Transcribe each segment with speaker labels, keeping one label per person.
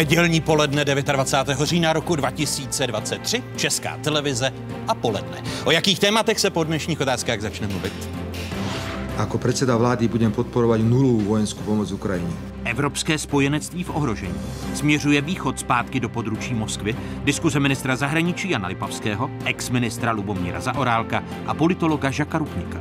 Speaker 1: Nedělní poledne 29. října roku 2023, Česká televize a poledne. O jakých tématech se po dnešních otázkách začne mluvit?
Speaker 2: Ako predseda vlády budem podporovať nulovú vojenskú pomoc Ukrajině.
Speaker 1: Evropské spojenectví v ohrožení. Směřuje východ zpátky do područí Moskvy. Diskuze ministra zahraničí Jana Lipavského, ex-ministra Lubomíra Zaorálka a politologa Žaka Rupníka.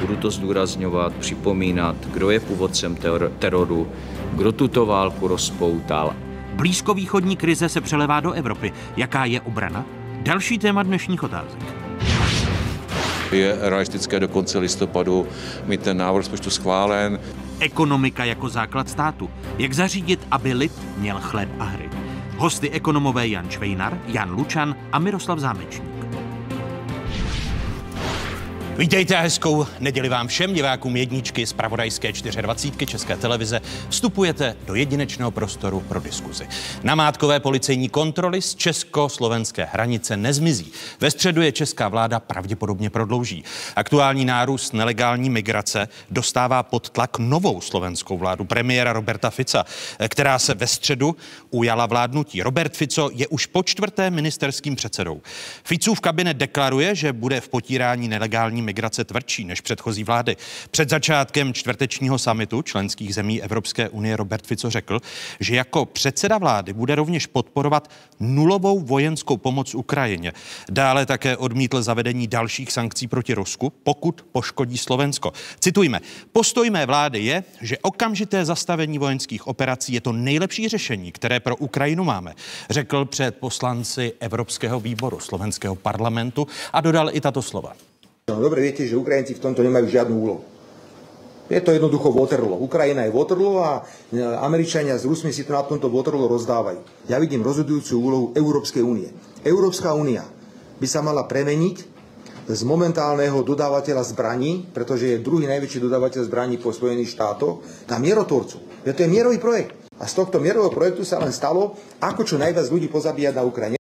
Speaker 3: Budu to zdůrazňovat, připomínat, kdo je původcem ter- teroru, kdo tuto válku rozpoutal.
Speaker 1: Blízkovýchodní krize se přelevá do Evropy. Jaká je obrana? Další téma dnešních otázek.
Speaker 4: Je realistické do konce listopadu mít ten návrh rozpočtu schválen.
Speaker 1: Ekonomika jako základ státu. Jak zařídit, aby lid měl chléb a hry. Hosty ekonomové Jan Švejnar, Jan Lučan a Miroslav Zámečník. Vítejte a hezkou neděli vám všem divákům jedničky z Pravodajské 24 České televize. Vstupujete do jedinečného prostoru pro diskuzi. Namátkové policejní kontroly z česko-slovenské hranice nezmizí. Ve středu je česká vláda pravděpodobně prodlouží. Aktuální nárůst nelegální migrace dostává pod tlak novou slovenskou vládu premiéra Roberta Fica, která se ve středu ujala vládnutí. Robert Fico je už po čtvrté ministerským předsedou. Ficův kabinet deklaruje, že bude v potírání nelegální migrace tvrdší než předchozí vlády. Před začátkem čtvrtečního samitu členských zemí Evropské unie Robert Fico řekl, že jako předseda vlády bude rovněž podporovat nulovou vojenskou pomoc Ukrajině. Dále také odmítl zavedení dalších sankcí proti Rusku, pokud poškodí Slovensko. Citujme, postoj mé vlády je, že okamžité zastavení vojenských operací je to nejlepší řešení, které pro Ukrajinu máme, řekl před poslanci Evropského výboru slovenského parlamentu a dodal i tato slova.
Speaker 2: No, dobre viete, že Ukrajinci v tomto nemajú žiadnu úlohu. Je to jednoducho Waterloo. Ukrajina je Waterloo a e, Američania s Rusmi si to na tomto Waterloo rozdávajú. Ja vidím rozhodujúcu úlohu Európskej únie. Európska únia by sa mala premeniť z momentálneho dodávateľa zbraní, pretože je druhý najväčší dodávateľ zbraní po Spojených štátoch, na mierotvorcu. Je to je mierový projekt. A z tohto mierového projektu sa len stalo, ako čo najviac ľudí pozabíjať na Ukrajine.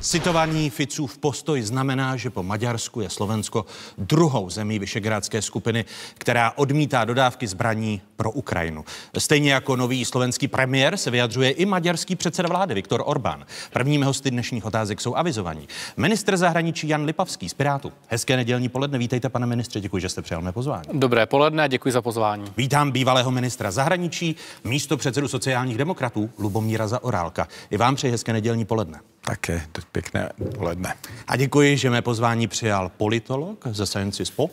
Speaker 1: Citovaný Ficův postoj znamená, že po Maďarsku je Slovensko druhou zemí Vyšegrádské skupiny, která odmítá dodávky zbraní pro Ukrajinu. Stejně jako nový slovenský premiér se vyjadřuje i maďarský předseda vlády Viktor Orbán. Prvními hosty dnešních otázek jsou avizovaní. Ministr zahraničí Jan Lipavský z Pirátu. Hezké nedělní poledne. Vítejte, pane ministře, děkuji, že jste přijal mé pozvání.
Speaker 5: Dobré poledne a děkuji za pozvání.
Speaker 1: Vítám bývalého ministra zahraničí, místo předsedu sociálních demokratů Lubomíra Zaorálka. I vám přeji hezké nedělní poledne.
Speaker 6: Také pěkné poledne.
Speaker 1: A děkuji, že mé pozvání přijal politolog ze Science Po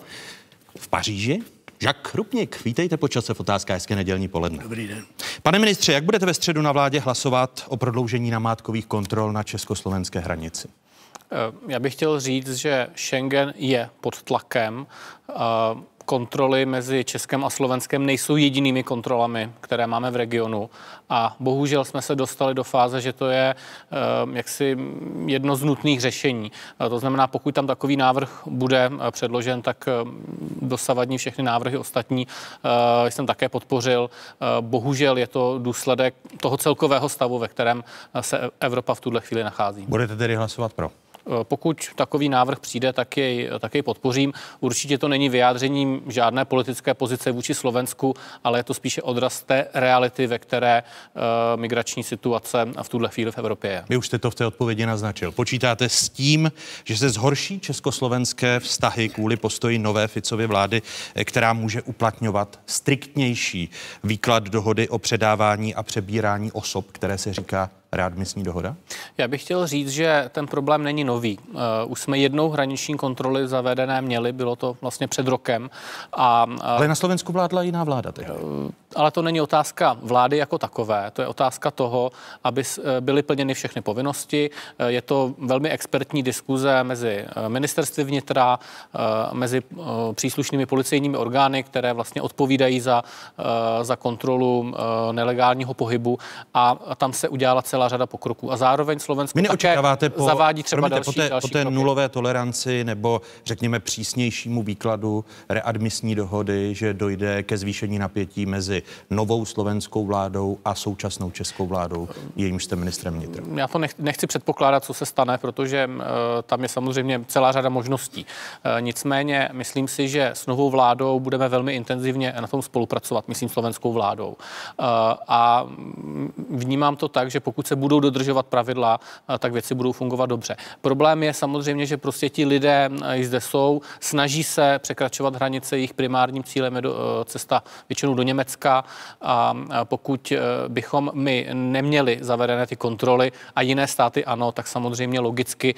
Speaker 1: v Paříži. Žak Rupnik, vítejte po čase v otázka hezké nedělní poledne.
Speaker 7: Dobrý den.
Speaker 1: Pane ministře, jak budete ve středu na vládě hlasovat o prodloužení namátkových kontrol na československé hranici?
Speaker 5: Eh, Já bych chtěl říct, že Schengen je pod tlakem. Kontroly mezi Českem a Slovenskem nejsou jedinými kontrolami, které máme v regionu. A bohužel jsme se dostali do fáze, že to je eh, jaksi jedno z nutných řešení. Eh, To znamená, pokud tam takový návrh bude eh, předložen, tak dosavadní všechny návrhy ostatní jsem také podpořil. Bohužel je to důsledek toho celkového stavu, ve kterém se Evropa v tuhle chvíli nachází.
Speaker 1: Budete tedy hlasovat pro?
Speaker 5: Eh, Pokud takový návrh přijde, tak jej, tak jej podpořím. Určitě to není vyjádřením žádné politické pozice vůči Slovensku, ale je to spíše odraz té reality, ve které uh, migrační situace v tuhle chvíli v Evropě je.
Speaker 1: Vy už jste to v té odpovědi naznačil. Počítáte s tím, že se zhorší československé vztahy kvůli postoji nové Ficovy vlády, eh, která může uplatňovat striktnější výklad dohody o předávání a přebírání osob, které se říká readmisní dohoda?
Speaker 5: Já bych chtěl říct, že ten problém není nový. Uh, už jsme jednou hraniční kontroly zavedené měli, bylo to vlastně před rokem. A, uh,
Speaker 1: Ale na Slovensku vládla jiná vláda. Tehdy.
Speaker 5: ale to není otázka vlády jako takové, to je otázka toho, aby eh, byly plněny všechny povinnosti. Eh, Je to velmi expertní diskuze mezi eh, ministerstvy vnitra, eh, mezi eh, příslušnými policejními orgány, které vlastně odpovídají za, eh, za kontrolu eh, nelegálního pohybu a tam se udělala celá celá řada pokroků. A zároveň Slovensko
Speaker 1: Vy
Speaker 5: také
Speaker 1: po,
Speaker 5: zavádí třeba
Speaker 1: promiňte,
Speaker 5: další,
Speaker 1: po té,
Speaker 5: další
Speaker 1: po té
Speaker 5: kroky.
Speaker 1: nulové toleranci nebo řekněme přísnějšímu výkladu readmisní dohody, že dojde ke zvýšení napětí mezi novou slovenskou vládou a současnou českou vládou, jejímž jste ministrem vnitra.
Speaker 5: Já to nech- nechci předpokládat, co se stane, protože uh, tam je samozřejmě celá řada možností. Uh, nicméně myslím si, že s novou vládou budeme velmi intenzivně na tom spolupracovat, myslím slovenskou vládou. Uh, a vnímám to tak, že pokud se budou dodržovat pravidla, uh, tak věci budou fungovat dobře. Problém je samozřejmě, že prostě ti lidé uh, zde jsou, snaží se překračovat hranice, jejich primárním cílem je do, uh, cesta většinou do Německa a pokud bychom my neměli zavedené ty kontroly a jiné státy ano, tak samozřejmě logicky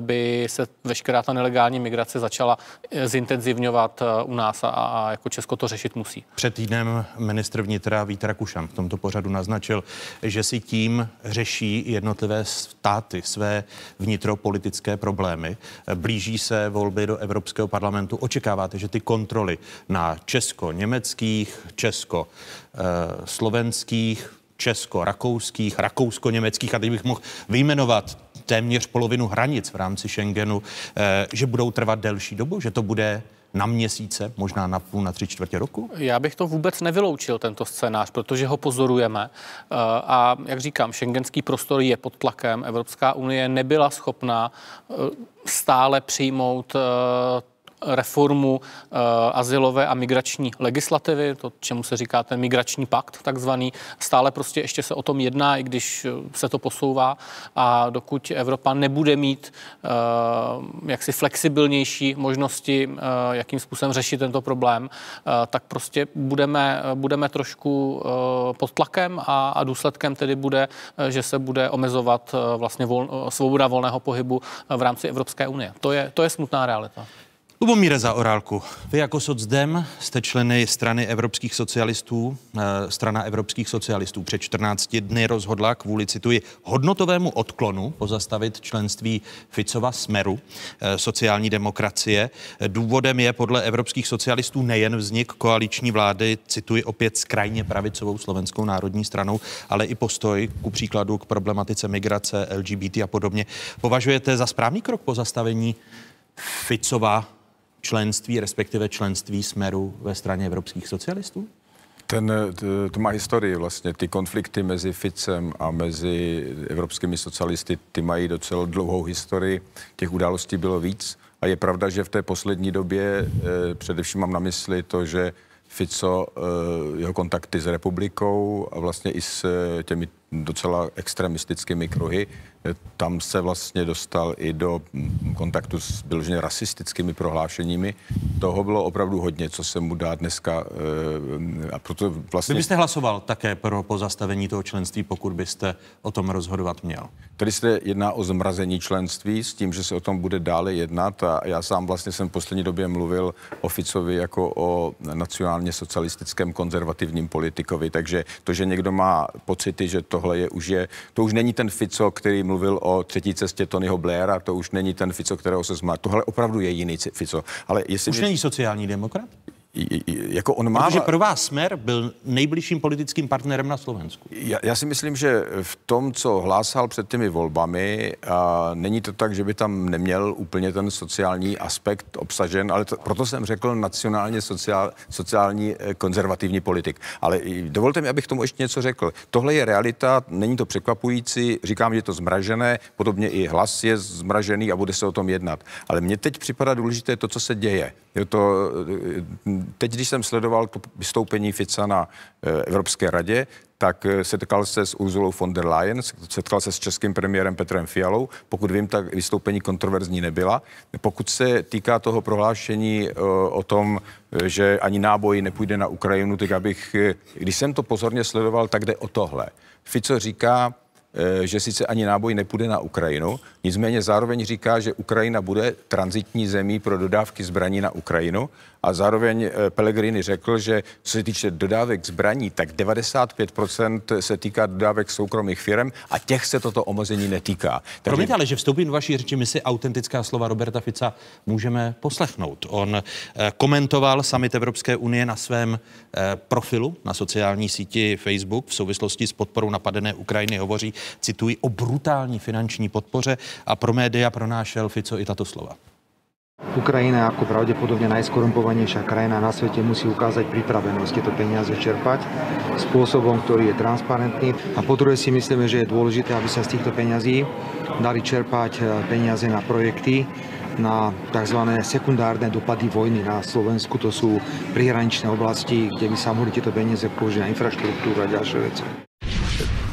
Speaker 5: by se veškerá ta nelegální migrace začala eh, zintenzivňovat u nás a, a jako Česko to řešit musí.
Speaker 1: Před týdnem ministr vnitra Vít Rakušan v tomto pořadu naznačil, že si tím řeší jednotlivé státy své vnitropolitické problémy. Blíží se volby do Evropského parlamentu. Očekáváte, že ty kontroly na česko-německých, česko-slovenských, česko-rakouských, rakousko-německých, a teď bych mohl vyjmenovat téměř polovinu hranic v rámci Schengenu, eh, že budou trvat delší dobu, že to bude na měsíce, možná na půl, na tři čtvrtě roku?
Speaker 5: Já bych to vůbec nevyloučil, tento scénář, protože ho pozorujeme. Eh, A jak říkám, šengenský prostor je pod tlakem. Evropská unie nebyla schopná eh, stále přijmout eh, reformu uh, asilové a migrační legislativy, to, čemu se říká ten migrační pakt takzvaný. Stále prostě ještě se o tom jedná, i když eh, se to posouvá a dokud Evropa nebude mít uh, jaksi flexibilnější možnosti, jakým způsobem řešit tento problém, tak prostě budeme, budeme trošku pod tlakem a, a důsledkem tedy bude, že se bude omezovat vlastně vol, svoboda volného pohybu v rámci Evropské unie. To je, to je smutná realita.
Speaker 1: Lubomíre za Orálku, vy jako socdem jste členy strany evropských socialistů. Eh, Strana evropských socialistů před 14 dny rozhodla kvůli, cituji, hodnotovému odklonu pozastavit členství Ficova Smeru, eh, sociální demokracie. Důvodem je podle evropských socialistů nejen vznik koaliční vlády, cituji opět s krajně pravicovou slovenskou národní stranou, ale i postoj ku příkladu k problematice migrace, LGBT a podobně. Považujete za správný krok pozastavení Ficova členství, respektive členství Smeru ve straně evropských socialistů?
Speaker 6: Ten, t- to má historii vlastně. Ty konflikty mezi Ficem a mezi evropskými socialisty, ty mají docela dlouhou historii. Těch událostí bylo víc. A je pravda, že v té poslední době eh, především mám na mysli to, že Fico, eh, jeho kontakty s republikou a vlastně i s eh, těmi docela extremistickými kruhy, eh, tam se vlastně dostal i do kontaktu s vyloženě rasistickými prohlášeními. Toho bylo opravdu hodně, co se mu dá dneska eh, a proto
Speaker 1: Vy
Speaker 6: vlastně...
Speaker 1: byste hlasoval také pro pozastavení toho členství, pokud byste o tom rozhodovat měl.
Speaker 6: Tady se jedná o zmrazení členství s tím, že se o tom bude dále jednat a já sám vlastně jsem v poslední době mluvil o Ficovi jako o nacionálně socialistickém konzervativním politikovi, takže to, že někdo má pocity, že tohle je už je, to už není ten Fico, který mluvil o třetí cestě Tonyho Blaira, to už není ten Fico, kterého se zmá. Tohle opravdu je jiný Fico. Ale jestli
Speaker 1: Už
Speaker 6: mě-
Speaker 1: není sociální demokrat?
Speaker 6: Jako on má...
Speaker 1: Protože pro vás Smer byl nejbližším politickým partnerem na Slovensku.
Speaker 6: Já, já si myslím, že v tom, co hlásal před těmi volbami, a není to tak, že by tam neměl úplně ten sociální aspekt obsažen, ale to, proto jsem řekl nacionálně sociál, sociální eh, konzervativní politik. Ale dovolte mi, abych tomu ještě něco řekl. Tohle je realita, není to překvapující, říkám, že je to zmražené, podobně i hlas je zmražený a bude se o tom jednat. Ale mně teď připadá důležité to, co se děje. Je to, eh, teď, když jsem sledoval to vystoupení Fica na eh, Evropské radě, tak eh, setkal se s Urzulou von der Leyen, setkal se s českým premiérem Petrem Fialou. Pokud vím, tak vystoupení kontroverzní nebyla. Pokud se týká toho prohlášení eh, o tom, že ani náboj nepůjde na Ukrajinu, tak abych, když jsem to pozorně sledoval, tak jde o tohle. Fico říká, že sice ani náboj nepůjde na Ukrajinu, nicméně zároveň říká, že Ukrajina bude transitní zemí pro dodávky zbraní na Ukrajinu a zároveň eh, Pellegrini řekl, že co se týče dodávek zbraní, tak 95% se týká dodávek soukromých firm a těch se toto omezení netýká.
Speaker 1: Promiňte, ale že vstoupím do vaší řeči, my si autentická slova Roberta Fica můžeme poslechnout. On eh, komentoval summit Evropské unie na svém eh, profilu na sociální síti Facebook v souvislosti s podporou napadené Ukrajiny. Hovoří cituji, o brutální finanční podpoře a pro média pronášel Fico i tato slova.
Speaker 2: Ukrajina ako pravdepodobne najskorumpovanejšia krajina na svete musí ukázať pripravenosť tieto peniaze čerpať spôsobom, ktorý je transparentný. A po druhé si myslíme, že je dôležité, aby sa z týchto peňazí dali čerpať eh, peniaze na projekty, na tzv. sekundárne dopady vojny na Slovensku. To sú prihraničné oblasti, kde by sa mohli tieto peniaze použiť na infraštruktúru a ďalšie veci.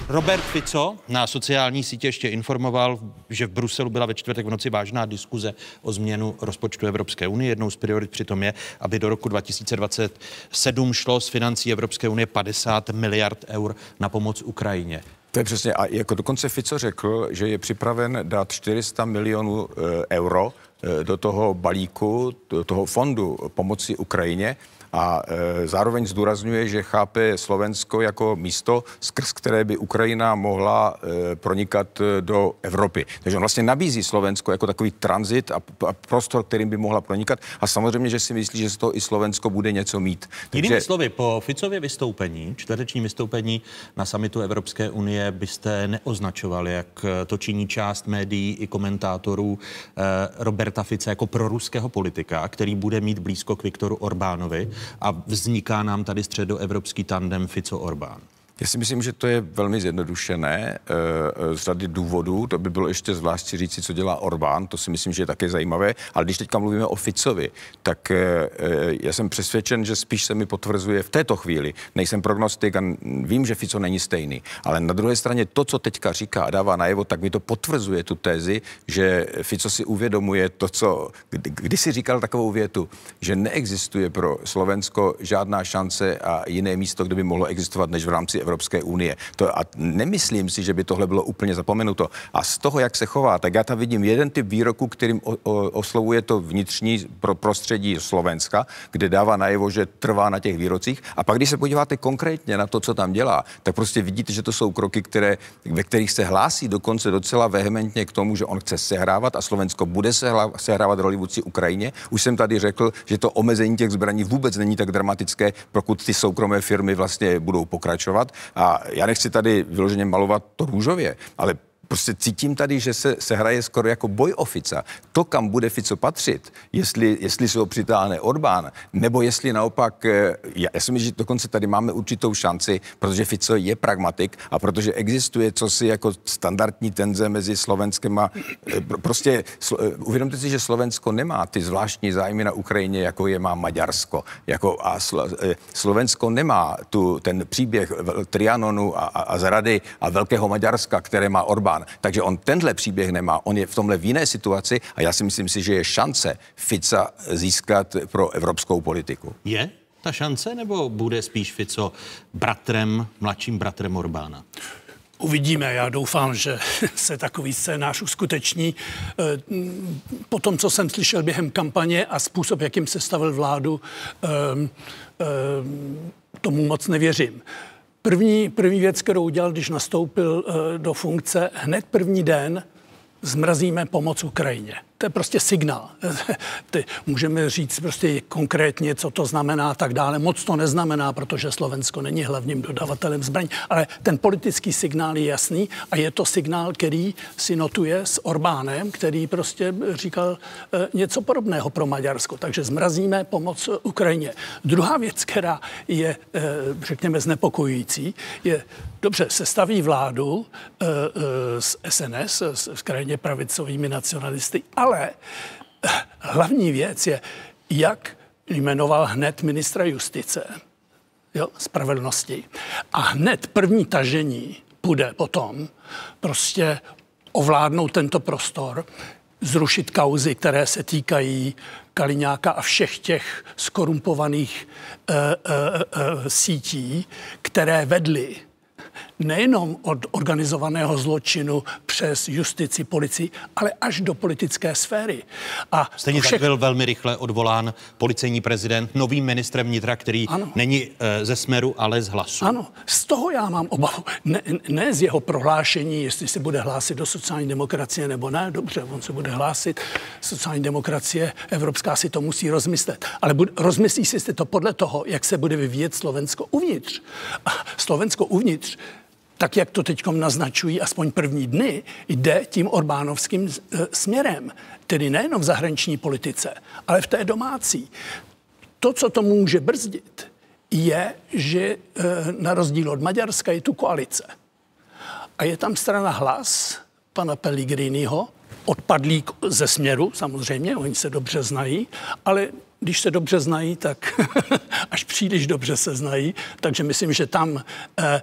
Speaker 1: Robert Fico na sociální sítě ještě informoval, že v Bruselu byla ve čtvrtek v noci vážná diskuze o změnu rozpočtu Evropské unie. Jednou z priorit přitom je, aby do roku 2027 šlo z financí Evropské unie 50 miliard eur na pomoc Ukrajině.
Speaker 6: To je přesně, a jako dokonce Fico řekl, že je připraven dát 400 milionů e, euro e, do toho balíku, do toho fondu pomoci Ukrajině a e, zároveň zdůrazňuje, že chápe Slovensko jako místo, skrz které by Ukrajina mohla e, pronikat e, do Evropy. Takže on vlastně nabízí Slovensko jako takový tranzit a, a prostor, kterým by mohla pronikat. A samozřejmě, že si myslí, že z toho i Slovensko bude něco mít.
Speaker 1: Takže... Jinými slovy, po Ficově vystoupení, čtvrtečním vystoupení na samitu Evropské unie byste neoznačovali, jak to činí část médií i komentátorů eh, Roberta Fice jako proruského politika, který bude mít blízko k Viktoru Orbánovi a vzniká nám tady středoevropský tandem Fico-Orbán.
Speaker 6: Já si myslím, že to je velmi zjednodušené eh, z řady důvodů. To by bylo ještě zvlášť říci, co dělá Orbán, to si myslím, že je také zajímavé. Ale když teďka mluvíme o Ficovi, tak eh, já jsem přesvědčen, že spíš se mi potvrzuje v této chvíli. Nejsem prognostik a vím, že Fico není stejný. Ale na druhé straně to, co teďka říká a dává najevo, tak mi to potvrzuje tu tézi, že Fico si uvědomuje to, co kdy si říkal takovou větu, že neexistuje pro Slovensko žádná šance a jiné místo, kde by mohlo existovat, než v rámci Evropské unie. To, a nemyslím si, že by tohle bylo úplně zapomenuto. A z toho, jak se chová, tak já tam vidím jeden typ výroku, kterým o, o, oslovuje to vnitřní pro prostředí Slovenska, kde dává najevo, že trvá na těch výrocích. A pak, když se podíváte konkrétně na to, co tam dělá, tak prostě vidíte, že to jsou kroky, které, ve kterých se hlásí dokonce docela vehementně k tomu, že on chce sehrávat a Slovensko bude sehrávat roli vůči Ukrajině. Už jsem tady řekl, že to omezení těch zbraní vůbec není tak dramatické, pokud ty soukromé firmy vlastně budou pokračovat. A já nechci tady vyloženě malovat to růžově, ale prostě cítím tady, že se, se hraje skoro jako boj ofica. To, kam bude Fico patřit, jestli, jestli se ho přitáhne Orbán, nebo jestli naopak, eh, já, já si myslím, že dokonce tady máme určitou šanci, protože Fico je pragmatik a protože existuje cosi jako standardní tenze mezi Slovenskem a eh, prostě eh, uvědomte si, že Slovensko nemá ty zvláštní zájmy na Ukrajině, jako je má Maďarsko. Jako a Slo, Slovensko nemá tu, ten příběh Trianonu a, a, a zrady a Velkého Maďarska, které má Orbán Orbán. Takže on tenhle příběh nemá, on je v tomhle v jiné situaci a já si myslím si, že je šance Fica získat pro evropskou politiku.
Speaker 1: Je ta šance, nebo bude spíš Fico bratrem, mladším bratrem Orbána?
Speaker 7: Uvidíme, já doufám, že se takový scénář uskuteční. Eh, po tom, co jsem slyšel během kampaně a způsob, jakým se stavil vládu, ehm, ehm, tomu moc nevěřím. První, první věc, kterou udělal, když nastoupil uh, do funkce, hned první den zmrazíme pomoc Ukrajině to je prostě signál. Ty, můžeme říct prostě konkrétně, co to znamená a tak dále. Moc to neznamená, protože Slovensko není hlavním dodavatelem zbraní, ale ten politický signál je jasný a je to signál, který si notuje s Orbánem, který prostě říkal e, něco podobného pro Maďarsko. Takže zmrazíme pomoc Ukrajině. Druhá věc, která je, e, řekněme, znepokojující, je, dobře, se staví vládu e, e, s SNS, s, s krajně pravicovými nacionalisty, ale ale hlavní věc je, jak jmenoval hned ministra justice, jo, spravedlnosti. A hned první tažení bude potom prostě ovládnout tento prostor, zrušit kauzy, které se týkají Kaliňáka a všech těch skorumpovaných e, e, e, sítí, které vedly nejenom od organizovaného zločinu přes justici, policii, ale až do politické sféry.
Speaker 1: A Stejně všech... tak byl velmi rychle odvolán policejní prezident novým ministrem vnitra, který ano. není e, ze Smeru, ale z hlasu.
Speaker 7: Ano, z toho já mám obavu. Ne, ne z jeho prohlášení, jestli se bude hlásit do sociální demokracie nebo ne. Dobře, on se bude hlásit. Sociální demokracie, evropská si to musí rozmyslet. Ale bud, rozmyslí si to podle toho, jak se bude vyvíjet Slovensko uvnitř. A Slovensko uvnitř tak jak to teď naznačují aspoň první dny, jde tím Orbánovským eh, směrem. Tedy nejenom v zahraniční politice, ale v té domácí. To, co to může brzdit, je, že eh, na rozdíl od Maďarska je tu koalice. A je tam strana hlas pana Pellegriniho, odpadlí ze směru, samozřejmě, oni se dobře znají, ale když se dobře znají, tak až příliš dobře se znají, takže myslím, že tam eh,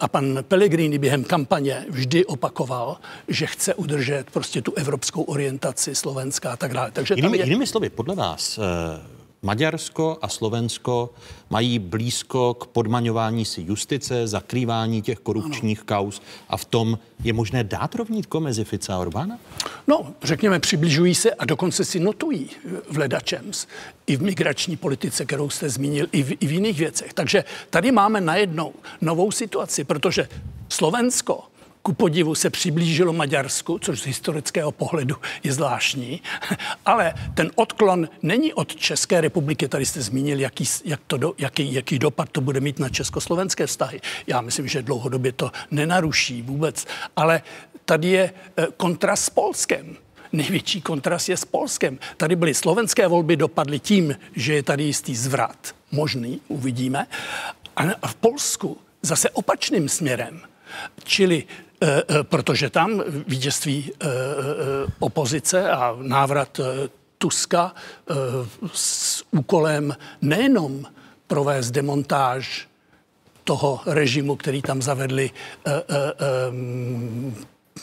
Speaker 7: a pan Pellegrini během kampaně vždy opakoval, že chce udržet prostě tu evropskou orientaci Slovenska a tak dále.
Speaker 1: Takže jinými, je... jinými slovy, podle vás, Maďarsko a Slovensko mají blízko k podmaňování si justice, zakrývání těch korupčních ano. kaus a v tom je možné dát rovnítko mezi Fica a Orbána?
Speaker 7: No, řekněme, přibližují se a dokonce si notují v ledačems i v migrační politice, kterou jste zmínil, i v, i v jiných věcech. Takže tady máme najednou novou situaci, protože Slovensko ku podivu se přiblížilo Maďarsku, což z historického pohledu je zvláštní, ale ten odklon není od České republiky, tady jste zmínil, jaký, jak to do, jaký, jaký dopad to bude mít na československé vztahy. Já myslím, že dlouhodobě to nenaruší vůbec, ale tady je eh, kontrast s Polskem. Největší kontrast je s Polskem. Tady byly slovenské volby, dopadly tím, že je tady jistý zvrat. Možný, uvidíme. A v Polsku zase opačným směrem. Čili protože tam vítězství eh, opozice a návrat Tuska s úkolem nejenom provést demontáž toho režimu, který tam zavedli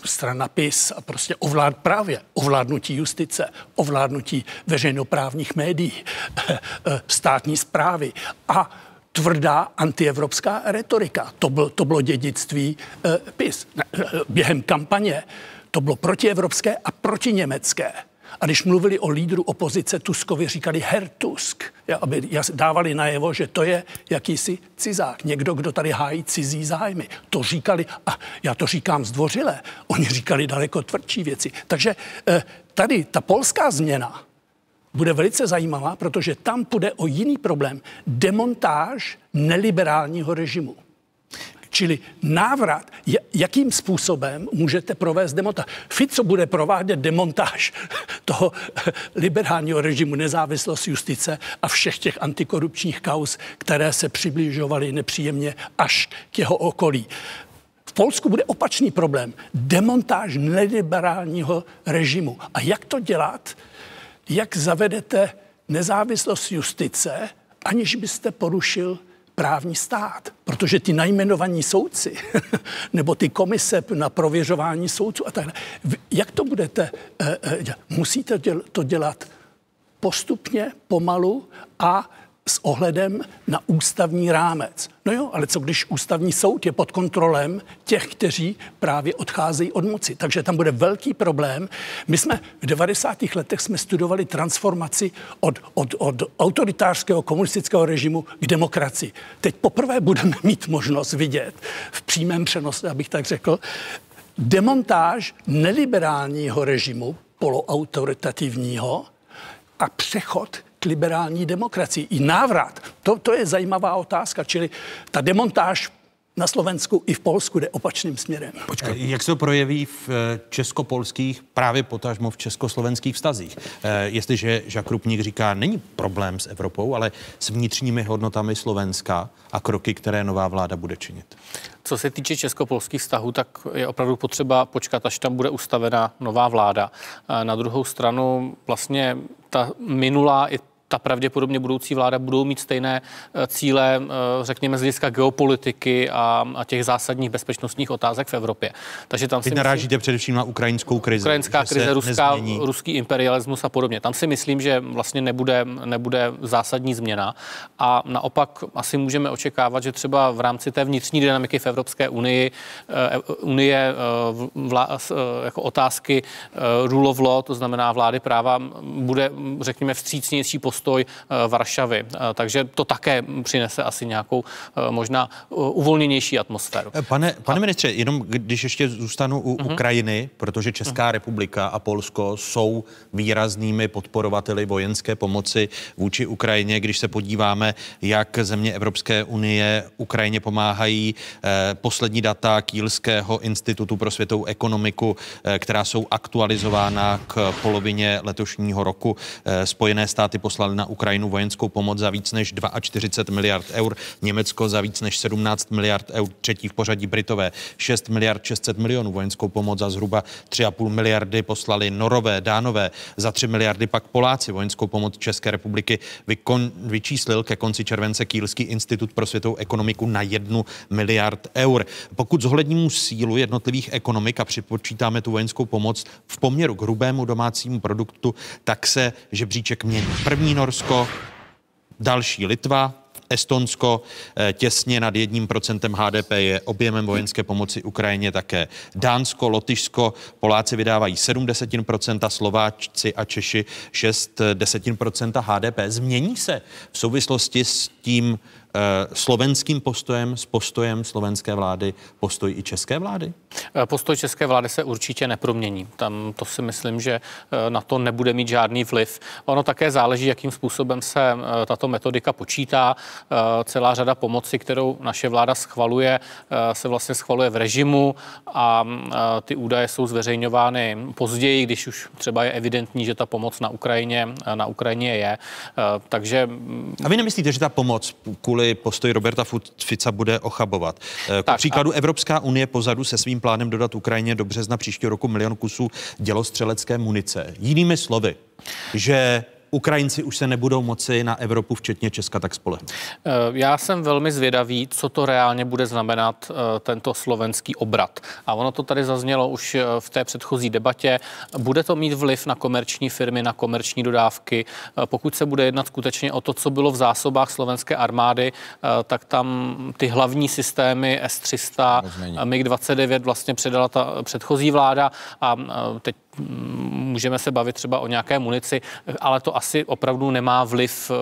Speaker 7: strana PIS a prostě ovlád právě ovládnutí justice, ovládnutí veřejnoprávních médií, státní zprávy a tvrdá antievropská retorika. To, byl, to bylo dědictví eh, PIS. Eh, během kampaně to bylo protievropské a protiněmecké. A když mluvili o lídru opozice Tuskovi, říkali Herr Tusk, aby dávali najevo, že to je jakýsi cizák, někdo, kdo tady hájí cizí zájmy. To říkali, a já to říkám zdvořile, oni říkali daleko tvrdší věci. Takže eh, tady ta polská změna, bude velice zajímavá, protože tam půjde o jiný problém. Demontáž neliberálního režimu. Čili návrat, jakým způsobem můžete provést demontáž. Fico bude provádět demontáž toho liberálního režimu, nezávislost justice a všech těch antikorupčních kaus, které se přibližovaly nepříjemně až k jeho okolí. V Polsku bude opačný problém. Demontáž neliberálního režimu. A jak to dělat? Jak zavedete nezávislost justice, aniž byste porušil právní stát. Protože ty najmenovaní soudci nebo ty komise na prověřování soudců a tak dále, jak to budete eh, eh, dělat? Musíte to dělat postupně, pomalu a s ohledem na ústavní rámec. No jo, ale co když ústavní soud je pod kontrolem těch, kteří právě odcházejí od moci. Takže tam bude velký problém. My jsme v 90. letech jsme studovali transformaci od, od, od autoritářského komunistického režimu k demokracii. Teď poprvé budeme mít možnost vidět v přímém přenosu, abych tak řekl, demontáž neliberálního režimu, poloautoritativního, a přechod liberální demokracii. I návrat, to, to je zajímavá otázka, čili ta demontáž na Slovensku i v Polsku jde opačným směrem.
Speaker 1: Počkej, jak se to projeví v eh, českopolských, právě potažmo v československých vztazích? Eh, jestliže Žak Rupník říká, není problém s Evropou, ale s vnitřními hodnotami Slovenska a kroky, které nová vláda bude činit.
Speaker 5: Co se týče českopolských vztahů, tak je opravdu potřeba počkat, až tam bude ustavena nová vláda. Eh, na druhou stranu vlastně ta minulá i ta pravděpodobně budoucí vláda budou mít stejné eh, cíle, eh, řekněme, z hlediska geopolitiky a, a těch zásadních bezpečnostních otázek v Evropě.
Speaker 1: Takže tam Vy si narážíte myslím, především na ukrajinskou krizi.
Speaker 5: Ukrajinská krize, ruská, ruský imperialismus a podobně. Tam si myslím, že vlastně nebude, nebude zásadní změna a naopak asi můžeme očekávat, že třeba v rámci té vnitřní dynamiky v Evropské unii, eh, unie vla, jako otázky rule of law, to znamená vlády práva, bude, řekněme, vstřícnější postup postoj Varšavy. Takže to také přinese asi nějakou možná uvolněnější atmosféru.
Speaker 1: Pane, pane ministře, jenom když ještě zůstanu u uh-huh. Ukrajiny, protože Česká uh-huh. republika a Polsko jsou výraznými podporovateli vojenské pomoci vůči Ukrajině. Když se podíváme, jak země Evropské unie Ukrajině pomáhají, eh, poslední data Kýlského institutu pro světovou ekonomiku, eh, která jsou aktualizována k polovině letošního roku. Eh, Spojené státy poslali na Ukrajinu vojenskou pomoc za víc než 42 miliard eur, Německo za víc než 17 miliard eur, třetí v pořadí Britové 6 miliard 600 milionů vojenskou pomoc za zhruba 3,5 miliardy poslali Norové, Dánové, za 3 miliardy pak Poláci vojenskou pomoc České republiky vykon, vyčíslil ke konci července Kýlský institut pro světovou ekonomiku na jednu miliard eur. Pokud zohledníme sílu jednotlivých ekonomik a připočítáme tu vojenskou pomoc v poměru k hrubému domácímu produktu, tak se žebříček mění. První Norsko, další Litva, Estonsko eh, těsně nad jedním procentem HDP je objemem vojenské pomoci Ukrajině také Dánsko, Lotyšsko, Poláci vydávají 7 desetin procenta, Slováci a Češi 6 desetin procenta HDP. Změní se v souvislosti s tím Eh, slovenským postojem, s postojem slovenské vlády, postoj i české vlády?
Speaker 5: Eh, postoj české vlády se určitě nepromění. Tam to si myslím, že eh, na to nebude mít žádný vliv. Ono také záleží, jakým způsobem se tato metodika počítá. Celá řada pomoci, kterou naše vláda schvaluje, se vlastně schvaluje v režimu a ty údaje jsou zveřejňovány později, když už třeba je evidentní, že ta pomoc na Ukrajině, na Ukrajině je. Takže...
Speaker 1: A vy nemyslíte, že ta pomoc kvůli jestli postoj Roberta Fica bude ochabovat. Eh, k příkladu a... Evropská unie pozadu se svým plánem dodat Ukrajině do března příštího roku milion kusů dělostřelecké munice. Jinými slovy, že Ukrajinci už se nebudou moci na Evropu, včetně Česka, tak spolehnout?
Speaker 5: Eh, já jsem velmi zvědavý, co to reálně bude znamenat eh, tento slovenský obrat. A ono to tady zaznělo už eh, v té předchozí debatě. Bude to mít vliv na komerční firmy, na komerční dodávky. Pokud se bude jednat skutečně o to, co bylo v zásobách slovenské armády, tak tam ty hlavní systémy S-300, MiG-29 vlastně předala ta předchozí vláda a teď můžeme se bavit třeba o nějaké munici, ale to asi opravdu nemá vliv, eh,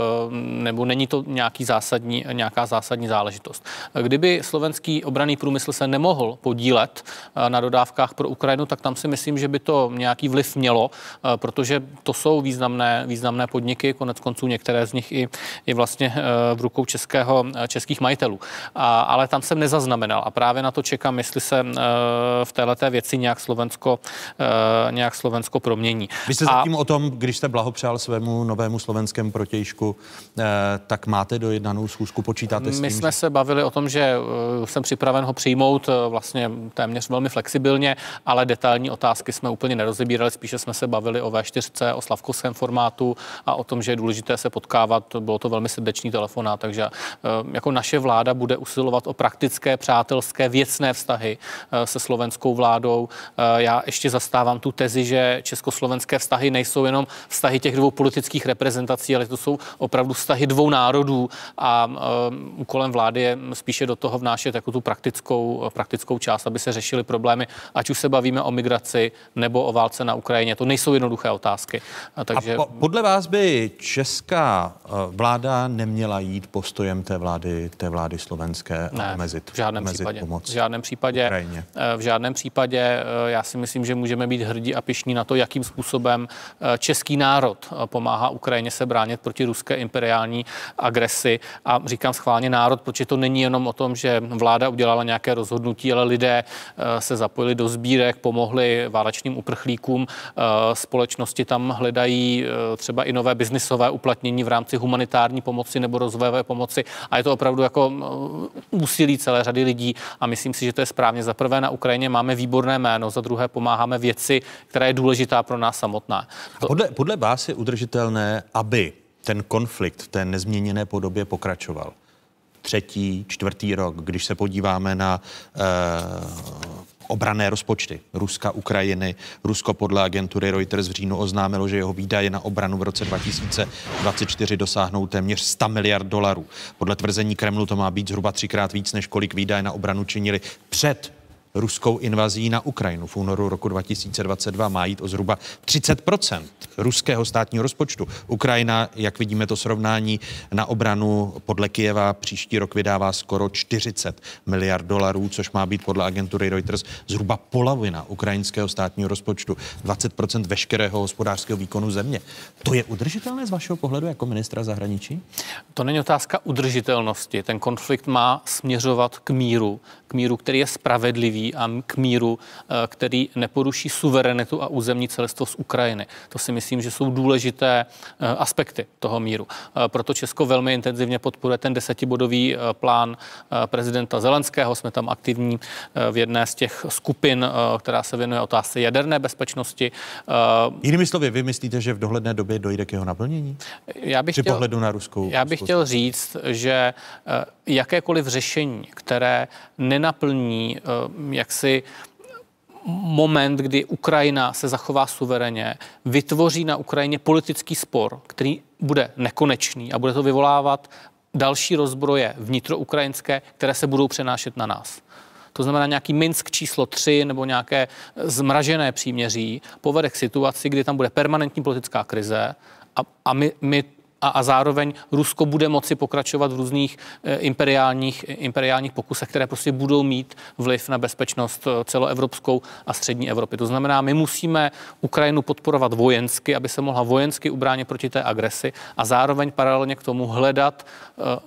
Speaker 5: nebo není to nějaký zásadní, nějaká zásadní záležitost. Kdyby slovenský obraný průmysl se nemohl podílet eh, na dodávkách pro Ukrajinu, tak tam si myslím, že by to nějaký vliv mělo, eh, protože to jsou významné, významné podniky, konec konců některé z nich i, i vlastně v rukou českého, českých majitelů. A, ale tam jsem nezaznamenal a právě na to čekám, jestli se v této věci nějak Slovensko, nějak nějak Slovensko promění.
Speaker 1: Vy jste zatím a... o tom, když jste blahopřál svému novému slovenskému protějšku, eh, tak máte dojednanou schůzku, počítáte s tím?
Speaker 5: My jsme že... se bavili o tom, že uh, jsem připraven ho přijmout uh, vlastně téměř velmi flexibilně, ale detailní otázky jsme úplně nerozebírali, spíše jsme se bavili o V4, o slavkovském formátu a o tom, že je důležité se potkávat. Bylo to velmi srdečný telefonát, takže uh, jako naše vláda bude usilovat o praktické, přátelské, věcné vztahy uh, se slovenskou vládou. Uh, já ještě zastávám tu tezi, tezi, že československé vztahy nejsou jenom vztahy těch dvou politických reprezentací, ale to jsou opravdu vztahy dvou národů a um, úkolem vlády je spíše do toho vnášet jako tu praktickou, praktickou část, aby se řešily problémy, ať už se bavíme o migraci nebo o válce na Ukrajině. To nejsou jednoduché otázky.
Speaker 1: A, takže... a po, podle vás by česká uh, vláda neměla jít postojem té vlády, té vlády slovenské
Speaker 5: ne,
Speaker 1: a omezit,
Speaker 5: v žádném
Speaker 1: omezit
Speaker 5: případě.
Speaker 1: pomoc
Speaker 5: v žádném případě, Ukrajině. Uh, v žádném případě já si myslím, že můžeme být hrdí a pišní na to, jakým způsobem eh, český národ eh, pomáhá Ukrajině se bránit proti ruské imperiální agresi. A říkám schválně národ, protože to není jenom o tom, že vláda udělala nějaké rozhodnutí, ale lidé eh, se zapojili do sbírek, pomohli válečným uprchlíkům. Společnosti tam hledají třeba i nové biznisové uplatnění v rámci humanitární pomoci nebo rozvojové pomoci. A je to opravdu jako úsilí celé řady lidí. A myslím si, že to je správně. Za prvé na Ukrajině máme výborné jméno, za druhé pomáháme věci, která je důležitá pro nás samotná.
Speaker 1: To... Podle, podle vás je udržitelné, aby ten konflikt v té nezměněné podobě pokračoval? Třetí, čtvrtý rok, když se podíváme na uh, obrané rozpočty Ruska, Ukrajiny. Rusko podle agentury Reuters v říjnu oznámilo, že jeho výdaje na obranu v roce 2024 dosáhnou téměř 100 miliard dolarů. Podle tvrzení Kremlu to má být zhruba třikrát víc, než kolik výdaje na obranu činili před ruskou invazí na Ukrajinu v únoru roku 2022 má jít o zhruba 30% ruského státního rozpočtu. Ukrajina, jak vidíme to srovnání na obranu podle Kijeva, příští rok vydává skoro 40 miliard dolarů, což má být podle agentury Reuters zhruba polovina ukrajinského státního rozpočtu, 20% veškerého hospodářského výkonu země. To je udržitelné z vašeho pohledu jako ministra zahraničí?
Speaker 5: To není otázka udržitelnosti. Ten konflikt má směřovat k míru, k míru, který je spravedlivý a k míru, eh, který neporuší suverenitu a územní celistvo z Ukrajiny. To si myslím, že jsou důležité eh, aspekty toho míru. Eh, proto Česko velmi intenzivně podporuje ten desetibodový plán prezidenta Zelenského. Jsme tam aktivní v jedné z těch skupin, která se věnuje otázce jaderné bezpečnosti.
Speaker 1: Jinými slovy, vy myslíte, že v dohledné době dojde k jeho naplnění?
Speaker 5: Já bych
Speaker 1: Při
Speaker 5: chtěl,
Speaker 1: pohledu na ruskou.
Speaker 5: Já bych chtěl říct, že jakékoliv řešení, které nenaplní jaksi moment, kdy Ukrajina se zachová suvereně, vytvoří na Ukrajině politický spor, který bude nekonečný a bude to vyvolávat další rozbroje vnitroukrajinské, které se budou přenášet na nás. To znamená nějaký Minsk číslo 3 nebo nějaké zmražené příměří povede k situaci, kdy tam bude permanentní politická krize a, a my, my a, a zároveň Rusko bude moci pokračovat v různých e, imperiálních, imperiálních pokusech, které prostě budou mít vliv na bezpečnost eh, celoevropskou a střední Evropy. To znamená, my musíme Ukrajinu podporovat vojensky, aby se mohla vojensky ubránit proti té agresi a zároveň paralelně k tomu hledat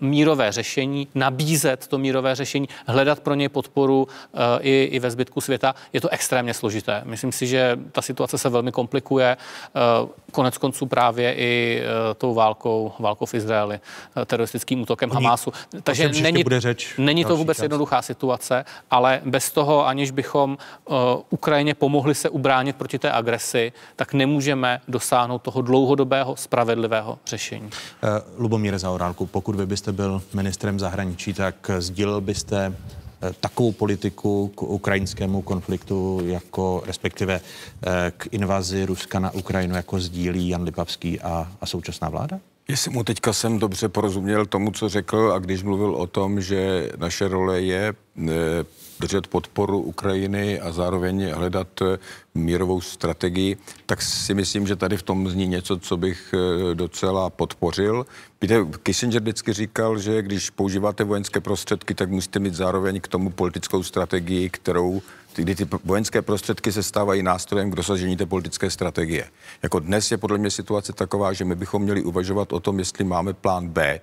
Speaker 5: mírové řešení, nabízet to mírové řešení, hledat pro něj podporu i, i ve zbytku světa. Je to extrémně složité. Myslím si, že ta situace se velmi komplikuje. Konec konců právě i tou válkou válkou, válkou v Izraeli, eh, teroristickým útokem Hamásu.
Speaker 1: Takže není, bude řeč
Speaker 5: není to vůbec čas. jednoduchá situace, ale bez toho, aniž bychom uh, Ukrajině pomohli se ubránit proti té agresi, tak nemůžeme dosáhnout toho dlouhodobého, spravedlivého řešení.
Speaker 1: Uh, Lubomír Zaorálku, pokud vy byste byl ministrem zahraničí, tak sdílel byste takovou politiku k ukrajinskému konfliktu, jako respektive k invazi Ruska na Ukrajinu, jako sdílí Jan Lipavský a, a současná vláda?
Speaker 6: Jestli mu teďka jsem dobře porozuměl tomu, co řekl a když mluvil o tom, že naše role je e, držet podporu Ukrajiny a zároveň hledat e, mírovou strategii, tak si myslím, že tady v tom zní něco, co bych e, docela podpořil. Víte, Kissinger vždycky říkal, že když používáte vojenské prostředky, tak musíte mít zároveň k tomu politickou strategii, kterou kdy ty vojenské prostředky se stávají nástrojem k dosažení té politické strategie. Jako dnes je podle mě situace taková, že my bychom měli uvažovat o tom, jestli máme plán B,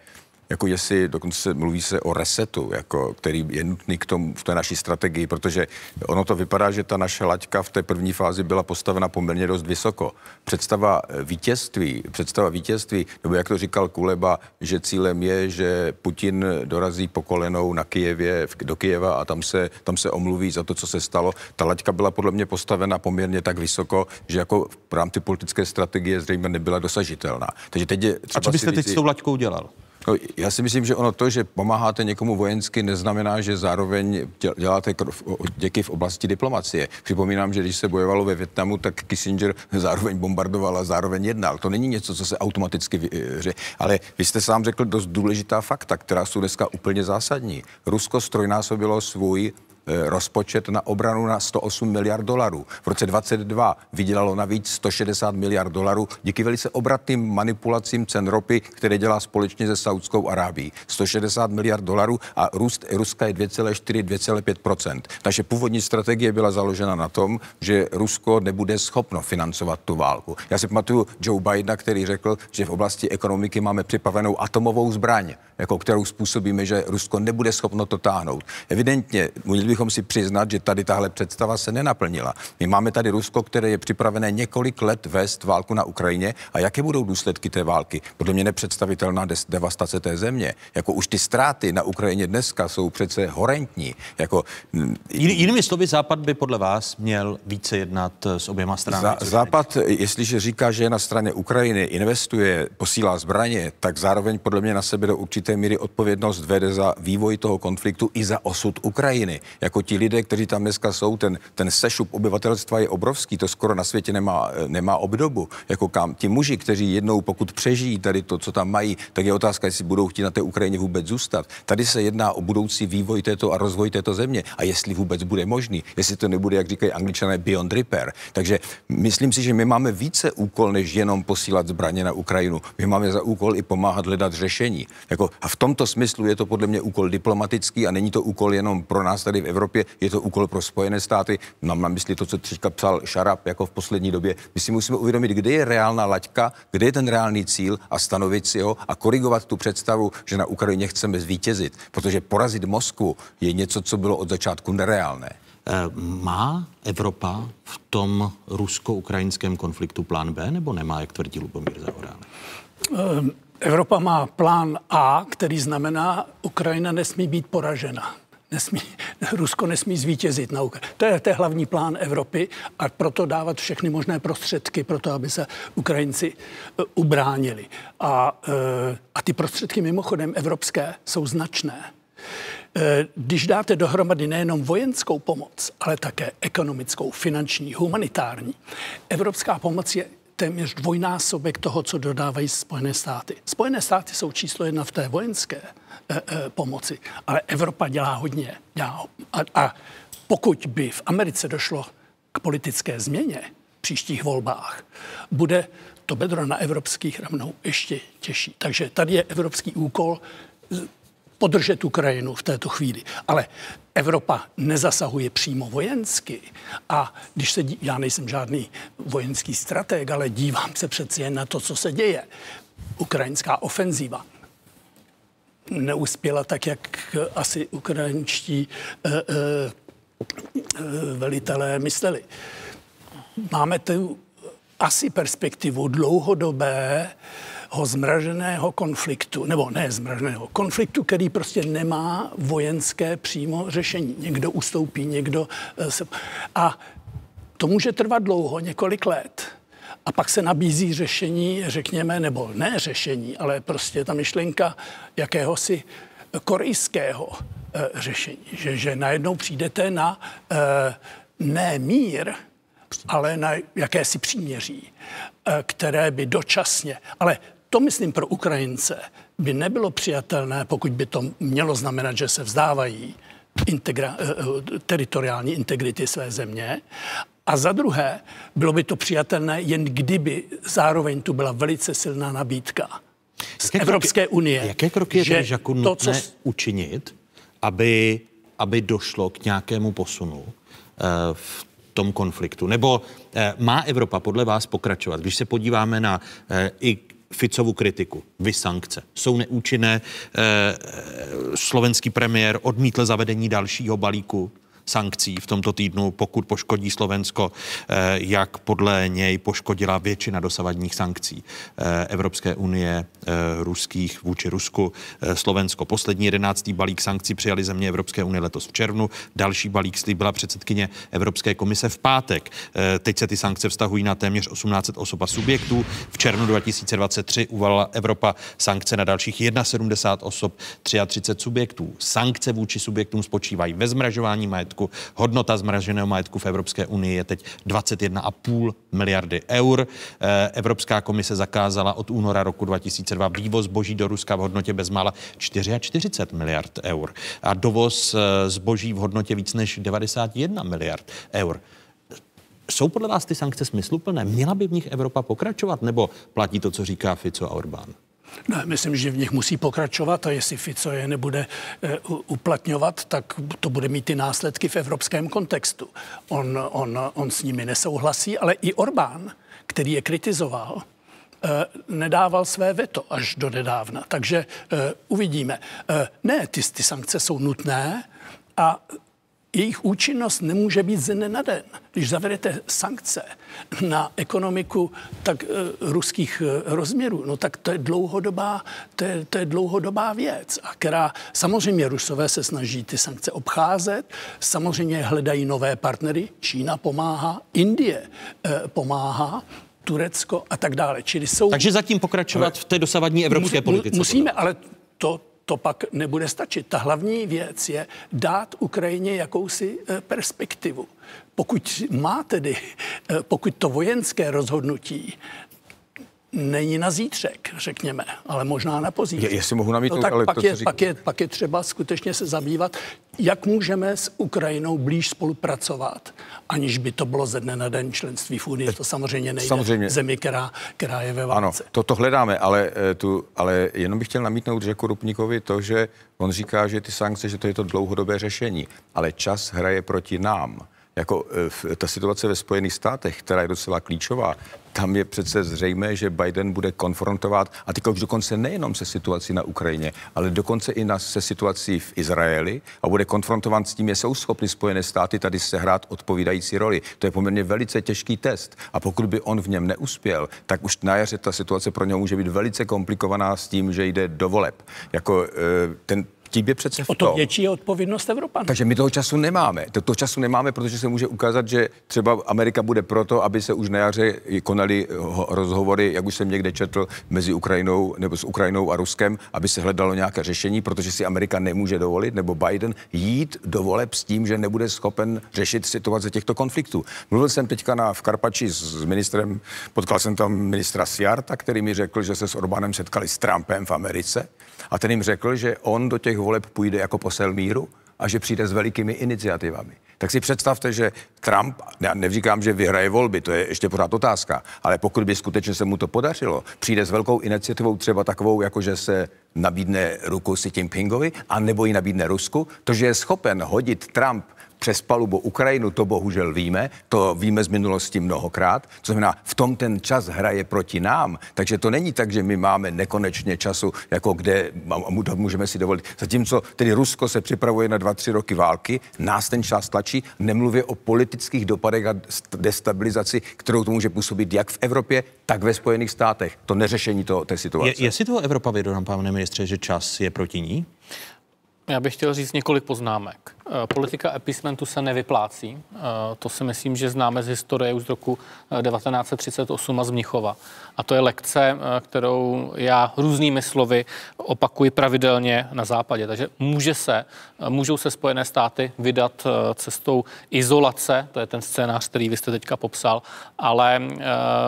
Speaker 6: jako jestli dokonce mluví se o resetu, jako, který je nutný k tomu, v té naší strategii, protože ono to vypadá, že ta naše laťka v té první fázi byla postavena poměrně dost vysoko. Představa vítězství, představa vítězství, nebo jak to říkal Kuleba, že cílem je, že Putin dorazí po kolenou na Kijevě, do Kijeva a tam se, tam se omluví za to, co se stalo. Ta laťka byla podle mě postavena poměrně tak vysoko, že jako v rámci politické strategie zřejmě nebyla dosažitelná.
Speaker 1: Takže teď je třeba a co byste teď s tou laťkou dělal?
Speaker 6: No, já si myslím, že ono to, že pomáháte někomu vojensky, neznamená, že zároveň děláte děky v oblasti diplomacie. Připomínám, že když se bojovalo ve Větnamu, tak Kissinger zároveň bombardoval a zároveň jednal. To není něco, co se automaticky vyře. Ale vy jste sám řekl dost důležitá fakta, která jsou dneska úplně zásadní. Rusko strojnásobilo svůj Eh, rozpočet na obranu na 108 miliard dolarů. V roce 22 vydělalo navíc 160 miliard dolarů díky velice obratným manipulacím cen ropy, které dělá společně se Saudskou Arábií. 160 miliard dolarů a růst Ruska je 2,4-2,5% Naše původní strategie byla založena na tom, že Rusko nebude schopno financovat tu válku. Já si pamatuju Joe Bidena, který řekl, že v oblasti ekonomiky máme připravenou atomovou zbraň, jako kterou způsobíme, že Rusko nebude schopno to táhnout. Evidentně měli bychom si přiznat, že tady tahle představa se nenaplnila. My máme tady Rusko, které je připravené několik let vést válku na Ukrajině a jaké budou důsledky té války? Podle mě nepředstavitelná devastace té země. Jako už ty ztráty na Ukrajině dneska jsou přece horentní. Jako,
Speaker 1: Jiný, jinými slovy, Západ by podle vás měl více jednat s oběma stranami.
Speaker 6: Za, západ, jestliže říká, že je na straně Ukrajiny, investuje, posílá zbraně, tak zároveň podle mě na sebe do určité míry odpovědnost vede za vývoj toho konfliktu i za osud Ukrajiny. Jako ti lidé, kteří tam dneska jsou, ten, ten sešup obyvatelstva je obrovský, to skoro na světě nemá, nemá obdobu. Jako kam ti muži, kteří jednou, pokud přežijí tady to, co tam mají, tak je otázka, jestli budou chtít na té Ukrajině vůbec zůstat. Tady se jedná o budoucí vývoj této a rozvoj této země a jestli vůbec bude možný, jestli to nebude, jak říkají angličané, beyond repair. Takže myslím si, že my máme více úkol, než jenom posílat zbraně na Ukrajinu. My máme za úkol i pomáhat hledat řešení. Jako, a v tomto smyslu je to podle mě úkol diplomatický a není to úkol jenom pro nás tady v Evropě, je to úkol pro Spojené státy. Mám na mysli to, co teďka psal Šarap jako v poslední době. My si musíme uvědomit, kde je reálná laťka, kde je ten reálný cíl a stanovit si ho a korigovat tu představu, že na Ukrajině chceme zvítězit, protože porazit Moskvu je něco, co bylo od začátku nereálné.
Speaker 1: Eh, má Evropa v tom rusko-ukrajinském konfliktu plán B, nebo nemá, jak tvrdí Lubomír Zahoránek?
Speaker 7: Ehm, Evropa má plán A, který znamená, Ukrajina nesmí být poražena. Nesmí, Rusko nesmí zvítězit na Ukrajině. To je, to je hlavní plán Evropy a proto dávat všechny možné prostředky pro to, aby se Ukrajinci uh, ubránili. A, uh, a ty prostředky mimochodem evropské jsou značné. Eh, když dáte dohromady nejenom vojenskou pomoc, ale také ekonomickou, finanční, humanitární, evropská pomoc je téměř dvojnásobek toho, co dodávají Spojené státy. Spojené státy jsou číslo jedna v té vojenské e, e, pomoci, ale Evropa dělá hodně. Dělá, a, a pokud by v Americe došlo k politické změně v příštích volbách, bude to bedro na evropských rovnou ještě těžší. Takže tady je evropský úkol podržet Ukrajinu v této chvíli. Ale Evropa nezasahuje přímo vojensky. A když se, dí, já nejsem žádný vojenský strateg, ale dívám se přeci jen na to, co se děje. Ukrajinská ofenzíva neuspěla tak, jak asi ukrajinští e, e, velitelé mysleli. Máme tu asi perspektivu dlouhodobé zmraženého konfliktu, nebo ne zmraženého konfliktu, který prostě nemá vojenské přímo řešení. Někdo ustoupí, někdo eh, se... A to může trvat dlouho, několik let. A pak se nabízí řešení, řekněme, nebo ne řešení, ale prostě ta myšlenka jakéhosi korejského e, řešení. Že, že najednou přijdete na ne mír, ale na jakési příměří, které by dočasně, ale to, myslím, pro Ukrajince by nebylo přijatelné, pokud by to mělo znamenat, že se vzdávají integra- eh, eh, teritoriální integrity své země. A za druhé, bylo by to přijatelné, jen kdyby zároveň tu byla velice silná nabídka z jaké Evropské kroky, unie.
Speaker 1: Jaké kroky je že Žaku to, co... učinit, aby, aby došlo k nějakému posunu uh, v tom konfliktu? Nebo má Evropa podle vás pokračovat? Když se podíváme na i Ficovu kritiku. Vy sankce. Jsou neúčinné. Eh, slovenský premiér odmítl zavedení dalšího balíku sankcí v tomto týdnu, pokud poškodí Slovensko, eh, jak podle něj poškodila většina dosavadních sankcí eh, Evropské unie eh, ruských vůči Rusku. Slovensko poslední jedenáctý balík sankcí přijali země Evropské unie letos v červnu. Další balík slíbila předsedkyně Evropské komise v pátek. Teď se ty sankce vztahují na téměř 18 osob a subjektů. V červnu 2023 uvalila Evropa sankce na dalších 71 osob, 33 subjektů. Sankce vůči subjektům spočívají ve zmražování majetku majetku. Hodnota zmraženého majetku v Evropské unii je teď 21,5 miliardy eur. Eh, Evropská komise zakázala od února roku 2002 vývoz zboží do Ruska v hodnotě bezmála 44 miliard eur a dovoz eh, zboží v hodnotě víc než 91 miliard eur. Jsou podle vás ty sankce smysluplné? Měla by v nich Evropa pokračovat? Nebo platí to, co říká Fico a Orbán?
Speaker 7: Ne, myslím, že v nich musí pokračovat a jestli Fico je nebude e, uplatňovat, tak to bude mít ty následky v evropském kontextu. On, on, on s nimi nesouhlasí, ale i Orbán, který je kritizoval, e, nedával své veto až do nedávna. Takže e, uvidíme. Ne, ty, ty sankce jsou nutné a jejich účinnost nemůže být ze dne na den. Když zavedete sankce na ekonomiku tak e, ruských e, rozměrů, no tak to je dlouhodobá, to je, to je dlouhodobá věc, a která samozřejmě Rusové se snaží ty sankce obcházet, samozřejmě hledají nové partnery, Čína pomáhá, Indie e, pomáhá, Turecko a tak dále.
Speaker 1: Čili jsou... Takže zatím pokračovat v té dosavadní evropské politice.
Speaker 7: Musíme, ale to to pak nebude stačit. Ta hlavní věc je dát Ukrajině jakousi eh, perspektivu. Pokud má tedy, eh, pokud to vojenské rozhodnutí není na zítřek, řekněme, ale možná na pozítřek.
Speaker 6: Je, jestli mohu namítnout,
Speaker 7: no, tak
Speaker 6: ale
Speaker 7: pak,
Speaker 6: to,
Speaker 7: je,
Speaker 6: co
Speaker 7: pak, je, pak je třeba skutečně se zabývat, jak můžeme s Ukrajinou blíž spolupracovat, aniž by to bylo ze dne na den členství v Unii. To samozřejmě nejde samozřejmě. zemi, která, která je ve válce.
Speaker 6: Ano, to, to hledáme, ale, eh, tu, ale jenom bych chtěl namítnout že Rupníkovi to, že on říká, že ty sankce, že to je to dlouhodobé řešení, ale čas hraje proti nám jako eh, ta situace ve Spojených státech, která je docela klíčová, tam je přece zřejmé, že Biden bude konfrontovat, a teď už dokonce nejenom se situací na Ukrajině, ale dokonce i na, se situací v Izraeli a bude konfrontován s tím, jestli jsou schopny Spojené státy tady sehrát odpovídající roli. To je poměrně velice těžký test. A pokud by on v něm neuspěl, tak už na jaře ta situace pro něj může být velice komplikovaná s tím, že jde do voleb. Jako eh, ten vtip je přece v
Speaker 7: O to větší je odpovědnost Evropanů.
Speaker 6: Takže my toho času nemáme. To, toho času nemáme, protože se může ukázat, že třeba Amerika bude proto, aby se už na jaře konaly rozhovory, jak už jsem někde četl, mezi Ukrajinou nebo s Ukrajinou a Ruskem, aby se hledalo nějaké řešení, protože si Amerika nemůže dovolit, nebo Biden jít do voleb s tím, že nebude schopen řešit situace těchto konfliktů. Mluvil jsem teďka na, v Karpači s ministrem, potkal jsem tam ministra Sjarta, který mi řekl, že se s Orbánem setkali s Trumpem v Americe a ten jim řekl, že on do těch voleb půjde jako posel míru a že přijde s velikými iniciativami. Tak si představte, že Trump, já neříkám, že vyhraje volby, to je ještě pořád otázka, ale pokud by skutečně se mu to podařilo, přijde s velkou iniciativou třeba takovou, jako že se nabídne ruku Xi Jinpingovi, a nebo ji nabídne Rusku, to, že je schopen hodit Trump přes palubu Ukrajinu, to bohužel víme, to víme z minulosti mnohokrát. To znamená, v tom ten čas hraje proti nám, takže to není tak, že my máme nekonečně času, jako kde můžeme si dovolit. Zatímco tedy Rusko se připravuje na dva, tři roky války, nás ten čas tlačí, nemluvě o politických dopadech a destabilizaci, kterou to může působit jak v Evropě, tak ve Spojených státech. To neřešení to, té situace.
Speaker 1: Je, je si toho Evropa vědomá, pane ministře, že čas je proti ní?
Speaker 5: Já bych chtěl říct několik poznámek. Eh, politika epismentu se nevyplácí. Eh, to si myslím, že známe z historie už z roku 1938 eh, a z Mnichova. A to je lekce, kterou já různými slovy opakuji pravidelně na západě. Takže může se, můžou se Spojené státy vydat cestou izolace, to je ten scénář, který vy jste teďka popsal, ale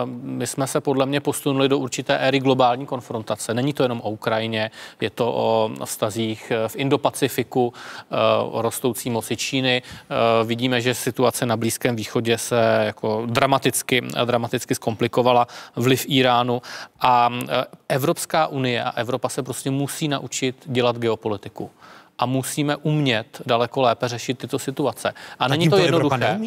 Speaker 5: my jsme se podle mě posunuli do určité éry globální konfrontace. Není to jenom o Ukrajině, je to o vztazích v Indo-Pacifiku, o rostoucí moci Číny. Eh, vidíme, že situace na Blízkém východě se jako dramaticky, dramaticky zkomplikovala, vliv Iránu a eh, Evropská unie a Evropa se prostě musí naučit dělat geopolitiku a musíme umět daleko lépe řešit tyto situace. A není to, to jednoduché.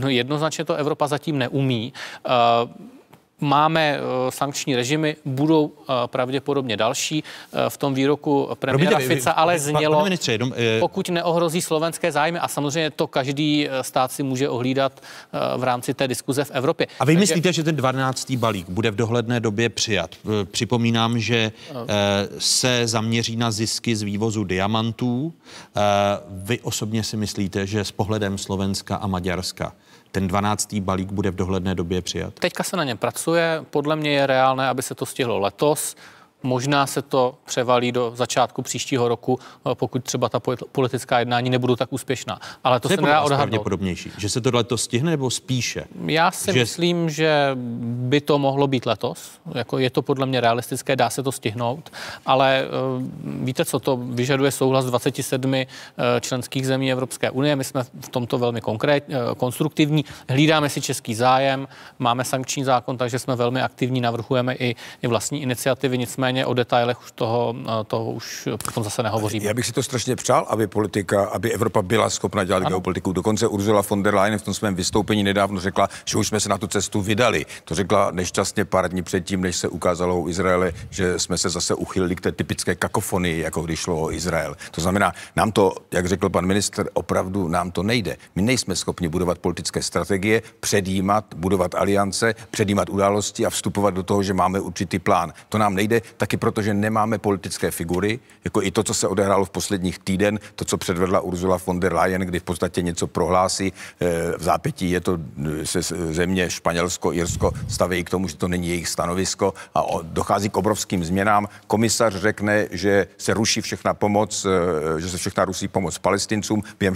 Speaker 5: No, jednoznačně to Evropa zatím neumí. Uh, Máme uh, sankční režimy, budou uh, pravděpodobně další. Uh, v tom výroku premiéra Promiňte, Fica ale znělo, ministře, jenom, je... pokud neohrozí slovenské zájmy, a samozřejmě to každý stát si může ohlídat v rámci té diskuze v Evropě.
Speaker 1: A vy Takže... myslíte, že ten 12. balík bude v dohledné době přijat? Připomínám, že se zaměří na zisky z vývozu diamantů. Vy osobně si myslíte, že s pohledem Slovenska a Maďarska ten 12. balík bude v dohledné době přijat?
Speaker 5: Teďka se na něm pracuje. Podle mě je reálné, aby se to stihlo letos. Možná se to převalí do začátku příštího roku, eh, pokud třeba ta politická jednání nebudou tak úspěšná. Ale to, to se nedá odhadnout.
Speaker 1: pravděpodobnější, že se to letos stihne nebo spíše?
Speaker 5: Já si že... myslím, že by to mohlo být letos. Jako je to podle mě realistické, dá se to stihnout, ale uh, víte co, to vyžaduje souhlas 27 uh, eh, členských zemí Evropské unie. My jsme v tomto velmi konkrét, konstruktivní. Hlídáme si český zájem, máme sankční zákon, takže jsme velmi aktivní, navrhujeme i, i vlastní iniciativy, nicméně nicméně o detailech už toho, eh, toho už potom zase nehovoříme.
Speaker 6: Já bych si to strašně přál, aby politika, aby Evropa byla schopna dělat ano. geopolitiku. Dokonce Ursula von der Leyen v tom svém vystoupení nedávno řekla, že už jsme se na tu cestu vydali. To řekla nešťastně pár dní předtím, než se ukázalo u Izraele, že jsme se zase uchylili k té typické kakofonii, jako když šlo o Izrael. To znamená, nám to, jak řekl pan minister, opravdu nám to nejde. My nejsme schopni budovat politické strategie, předjímat, budovat aliance, předjímat události a vstupovat do toho, že máme určitý plán. To nám nejde, taky protože nemáme politické figury, jako i to, co se odehrálo v posledních týden, to, co předvedla Ursula von der Leyen, kdy v podstatě něco prohlásí, v zápětí je to se země Španělsko, Irsko staví k tomu, že to není jejich stanovisko a dochází k obrovským změnám. Komisař řekne, že se ruší všechna pomoc, že se všechna rusí pomoc palestincům. Během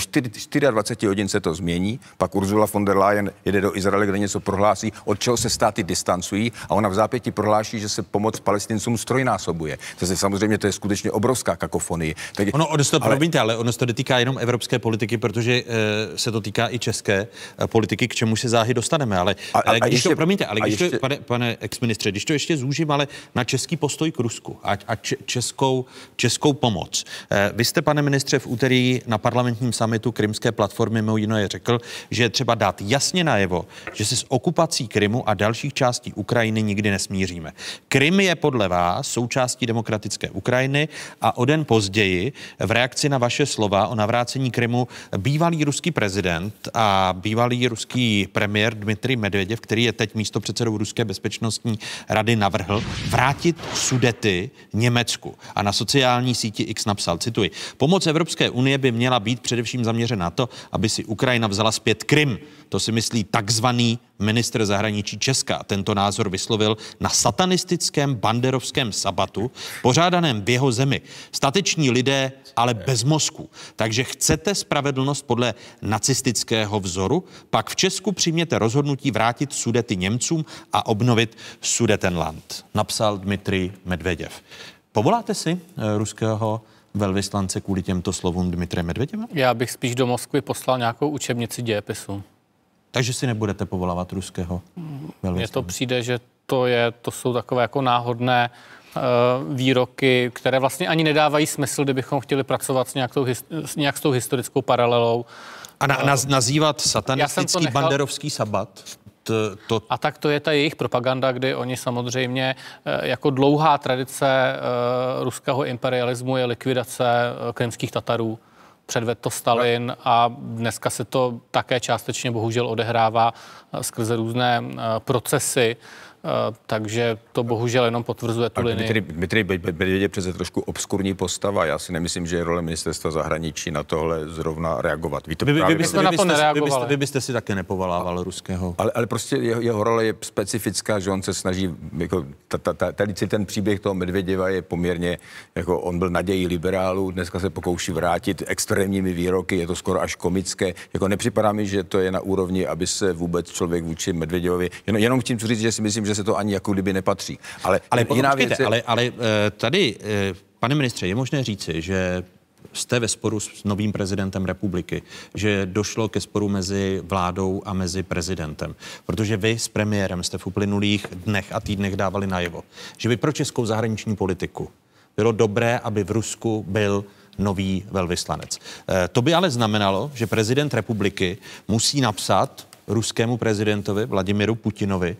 Speaker 6: 24 hodin se to změní, pak Ursula von der Leyen jede do Izraele, kde něco prohlásí, od čeho se státy distancují a ona v zápěti prohláší, že se pomoc palestincům strojnásobuje. To je samozřejmě to je skutečně obrovská kakofonie.
Speaker 1: Tak, ono, ono to, ale, promiňte, ale ono se to netýká jenom evropské politiky, protože e, se to týká i české e, politiky, k čemu se záhy dostaneme. Ale, a, a, ale když ještě, to, promiňte, ale když ještě, to, pane, pane exministře, když to ještě zúžím, ale na český postoj k Rusku a, a českou, českou pomoc. E, vy jste, pane ministře, v úterý na parlamentním samitu Krymské platformy mimo jiné řekl, že je třeba dát jasně najevo, že se s okupací Krymu a dalších částí Ukrajiny nikdy nesmíříme. Krym je podle vás součástí demokratické Ukrajiny a o den později v reakci na vaše slova o navrácení Krymu bývalý ruský prezident a bývalý ruský premiér Dmitry Medveděv, který je teď místo předsedou Ruské bezpečnostní rady, navrhl vrátit Sudety Německu. A na sociální síti X napsal, cituji, pomoc Evropské unie by měla být především zaměřena na to, aby si Ukrajina vzala zpět Krym. To si myslí takzvaný ministr zahraničí Česka. Tento názor vyslovil na satanistickém banderovském sabatu, pořádaném v jeho zemi. Stateční lidé, ale bez mozku. Takže chcete spravedlnost podle nacistického vzoru? Pak v Česku přijměte rozhodnutí vrátit Sudety Němcům a obnovit Sudetenland. Napsal Dmitrij Medveděv. Povoláte si eh, ruského velvyslance kvůli těmto slovům Dmitrije Medvěděva?
Speaker 5: Já bych spíš do Moskvy poslal nějakou učebnici dějepisu.
Speaker 1: Takže si nebudete povolávat ruského velvyslance?
Speaker 5: Mně to přijde, že to, je, to jsou takové jako náhodné uh, výroky, které vlastně ani nedávají smysl, kdybychom chtěli pracovat s nějakou, s nějak s tou historickou paralelou.
Speaker 1: A na, na, nazývat satanistický nechal... banderovský sabat?
Speaker 5: To, to... A tak to je ta jejich propaganda, kdy oni samozřejmě eh, jako dlouhá tradice ruského imperialismu je likvidace krymských Tatarů předvedl to Stalin a dneska se to také částečně bohužel odehrává skrze různé procesy. Eh, takže to bohužel jenom potvrzuje tu linii.
Speaker 6: Dmitry Medvěděv je přece trošku obskurní postava. Já si nemyslím, že je role ministerstva zahraničí na tohle zrovna reagovat.
Speaker 1: Vy, to vy, vy, byste, na to nereagovali. Vy byste, vy byste si také nepovalával a, ruského.
Speaker 6: Ale, ale prostě jeho, jeho role je specifická, že on se snaží, jako, ta, ta, ta, tady si ten příběh toho Medvěděva je poměrně, jako on byl nadějí liberálů, dneska se pokouší vrátit extrémními výroky, je to skoro až komické. Jako nepřipadá mi, že to je na úrovni, aby se vůbec člověk vůči Medvěděvovi, jenom, jenom tím chci říct, že si myslím, že se to ani jako kdyby nepatří.
Speaker 1: Ale, ale jiná věc je... ale, ale eh, tady, eh, pane ministře, je možné říci, že jste ve sporu s novým prezidentem republiky, že došlo ke sporu mezi vládou a mezi prezidentem. Protože vy s premiérem jste v uplynulých dnech a týdnech dávali najevo, že by pro českou zahraniční politiku bylo dobré, aby v Rusku byl nový velvyslanec. Eh, to by ale znamenalo, že prezident republiky musí napsat ruskému prezidentovi Vladimiru Putinovi eh,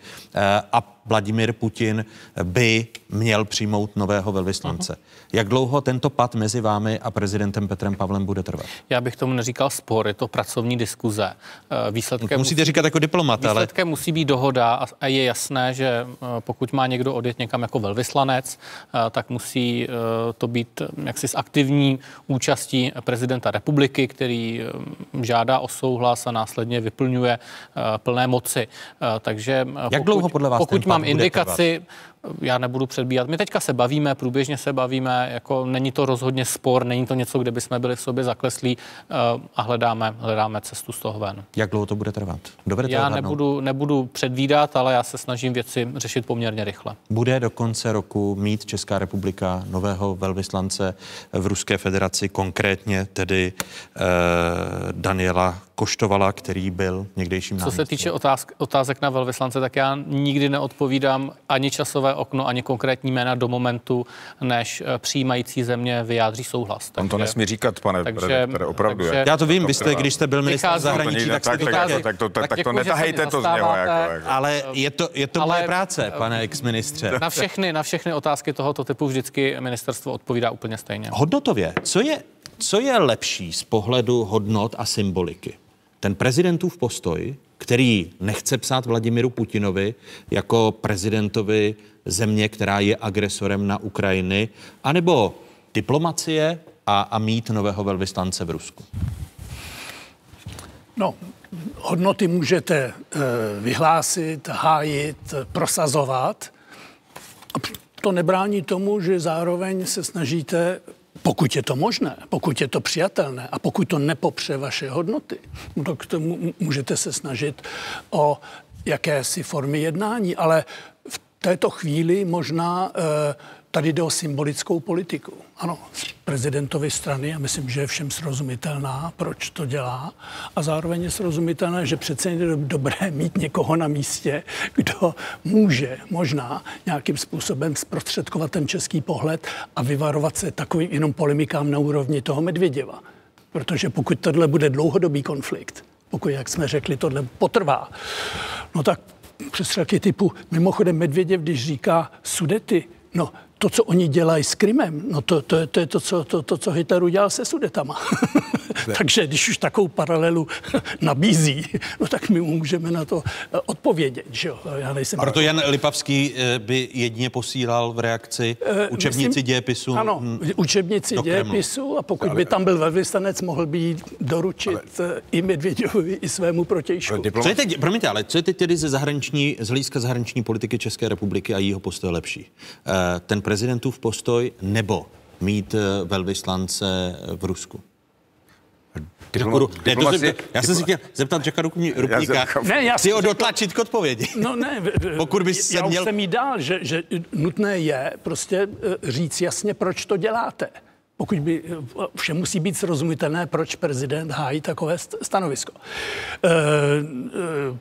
Speaker 1: a Vladimir Putin by měl přijmout nového velvyslance. Uh-huh. Jak dlouho tento pad mezi vámi a prezidentem Petrem Pavlem bude trvat?
Speaker 5: Já bych tomu neříkal spor, je to pracovní diskuze.
Speaker 1: Eh, výsledkem musíte musí, říkat jako diplomat,
Speaker 5: ale... Výsledkem musí být dohoda a je jasné, že eh, pokud má někdo odjet někam jako velvyslanec, tak musí to být jaksi s aktivní účastí prezidenta republiky, který žádá o souhlas a následně vyplňuje plné moci. Takže
Speaker 1: Jak pokud, dlouho podle vás
Speaker 5: pokud mám indikaci, já nebudu předbíhat. My teďka se bavíme, průběžně se bavíme, jako není to rozhodně spor, není to něco, kde bychom byli v sobě zakleslí uh, a hledáme, hledáme cestu z toho ven.
Speaker 1: Jak dlouho to bude trvat? Dovedete
Speaker 5: já nebudu, nebudu předvídat, ale já se snažím věci řešit poměrně rychle.
Speaker 1: Bude do konce roku mít Česká republika nového velvyslance v Ruské federaci, konkrétně tedy uh, Daniela Koštovala, který byl někdejším
Speaker 5: Co se týče otázk, otázek na velvyslance, tak já nikdy neodpovídám ani časové okno, ani konkrétní jména do momentu, než eh, přijímající země vyjádří souhlas.
Speaker 6: On to nesmí říkat, pane takže, redaktore, opravdu.
Speaker 1: Takže, já to vím, vy jste, když jste byl ministr zahraničí, tak jste
Speaker 6: to tak, tak, to, tak, tak to netahejte to z něho. Jako,
Speaker 1: jako. Ale je to, je to ale, moje práce, pane exministře.
Speaker 5: Na všechny, na všechny otázky tohoto typu vždycky ministerstvo odpovídá úplně stejně.
Speaker 1: Hodnotově, co je, co je lepší z pohledu hodnot a symboliky? Ten prezidentův postoj který nechce psát Vladimiru Putinovi jako prezidentovi země, která je agresorem na Ukrajiny, anebo diplomacie a, a mít nového velvyslance v Rusku?
Speaker 7: No, hodnoty můžete e, vyhlásit, hájit, prosazovat. To nebrání tomu, že zároveň se snažíte pokud je to možné, pokud je to přijatelné a pokud to nepopře vaše hodnoty, no tak to můžete se snažit o jakési formy jednání, ale v této chvíli možná e, Tady jde o symbolickou politiku. Ano, prezidentovi strany, a myslím, že je všem srozumitelná, proč to dělá. A zároveň je srozumitelné, že přece je dobré mít někoho na místě, kdo může možná nějakým způsobem zprostředkovat ten český pohled a vyvarovat se takovým jenom polemikám na úrovni toho Medvěděva. Protože pokud tohle bude dlouhodobý konflikt, pokud, jak jsme řekli, tohle potrvá, no tak přestřelky typu, mimochodem Medvěděv, když říká sudety, no to, co oni dělají s Krymem, no to, to, to je to, co, to, to, co Hitler udělal se Sudetama. Takže když už takovou paralelu nabízí, no tak my můžeme na to eh, odpovědět. Že jo?
Speaker 1: Já nejsem Proto Jan Lipavský eh, by jedině posílal v reakci eh, učebnici Myslím, dějepisu.
Speaker 7: Ano, učebnici dějepisu a pokud ale, by tam byl velvyslanec, mohl by jí doručit ale, i Medvěděvovi, i svému protějšku.
Speaker 1: Co je teď, promiňte, ale co je teď tedy ze zahraniční, z hlediska zahraniční politiky České republiky a jeho postoje lepší? Ten prezidentův postoj nebo mít velvyslance v Rusku? Diploma, ne, to já jsem si chtěl zeptat Jacka Rupníka, ne, já si ho dotlačit k odpovědi.
Speaker 7: No ne, Pokud bys se já měl... jsem jí dál, že, že nutné je prostě eh, říct jasně, proč to děláte pokud by, vše musí být srozumitelné, proč prezident hájí takové stanovisko. E,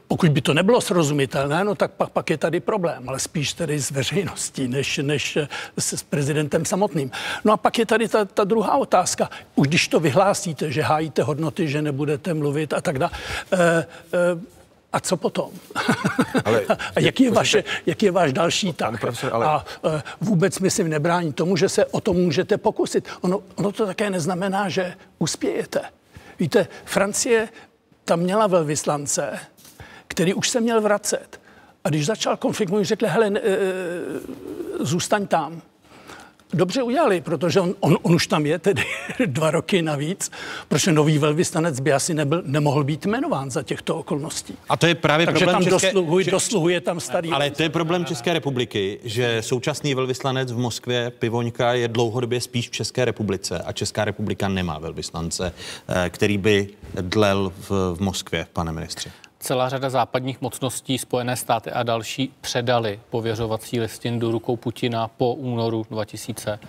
Speaker 7: pokud by to nebylo srozumitelné, no tak pak, pak je tady problém, ale spíš tedy s veřejností, než, než se s prezidentem samotným. No a pak je tady ta, ta druhá otázka. Už když to vyhlásíte, že hájíte hodnoty, že nebudete mluvit a tak dále, e, a co potom? Ale, a jaký je, vaše, jaký je váš další tak? Ale... A uh, vůbec myslím nebrání tomu, že se o to můžete pokusit. Ono, ono to také neznamená, že uspějete. Víte, Francie tam měla velvyslance, který už se měl vracet. A když začal konflikt, mu řekli, hele, e, zůstaň tam dobře udělali, protože on, on, on už tam je tedy dva roky navíc, protože nový velvyslanec by asi nebyl, nemohl být jmenován za těchto okolností.
Speaker 1: A to je právě
Speaker 7: Takže
Speaker 1: problém
Speaker 7: tam České... dosluhuje, že... dosluhuje tam starý.
Speaker 1: Ale to je problém České republiky, že současný velvyslanec v Moskvě, Pivoňka, je dlouhodobě spíš v České republice a Česká republika nemá velvyslance, eh, který by dlel v, v Moskvě, pane ministře
Speaker 5: celá řada západních mocností, Spojené státy a další předali pověřovací listin do rukou Putina po únoru 2000.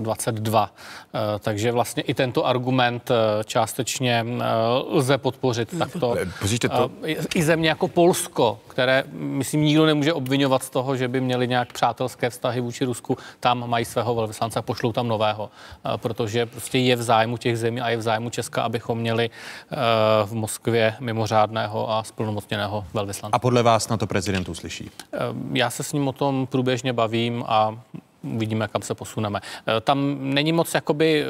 Speaker 5: 22. Eh, takže vlastně i tento argument eh, částečně eh, lze podpořit takto. To... I země jako Polsko, které, myslím, nikdo nemůže obvinovat z toho, že by měli nějak přátelské vztahy vůči Rusku, tam mají svého velvyslance a pošlou tam nového, protože prostě je v zájmu těch zemí a je v zájmu Česka, abychom měli v Moskvě mimořádného a splnomocněného velvyslance.
Speaker 1: A podle vás na to prezident uslyší?
Speaker 5: Já se s ním o tom průběžně bavím a uvidíme, kam se posuneme. Eh, tam není moc, jakoby eh,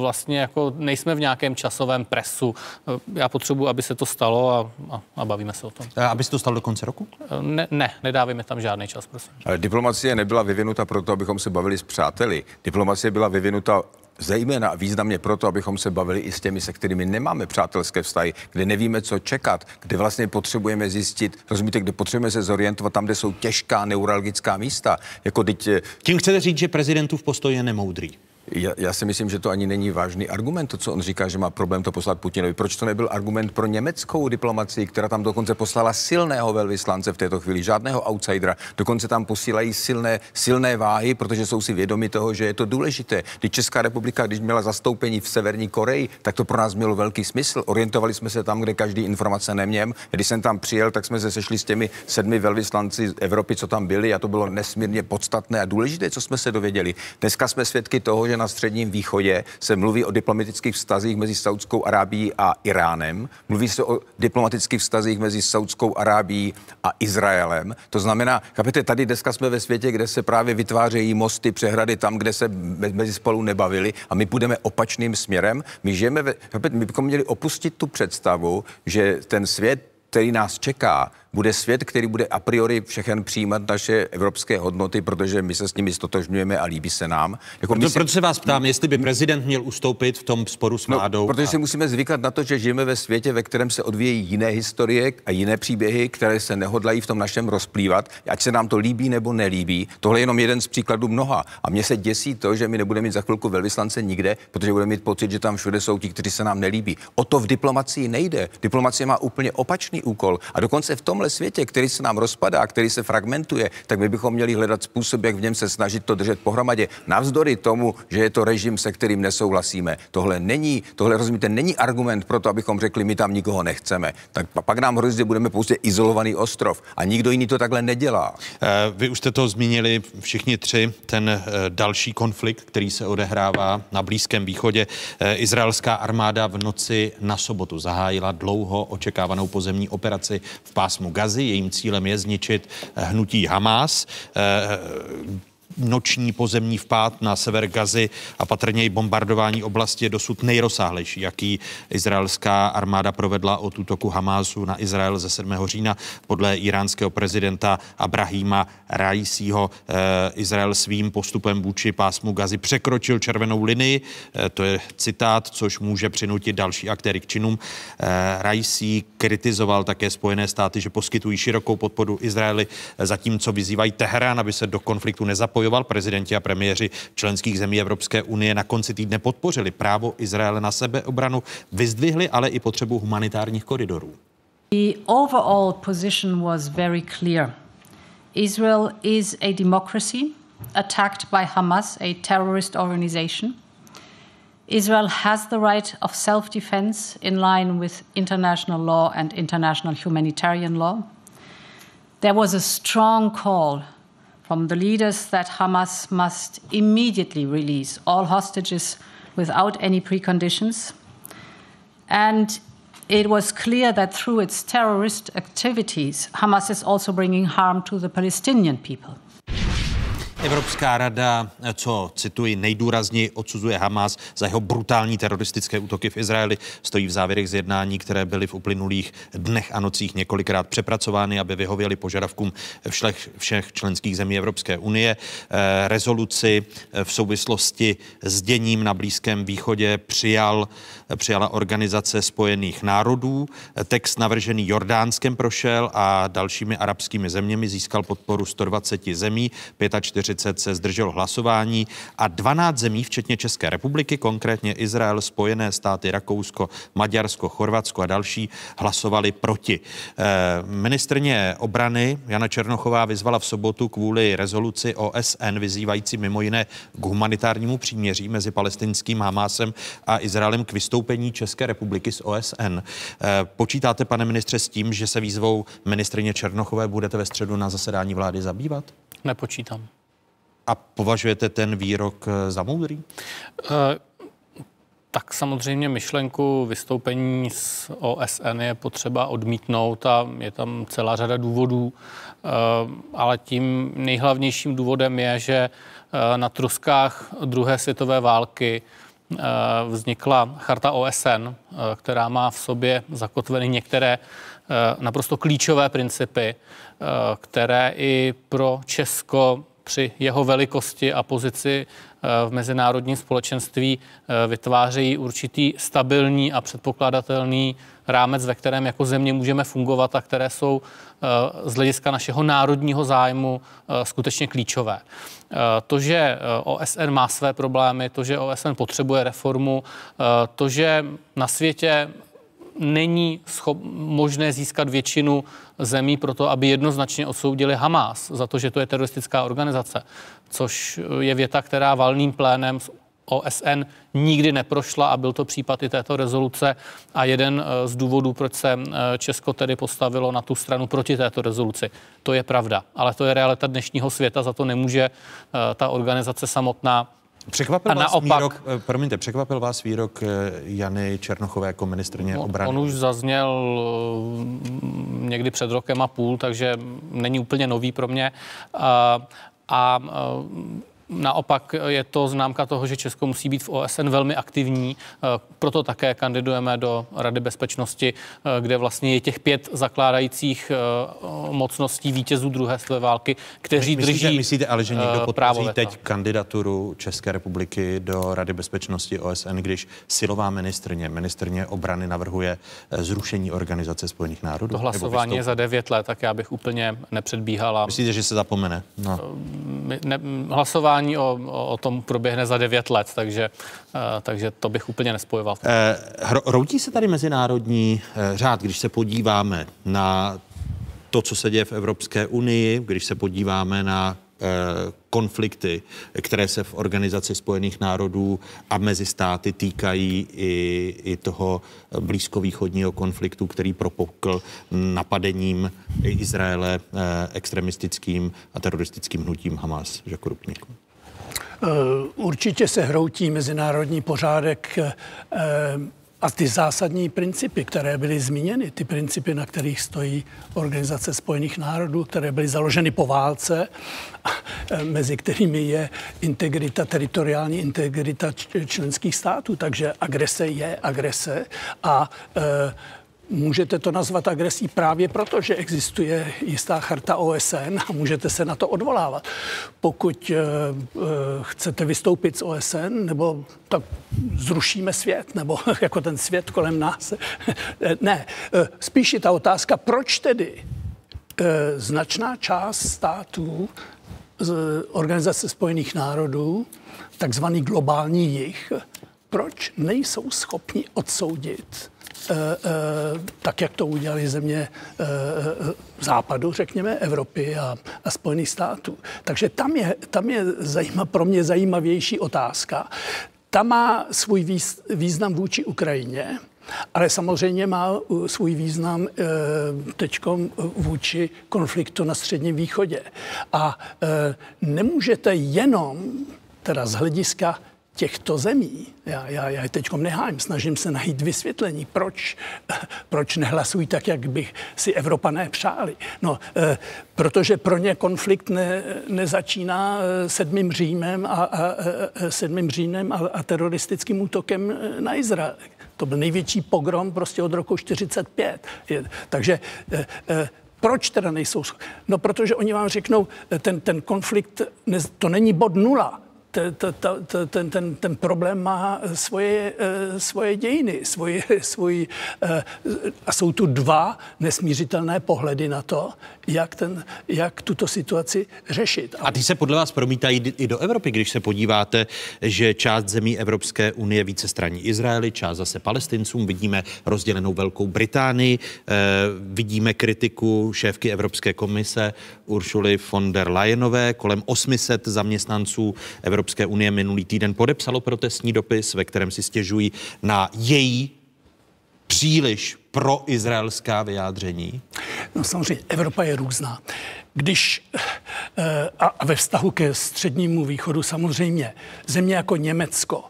Speaker 5: vlastně jako nejsme v nějakém časovém presu. Eh, já potřebuji, aby se to stalo a, a, a bavíme se o tom.
Speaker 1: A aby se to stalo do konce roku?
Speaker 5: Ne, ne nedávíme tam žádný čas, prosím.
Speaker 6: Ale diplomacie nebyla vyvinuta proto, abychom se bavili s přáteli. Diplomacie byla vyvinuta zejména významně proto, abychom se bavili i s těmi, se kterými nemáme přátelské vztahy, kde nevíme, co čekat, kde vlastně potřebujeme zjistit, rozumíte, kde potřebujeme se zorientovat tam, kde jsou těžká neuralgická místa. Jako teď... Eh,
Speaker 1: Tím chcete říct, že prezidentův postoj je nemoudrý?
Speaker 6: Já, já si myslím, že to ani není vážný argument, to, co on říká, že má problém to poslat Putinovi. Proč to nebyl argument pro německou diplomaci, která tam dokonce poslala silného velvyslance v této chvíli, žádného outsidera. Dokonce tam posílají silné, silné váhy, protože jsou si vědomi toho, že je to důležité. Když Česká republika, když měla zastoupení v Severní Koreji, tak to pro nás mělo velký smysl. Orientovali jsme se tam, kde každý informace neměl. Když jsem tam přijel, tak jsme se sešli s těmi sedmi velvyslanci Evropy, co tam byli, a to bylo nesmírně podstatné a důležité, co jsme se dověděli. Dneska jsme svědky toho, že na Středním východě se mluví o diplomatických vztazích mezi Saudskou Arábií a Iránem, mluví se o diplomatických vztazích mezi Saudskou Arábií a Izraelem. To znamená, chápete, tady dneska jsme ve světě, kde se právě vytvářejí mosty, přehrady tam, kde se mezi spolu nebavili a my půjdeme opačným směrem. My žijeme, ve, chápete, my bychom měli opustit tu představu, že ten svět který nás čeká, bude svět, který bude a priori všechen přijímat naše evropské hodnoty, protože my se s nimi stotožňujeme a líbí se nám.
Speaker 1: Jako proto, si... proto se vás ptám, jestli by prezident měl ustoupit v tom sporu s no, vládou.
Speaker 6: No, protože a... si musíme zvykat na to, že žijeme ve světě, ve kterém se odvíjejí jiné historie a jiné příběhy, které se nehodlají v tom našem rozplývat, ať se nám to líbí nebo nelíbí. Tohle je jenom jeden z příkladů mnoha. A mě se děsí to, že my nebudeme mít za chvilku velvyslance nikde, protože budeme mít pocit, že tam všude jsou ti, kteří se nám nelíbí. O to v diplomacii nejde. Diplomacie má úplně opačný úkol. A dokonce v tomhle světě, který se nám rozpadá, který se fragmentuje, tak my bychom měli hledat způsob, jak v něm se snažit to držet pohromadě. Navzdory tomu, že je to režim, se kterým nesouhlasíme. Tohle není, tohle rozumíte, není argument pro to, abychom řekli, my tam nikoho nechceme. Tak pak nám hrozí, že budeme pouze izolovaný ostrov a nikdo jiný to takhle nedělá.
Speaker 1: Eh, vy už jste to zmínili všichni tři, ten eh, další konflikt, který se odehrává na Blízkém východě. Eh, izraelská armáda v noci na sobotu zahájila dlouho očekávanou pozemní operaci v pásmu Gazy. Jejím cílem je zničit hnutí Hamas noční pozemní vpád na sever Gazy a patrně i bombardování oblasti je dosud nejrozsáhlejší, jaký izraelská armáda provedla od útoku Hamásu na Izrael ze 7. října. Podle iránského prezidenta Abrahima Raisího eh, Izrael svým postupem vůči pásmu Gazy překročil červenou linii. Eh, to je citát, což může přinutit další aktéry k činům. Eh, Raisí kritizoval také Spojené státy, že poskytují širokou podporu Izraeli, zatímco vyzývají Teherán, aby se do konfliktu nezapojoval bojoval. Prezidenti a premiéři členských zemí Evropské unie na konci týdne podpořili právo Izraele na sebeobranu, vyzdvihli ale i potřebu humanitárních koridorů.
Speaker 8: The overall position was very clear. Israel is a democracy attacked by Hamas, a terrorist organization. Israel has the right of self defense in line with international law and international humanitarian law. There was a strong call from the leaders that Hamas must immediately release all hostages without any preconditions. And it was clear that through its terrorist activities, Hamas is also bringing harm to the Palestinian people.
Speaker 1: Evropská rada, co cituji, nejdůrazněji odsuzuje Hamas za jeho brutální teroristické útoky v Izraeli, stojí v závěrech z jednání, které byly v uplynulých dnech a nocích několikrát přepracovány, aby vyhověly požadavkům všech, všech členských zemí Evropské unie. Eh, rezoluci v souvislosti s děním na Blízkém východě přijal, přijala Organizace spojených národů. Text navržený Jordánskem prošel a dalšími arabskými zeměmi získal podporu 120 zemí, 45 30 se zdrželo hlasování a 12 zemí, včetně České republiky, konkrétně Izrael, Spojené státy, Rakousko, Maďarsko, Chorvatsko a další, hlasovali proti. Eh, ministrně obrany Jana Černochová vyzvala v sobotu kvůli rezoluci OSN vyzývající mimo jiné k humanitárnímu příměří mezi palestinským Hamásem a Izraelem k vystoupení České republiky z OSN. Eh, počítáte, pane ministře, s tím, že se výzvou ministrině Černochové budete ve středu na zasedání vlády zabývat?
Speaker 5: Nepočítám.
Speaker 1: A považujete ten výrok eh, za moudrý?
Speaker 5: Uh, tak samozřejmě myšlenku vystoupení z OSN je potřeba odmítnout a je tam celá řada důvodů, ale tím nejhlavnějším důvodem je, že na truskách druhé světové války vznikla charta OSN, která má v sobě zakotveny některé naprosto klíčové principy, které i pro Česko při jeho velikosti a pozici eh, v mezinárodním společenství eh, vytvářejí určitý stabilní a předpokladatelný rámec, ve kterém jako země můžeme fungovat a které jsou eh, z hlediska našeho národního zájmu skutečně klíčové. To, že OSN má své problémy, to, že OSN potřebuje reformu, to, že na světě není možné získat většinu zemí pro to, aby jednoznačně odsoudili Hamas za to, že to je teroristická organizace, což je věta, která valným plénem OSN nikdy neprošla a byl to případ i této rezoluce a jeden eh, z důvodů, proč se eh, Česko tedy postavilo na tu stranu proti této rezoluci. To je pravda, ale to je realita dnešního světa, za to nemůže eh, ta organizace samotná
Speaker 1: Překvapil
Speaker 5: A
Speaker 1: vás
Speaker 5: naopak-
Speaker 1: výrok, eh, promiňte, překvapil vás výrok Jany Černochové jako ministrně
Speaker 5: On,
Speaker 1: obrany?
Speaker 5: on už zazněl někdy před rokem a půl, takže není úplně nový pro mě. A a Naopak je to známka toho, že Česko musí být v OSN velmi aktivní, eh, proto také kandidujeme do Rady bezpečnosti, eh, kde vlastně je těch pět zakládajících eh, mocností vítězů druhé světové války, kteří
Speaker 1: Myslíte,
Speaker 5: drží
Speaker 1: myslíte ale, že někdo podpoří teď kandidaturu České republiky do Rady bezpečnosti OSN, když silová ministrně, ministrně obrany navrhuje zrušení Organizace spojených národů?
Speaker 5: To hlasování je za devět let, tak já bych úplně nepředbíhal. A
Speaker 1: Myslíte, že se zapomene? No.
Speaker 5: ne, hlasování o, o, o tom proběhne za devět let, takže, eh, takže to bych úplně nespojoval.
Speaker 1: Eh, Hroutí se tady mezinárodní eh, řád, když se podíváme na to, co se děje v Evropské unii, když se podíváme na konflikty, které se v Organizaci spojených národů a mezi státy týkají i, i toho blízkovýchodního konfliktu, který propukl napadením Izraele extremistickým a teroristickým hnutím Hamas. Žako Rupníku.
Speaker 7: Eh, Určitě se hroutí mezinárodní pořádek eh, a ty zásadní principy, které byly zmíněny, ty principy, na kterých stojí Organizace spojených národů, které byly založeny po válce, eh, mezi kterými je integrita, teritoriální integrita členských států. Takže agrese je agrese a eh, Můžete to nazvat agresí právě proto, že existuje jistá charta OSN a můžete se na to odvolávat. Pokud uh, uh, chcete vystoupit z OSN, nebo tak zrušíme svět, nebo jako ten svět kolem nás. ne, uh, spíš je ta otázka, proč tedy značná část států z Organizace spojených národů, takzvaný globální jich, proč nejsou schopni odsoudit eh, eh, tak, jak to udělali země eh, eh, západu, řekněme, Evropy a, a Spojených států. Takže tam je, tam je zajímav, pro mě zajímavější otázka. Ta má svůj výz, význam vůči Ukrajině, ale samozřejmě má svůj význam teď vůči konfliktu na Středním východě. A eh, nemůžete jenom, teda z hlediska těchto zemí. Já, já, já je teď nehájím, snažím se najít vysvětlení, proč, proč nehlasují tak, jak bych si Evropané přáli. No, eh, protože pro ně konflikt ne, nezačíná eh, sedmým Římem a, a, a, sedmým Římem a, a teroristickým útokem eh, na Izrael. To byl největší pogrom prostě od roku 45. Je, takže eh, eh, proč teda nejsou? No, protože oni vám řeknou, eh, ten, ten konflikt, to není bod nula. Te- te- te- te- Ten, ten, ten problém má svoje, eh, svoje dějiny, svoje, svůj, eh, a jsou tu dva nesmířitelné pohledy na to, jak, ten, jak tuto situaci řešit.
Speaker 1: A ty se podle vás promítají i do Evropy, když se podíváte, že část zemí Evropské unie více straní Izraeli, část zase palestincům, vidíme rozdělenou Velkou Británii, eh, vidíme kritiku šéfky Evropské komise Uršuly von der Leyenové, kolem 800 zaměstnanců Evropské unie minulý týden podepsalo protestní dopis, ve kterém si stěžují na její příliš proizraelská vyjádření.
Speaker 7: No samozřejmě, Evropa je různá. Když eh, a ve vztahu ke střednímu východu samozřejmě země jako Německo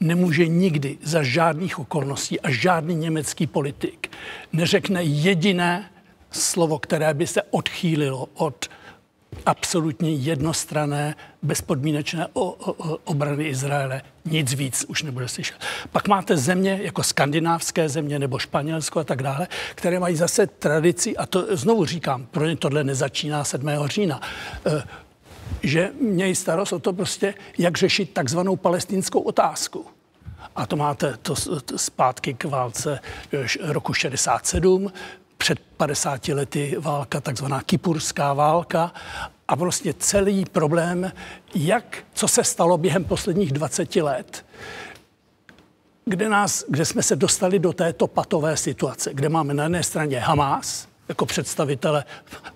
Speaker 7: nemůže nikdy za žádných okolností a žádný německý politik neřekne jediné slovo, které by se odchýlilo od absolutně jednostrané, bezpodmínečné o, o, o obrany Izraele. Nic víc už nebude slyšet. Pak máte země jako skandinávské země nebo Španělsko a tak dále, které mají zase tradici, a to znovu říkám, pro ně tohle nezačíná 7. října, eh, že mějí starost o to prostě, jak řešit takzvanou palestinskou otázku. A to máte to, to zpátky k válce eh, roku 67, před 50 lety válka, takzvaná Kipurská válka. A prostě celý problém, jak, co se stalo během posledních 20 let, kde, nás, kde jsme se dostali do této patové situace, kde máme na jedné straně Hamás, jako představitele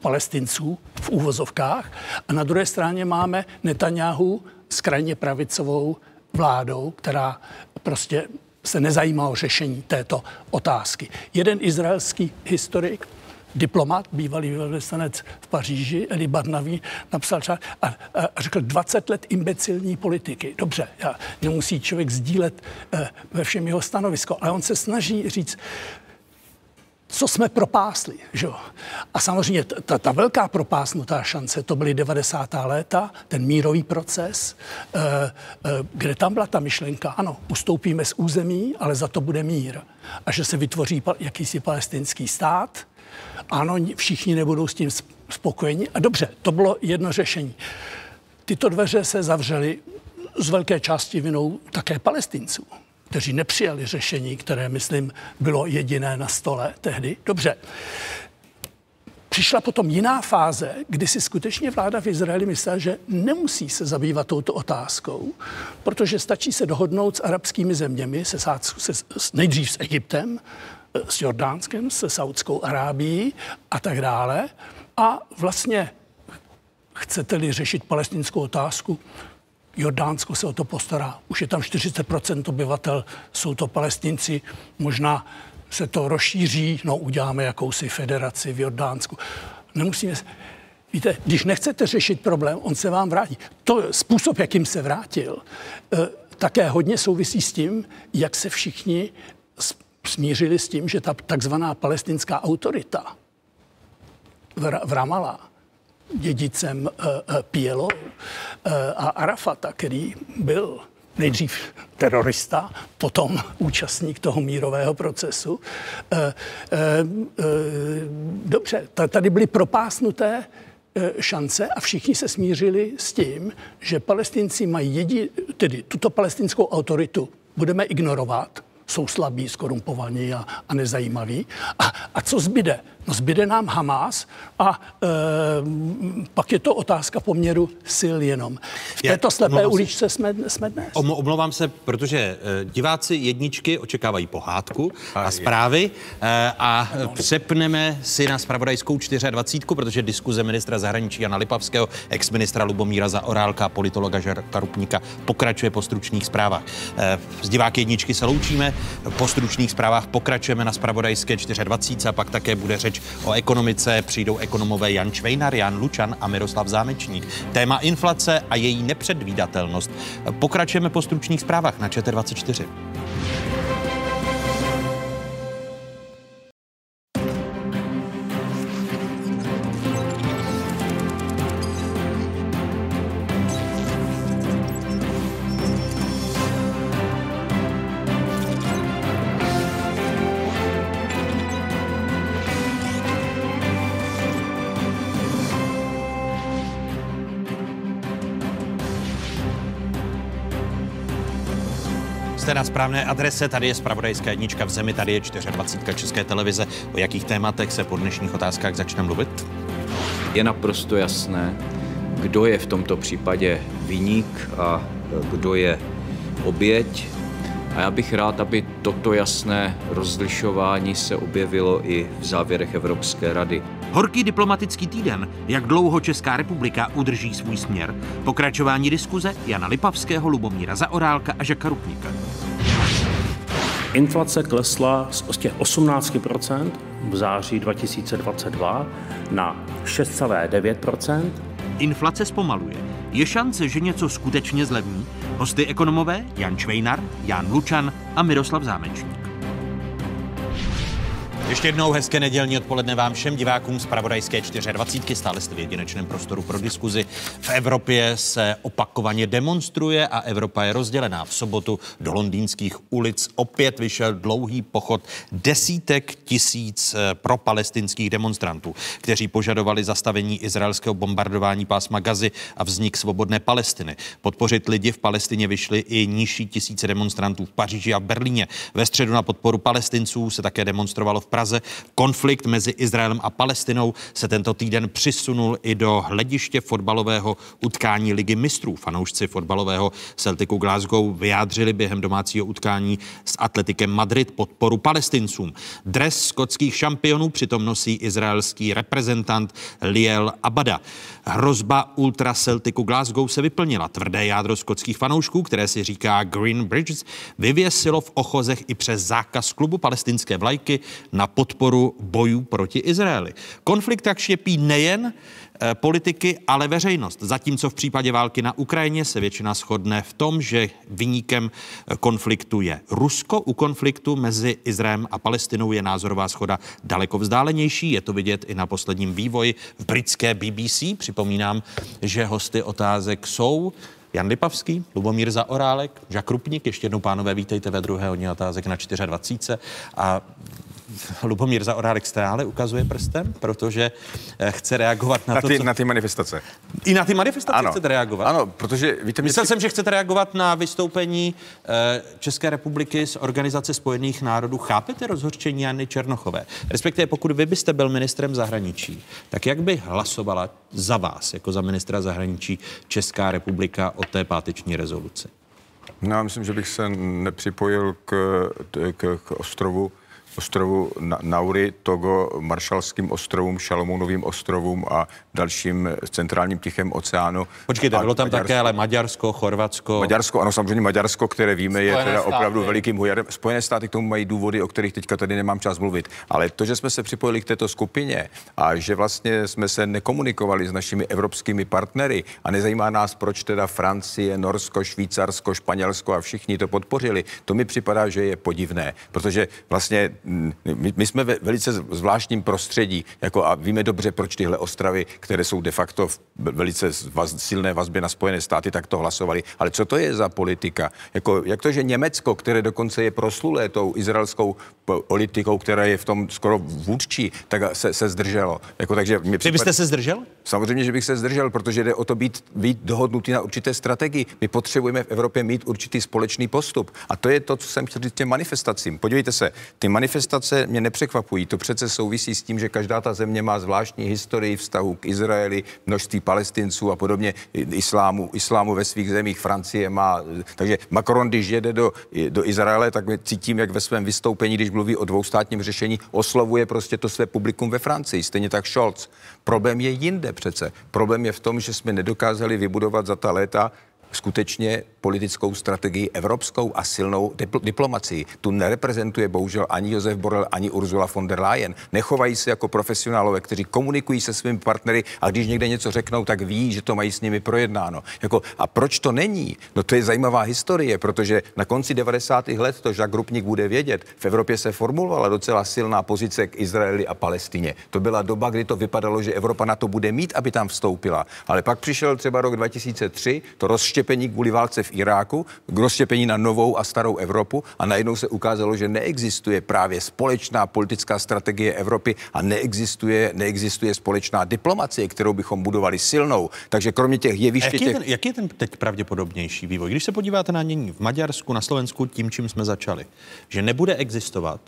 Speaker 7: palestinců v úvozovkách, a na druhé straně máme Netanyahu s krajně pravicovou vládou, která prostě se nezajímá o řešení této otázky. Jeden izraelský historik diplomat, bývalý velvyslanec v Paříži, Eli Barnaví, napsal a, a, a řekl 20 let imbecilní politiky. Dobře, já, nemusí člověk sdílet eh, ve všem jeho stanovisko, ale on se snaží říct, co jsme propásli. Že? A samozřejmě ta, ta velká propásnutá šance, to byly 90. léta, ten mírový proces, eh, eh, kde tam byla ta myšlenka, ano, ustoupíme z území, ale za to bude mír. A že se vytvoří jakýsi palestinský stát, ano, všichni nebudou s tím spokojeni. A dobře, to bylo jedno řešení. Tyto dveře se zavřely z velké části vinou také palestinců kteří nepřijali řešení, které, myslím, bylo jediné na stole tehdy. Dobře. Přišla potom jiná fáze, kdy si skutečně vláda v Izraeli myslela, že nemusí se zabývat touto otázkou, protože stačí se dohodnout s arabskými zeměmi, se, se, nejdřív s Egyptem, s Jordánskem, se Saudskou Arábií a tak dále. A vlastně chcete-li řešit palestinskou otázku, Jordánsko se o to postará. Už je tam 40% obyvatel, jsou to palestinci, možná se to rozšíří, no uděláme jakousi federaci v Jordánsku. Nemusíme... Víte, když nechcete řešit problém, on se vám vrátí. To způsob, jakým se vrátil, eh, také hodně souvisí s tím, jak se všichni smířili s tím, že ta takzvaná palestinská autorita v Ramallah dědicem uh, uh, PLO uh, a Arafata, který byl nejdřív terorista, potom účastník toho mírového procesu. Dobře, tady byly propásnuté šance a všichni se smířili s tím, že palestinci mají jedi, tedy tuto palestinskou autoritu budeme ignorovat, jsou slabí, skorumpovaní a, a nezajímaví. A, a co zbyde? No zbyde nám Hamas a e, pak je to otázka poměru sil jenom. V Já, této slepé uličce jsme, jsme dnes.
Speaker 1: Omlouvám se, protože e, diváci jedničky očekávají pohádku a, a zprávy e, a no. přepneme si na spravodajskou 24, protože diskuze ministra zahraničí Jana Lipavského, ex-ministra Lubomíra Zaorálka a politologa Žarka Rupníka pokračuje po stručných zprávách. E, z diváky jedničky se loučíme, po stručných zprávách pokračujeme na spravodajské 24 a pak také bude řeč o ekonomice. Přijdou ekonomové Jan Čvejnar, Jan Lučan a Miroslav Zámečník. Téma inflace a její nepředvídatelnost. Pokračujeme po stručných zprávách na ČT24. Správné adrese, tady je spravodajská jednička v zemi, tady je 24 České televize. O jakých tématech se po dnešních otázkách začne mluvit?
Speaker 3: Je naprosto jasné, kdo je v tomto případě viník a kdo je oběť. A já bych rád, aby toto jasné rozlišování se objevilo i v závěrech Evropské rady.
Speaker 1: Horký diplomatický týden, jak dlouho Česká republika udrží svůj směr, pokračování diskuze Jana Lipavského, Lubomíra Zaorálka a Žaka Rupníka.
Speaker 9: Inflace klesla z 18% v září 2022 na 6,9%.
Speaker 1: Inflace zpomaluje. Je šance, že něco skutečně zlevní? Hosty ekonomové Jan Čvejnar, Jan Lučan a Miroslav Zámečník. Ještě jednou hezké nedělní odpoledne vám všem divákům z Pravodajské 24. Stále jste v jedinečném prostoru pro diskuzi. V Evropě se opakovaně demonstruje a Evropa je rozdělená. V sobotu do londýnských ulic opět vyšel dlouhý pochod desítek tisíc eh, pro palestinských demonstrantů, kteří požadovali zastavení izraelského bombardování pásma Gazy a vznik svobodné Palestiny. Podpořit lidi v Palestině vyšly i nižší tisíce demonstrantů v Paříži a v Berlíně. Ve středu na podporu palestinců se také demonstrovalo v Praze. Konflikt mezi Izraelem a Palestinou se tento týden přisunul i do hlediště fotbalového utkání Ligy mistrů. Fanoušci fotbalového Celticu Glasgow vyjádřili během domácího utkání s Atletikem Madrid podporu palestincům. Dres skotských šampionů přitom nosí izraelský reprezentant Liel Abada. Hrozba Ultra Celticu Glasgow se vyplnila. Tvrdé jádro skotských fanoušků, které si říká Green Bridges, vyvěsilo v ochozech i přes zákaz klubu palestinské vlajky na na podporu bojů proti Izraeli. Konflikt tak štěpí nejen Eh, politiky, ale veřejnost. Zatímco v případě války na Ukrajině se většina shodne v tom, že vyníkem eh, konfliktu je Rusko, u konfliktu mezi Izraelem a Palestinou je názorová schoda daleko vzdálenější. Je to vidět i na posledním vývoji v britské BBC. Připomínám, že hosty otázek jsou Jan Lipavský, Lubomír Zaorálek, Žak Rupník, ještě jednou pánové, vítejte ve druhé hodně otázek na 24. A Lubomír Zaorálek stále ukazuje prstem, protože eh, chce reagovat na,
Speaker 6: na
Speaker 1: to,
Speaker 6: ty,
Speaker 1: co...
Speaker 6: Na ty manifestace.
Speaker 1: I na ty manifestace
Speaker 6: ano.
Speaker 1: chcete reagovat?
Speaker 6: Ano, protože víte...
Speaker 1: Myslel
Speaker 6: mě...
Speaker 1: jsem, že chcete reagovat na vystoupení eh, České republiky z Organizace spojených národů. Chápete rozhorčení Jany Černochové? Respektive pokud vy byste byl ministrem zahraničí, tak jak by hlasovala za vás, jako za ministra zahraničí Česká republika o té páteční rezoluci?
Speaker 6: No, já myslím, že bych se nepřipojil k, k, k ostrovu ostrovu Nauri, Togo, Maršalským ostrovům, Šalomounovým ostrovům a dalším centrálním Tichém oceánu.
Speaker 1: Počkejte, bylo tam Maďarsko. také ale Maďarsko, Chorvatsko.
Speaker 6: Maďarsko, ano, samozřejmě Maďarsko, které víme, Spojené je teda
Speaker 5: státy.
Speaker 6: opravdu velikým hujarem. Spojené státy k tomu mají důvody, o kterých teďka tady nemám čas mluvit. Ale to, že jsme se připojili k této skupině a že vlastně jsme se nekomunikovali s našimi evropskými partnery a nezajímá nás, proč teda Francie, Norsko, Švýcarsko, Španělsko a všichni to podpořili, to mi připadá, že je podivné, protože vlastně my, my jsme ve velice zvláštním prostředí jako a víme dobře, proč tyhle ostravy, které jsou de facto v velice vaz, silné vazbě na Spojené státy, tak to hlasovali. Ale co to je za politika? Jako, jak to, že Německo, které dokonce je proslulé tou izraelskou politikou, která je v tom skoro vůdčí, tak se, se zdrželo. Jako, takže
Speaker 1: mě Vy byste se zdržel?
Speaker 6: Samozřejmě, že bych se zdržel, protože jde o to být, být dohodnutý na určité strategii. My potřebujeme v Evropě mít určitý společný postup. A to je to, co jsem chtěl říct těm manifestacím. Podívejte se, ty manifestace mě nepřekvapují. To přece souvisí s tím, že každá ta země má zvláštní historii vztahu k Izraeli, množství palestinců a podobně, islámu, islámu ve svých zemích. Francie má. Takže Macron, když jede do, do Izraele, tak cítím, jak ve svém vystoupení, když mluví o dvoustátním řešení, oslovuje prostě to své publikum ve Francii. Stejně tak Scholz. Problém je jinde přece. Problém je v tom, že jsme nedokázali vybudovat za ta léta skutečně politickou strategii evropskou a silnou dipl- diplomacii. Tu nereprezentuje bohužel ani Josef Borrell, ani Ursula von der Leyen. Nechovají se jako profesionálové, kteří komunikují se svými partnery a když někde něco řeknou, tak ví, že to mají s nimi projednáno. Jako, a proč to není? No to je zajímavá historie, protože na konci 90. let, to Jacques Rupnik bude vědět, v Evropě se formulovala docela silná pozice k Izraeli a Palestině. To byla doba, kdy to vypadalo, že Evropa na to bude mít, aby tam vstoupila. Ale pak přišel třeba rok 2003, to rozštěpení kvůli válce v Iráku, k rozštěpení na novou a starou Evropu a najednou se ukázalo, že neexistuje právě společná politická strategie Evropy a neexistuje, neexistuje společná diplomacie, kterou bychom budovali silnou. Takže kromě těch jeviště...
Speaker 1: Jaký,
Speaker 6: těch...
Speaker 1: je ten, jaký je ten teď pravděpodobnější vývoj? Když se podíváte na nění v Maďarsku, na Slovensku, tím, čím jsme začali, že nebude existovat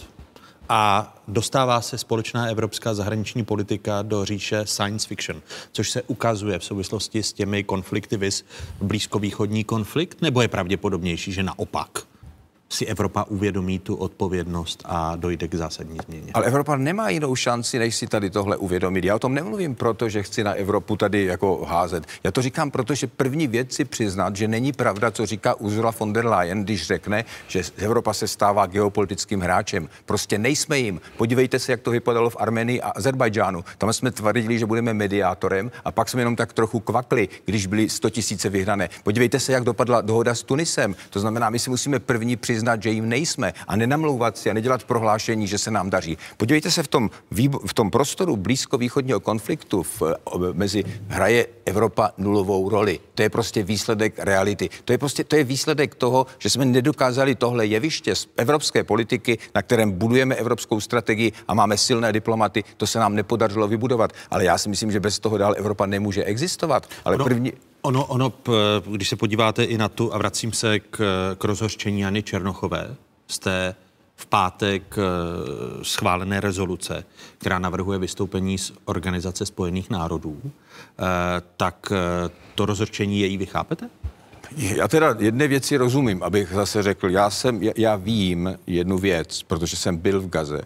Speaker 1: a dostává se společná evropská zahraniční politika do říše science fiction, což se ukazuje v souvislosti s těmi konflikty vys blízkovýchodní konflikt, nebo je pravděpodobnější, že naopak? Si Evropa uvědomí tu odpovědnost a dojde k zásadní změně.
Speaker 6: Ale Evropa nemá jinou šanci, než si tady tohle uvědomit. Já o tom nemluvím proto, že chci na Evropu tady jako házet. Já to říkám proto, že první věc si přiznat, že není pravda, co říká Ursula von der Leyen, když řekne, že Evropa se stává geopolitickým hráčem. Prostě nejsme jim. Podívejte se, jak to vypadalo v Armenii a Azerbajdžánu. Tam jsme tvrdili, že budeme mediátorem a pak jsme jenom tak trochu kvakli, když byly 100 tisíce vyhrané. Podívejte se, jak dopadla dohoda s Tunisem. To znamená, my si musíme první přiznat, přiznat, že jim nejsme a nenamlouvat si a nedělat prohlášení, že se nám daří. Podívejte se v tom, v tom prostoru blízkovýchodního konfliktu v, mezi hraje Evropa nulovou roli. To je prostě výsledek reality. To je prostě to je výsledek toho, že jsme nedokázali tohle jeviště z evropské politiky, na kterém budujeme evropskou strategii a máme silné diplomaty, to se nám nepodařilo vybudovat. Ale já si myslím, že bez toho dál Evropa nemůže existovat. Ale
Speaker 1: no.
Speaker 6: první,
Speaker 1: Ono, ono, když se podíváte i na tu, a vracím se k, k rozhořčení Jany Černochové, té v pátek eh, schválené rezoluce, která navrhuje vystoupení z Organizace spojených národů, eh, tak eh, to rozhořčení její vychápete?
Speaker 6: Já teda jedné věci rozumím, abych zase řekl. Já, jsem, já, já vím jednu věc, protože jsem byl v Gaze.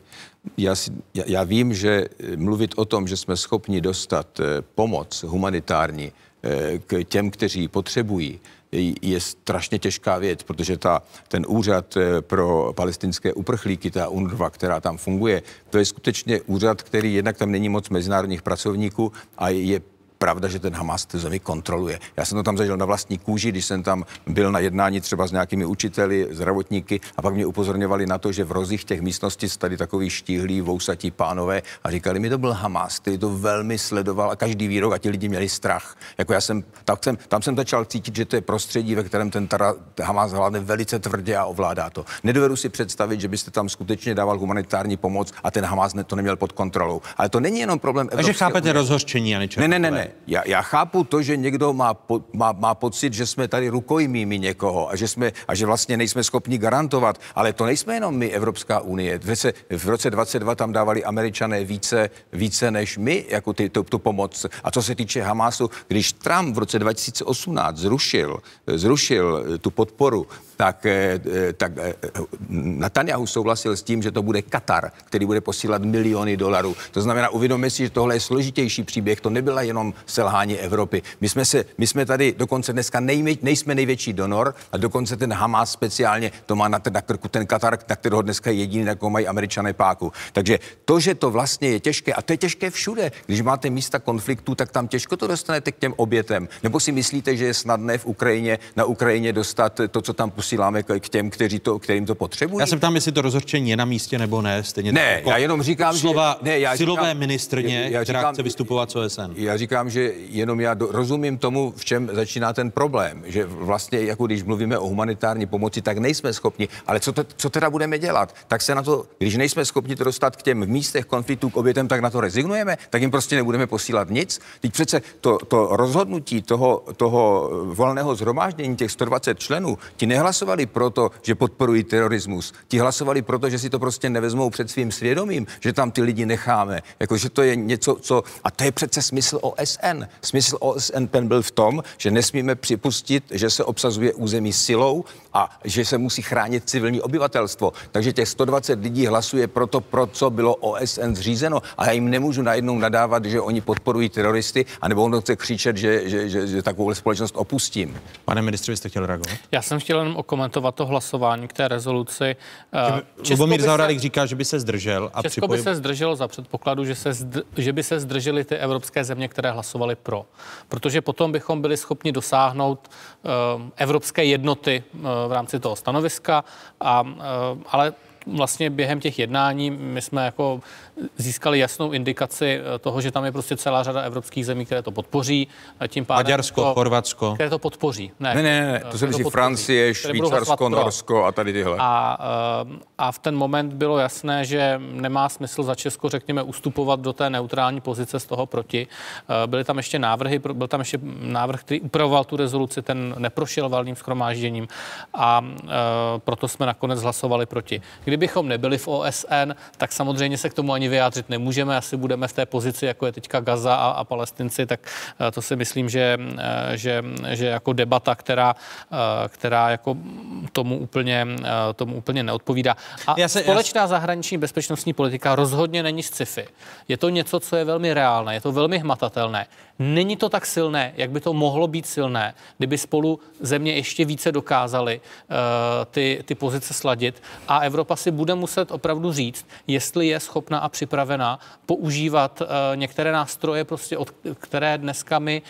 Speaker 6: Já, si, já, já vím, že mluvit o tom, že jsme schopni dostat pomoc humanitární k těm, kteří potřebují, je strašně těžká věc, protože ta, ten úřad eh, pro palestinské uprchlíky, ta UNRWA, která tam funguje, to je skutečně úřad, který jednak tam není moc mezinárodních pracovníků a je pravda, že ten Hamas tu zemi kontroluje. Já jsem to tam zažil na vlastní kůži, když jsem tam byl na jednání třeba s nějakými učiteli, zdravotníky a pak mě upozorňovali na to, že v rozích těch místností tady takový štíhlí, vousatí pánové a říkali mi, to byl Hamas, který to velmi sledoval a každý výrok a ti lidi měli strach. Jako já jsem, tam, jsem, tam jsem začal cítit, že to je prostředí, ve kterém ten tara, Hamas hlavně velice tvrdě a ovládá to. Nedovedu si představit, že byste tam skutečně dával humanitární pomoc a ten Hamas to neměl pod kontrolou. Ale to není jenom problém
Speaker 1: Takže chápete unie. rozhořčení,
Speaker 6: Ne, ne, ne, ne. Já, já chápu to, že někdo má, po, má, má pocit, že jsme tady rukojmími někoho a že, jsme, a že vlastně nejsme schopni garantovat, ale to nejsme jenom my, Evropská unie. V roce, v roce 22 tam dávali američané více, více než my, jako ty, tu, tu pomoc. A co se týče Hamasu, když Trump v roce 2018 zrušil, zrušil tu podporu tak, eh, eh, tak eh, Netanyahu souhlasil s tím, že to bude Katar, který bude posílat miliony dolarů. To znamená, uvědomme si, že tohle je složitější příběh, to nebyla jenom selhání Evropy. My jsme, se, my jsme tady dokonce dneska nejmě, nejsme největší donor a dokonce ten Hamas speciálně to má na, na krku ten Katar, na kterého dneska je jediný, jako mají američané páku. Takže to, že to vlastně je těžké, a to je těžké všude, když máte místa konfliktu, tak tam těžko to dostanete k těm obětem. Nebo si myslíte, že je snadné v Ukrajině, na Ukrajině dostat to, co tam posíláme k těm, kteří to, kterým to potřebují.
Speaker 1: Já se ptám, jestli to rozhorčení je na místě nebo ne. Stejně
Speaker 6: ne, jako já jenom říkám,
Speaker 1: slova
Speaker 6: že... Ne,
Speaker 1: já silové říkám, ministrně, já která říkám, chce vystupovat co OSN.
Speaker 6: Já říkám, že jenom já do, rozumím tomu, v čem začíná ten problém. Že vlastně, jako když mluvíme o humanitární pomoci, tak nejsme schopni. Ale co, to, co teda budeme dělat? Tak se na to, když nejsme schopni to dostat k těm v místech konfliktů k obětem, tak na to rezignujeme, tak jim prostě nebudeme posílat nic. Teď přece to, to rozhodnutí toho, toho volného zhromáždění těch 120 členů, ti nehlas nehlasovali proto, že podporují terorismus. Ti hlasovali proto, že si to prostě nevezmou před svým svědomím, že tam ty lidi necháme. Jako, že to je něco, co... A to je přece smysl OSN. Smysl OSN ten byl v tom, že nesmíme připustit, že se obsazuje území silou a že se musí chránit civilní obyvatelstvo. Takže těch 120 lidí hlasuje proto, pro co bylo OSN zřízeno. A já jim nemůžu najednou nadávat, že oni podporují teroristy, anebo on chce křičet, že, že, že, že takovou společnost opustím.
Speaker 1: Pane ministře, jste chtěl reagovat?
Speaker 5: Já jsem chtěl jenom okomentovat to hlasování k té rezoluci.
Speaker 1: Eh, Lubomír Zaorálek říká, že by se zdržel. A
Speaker 5: Česko připojím... by se zdrželo za předpokladu, že, se zdr... že by se zdržely ty evropské země, které hlasovaly pro. Protože potom bychom byli schopni dosáhnout uh, evropské jednoty uh, v rámci toho stanoviska, a, uh, ale vlastně během těch jednání my jsme jako získali jasnou indikaci eh, toho, že tam je prostě celá řada evropských zemí, které to podpoří.
Speaker 1: A tím pádem Maďarsko, to, Chorvatsko.
Speaker 5: Které to podpoří.
Speaker 6: Ne, ne, ne, ne to se myslí Francie, Švýcarsko, Norsko a tady tyhle.
Speaker 5: A, eh, a v ten moment bylo jasné, že nemá smysl za Česko, řekněme, ustupovat do té neutrální pozice z toho proti. Eh, byly tam ještě návrhy, byl tam ještě návrh, který upravoval tu rezoluci, ten neprošel valným schromážděním a proto jsme nakonec hlasovali proti. Kdybychom nebyli v OSN, tak samozřejmě se k tomu ani vyjádřit nemůžeme. Asi budeme v té pozici, jako je teďka Gaza a, a Palestinci, tak eh, to si myslím, že, eh, že, že jako debata, která, eh, která jako tomu úplně, tomu úplně neodpovídá. A já se, společná já... zahraniční bezpečnostní politika rozhodně není sci-fi. Je to něco, co je velmi reálné, je to velmi hmatatelné. Není to tak silné, jak by to mohlo být silné, kdyby spolu země ještě více dokázaly uh, ty, ty pozice sladit a Evropa si bude muset opravdu říct, jestli je schopna a připravena používat uh, některé nástroje, prostě od, které dneska my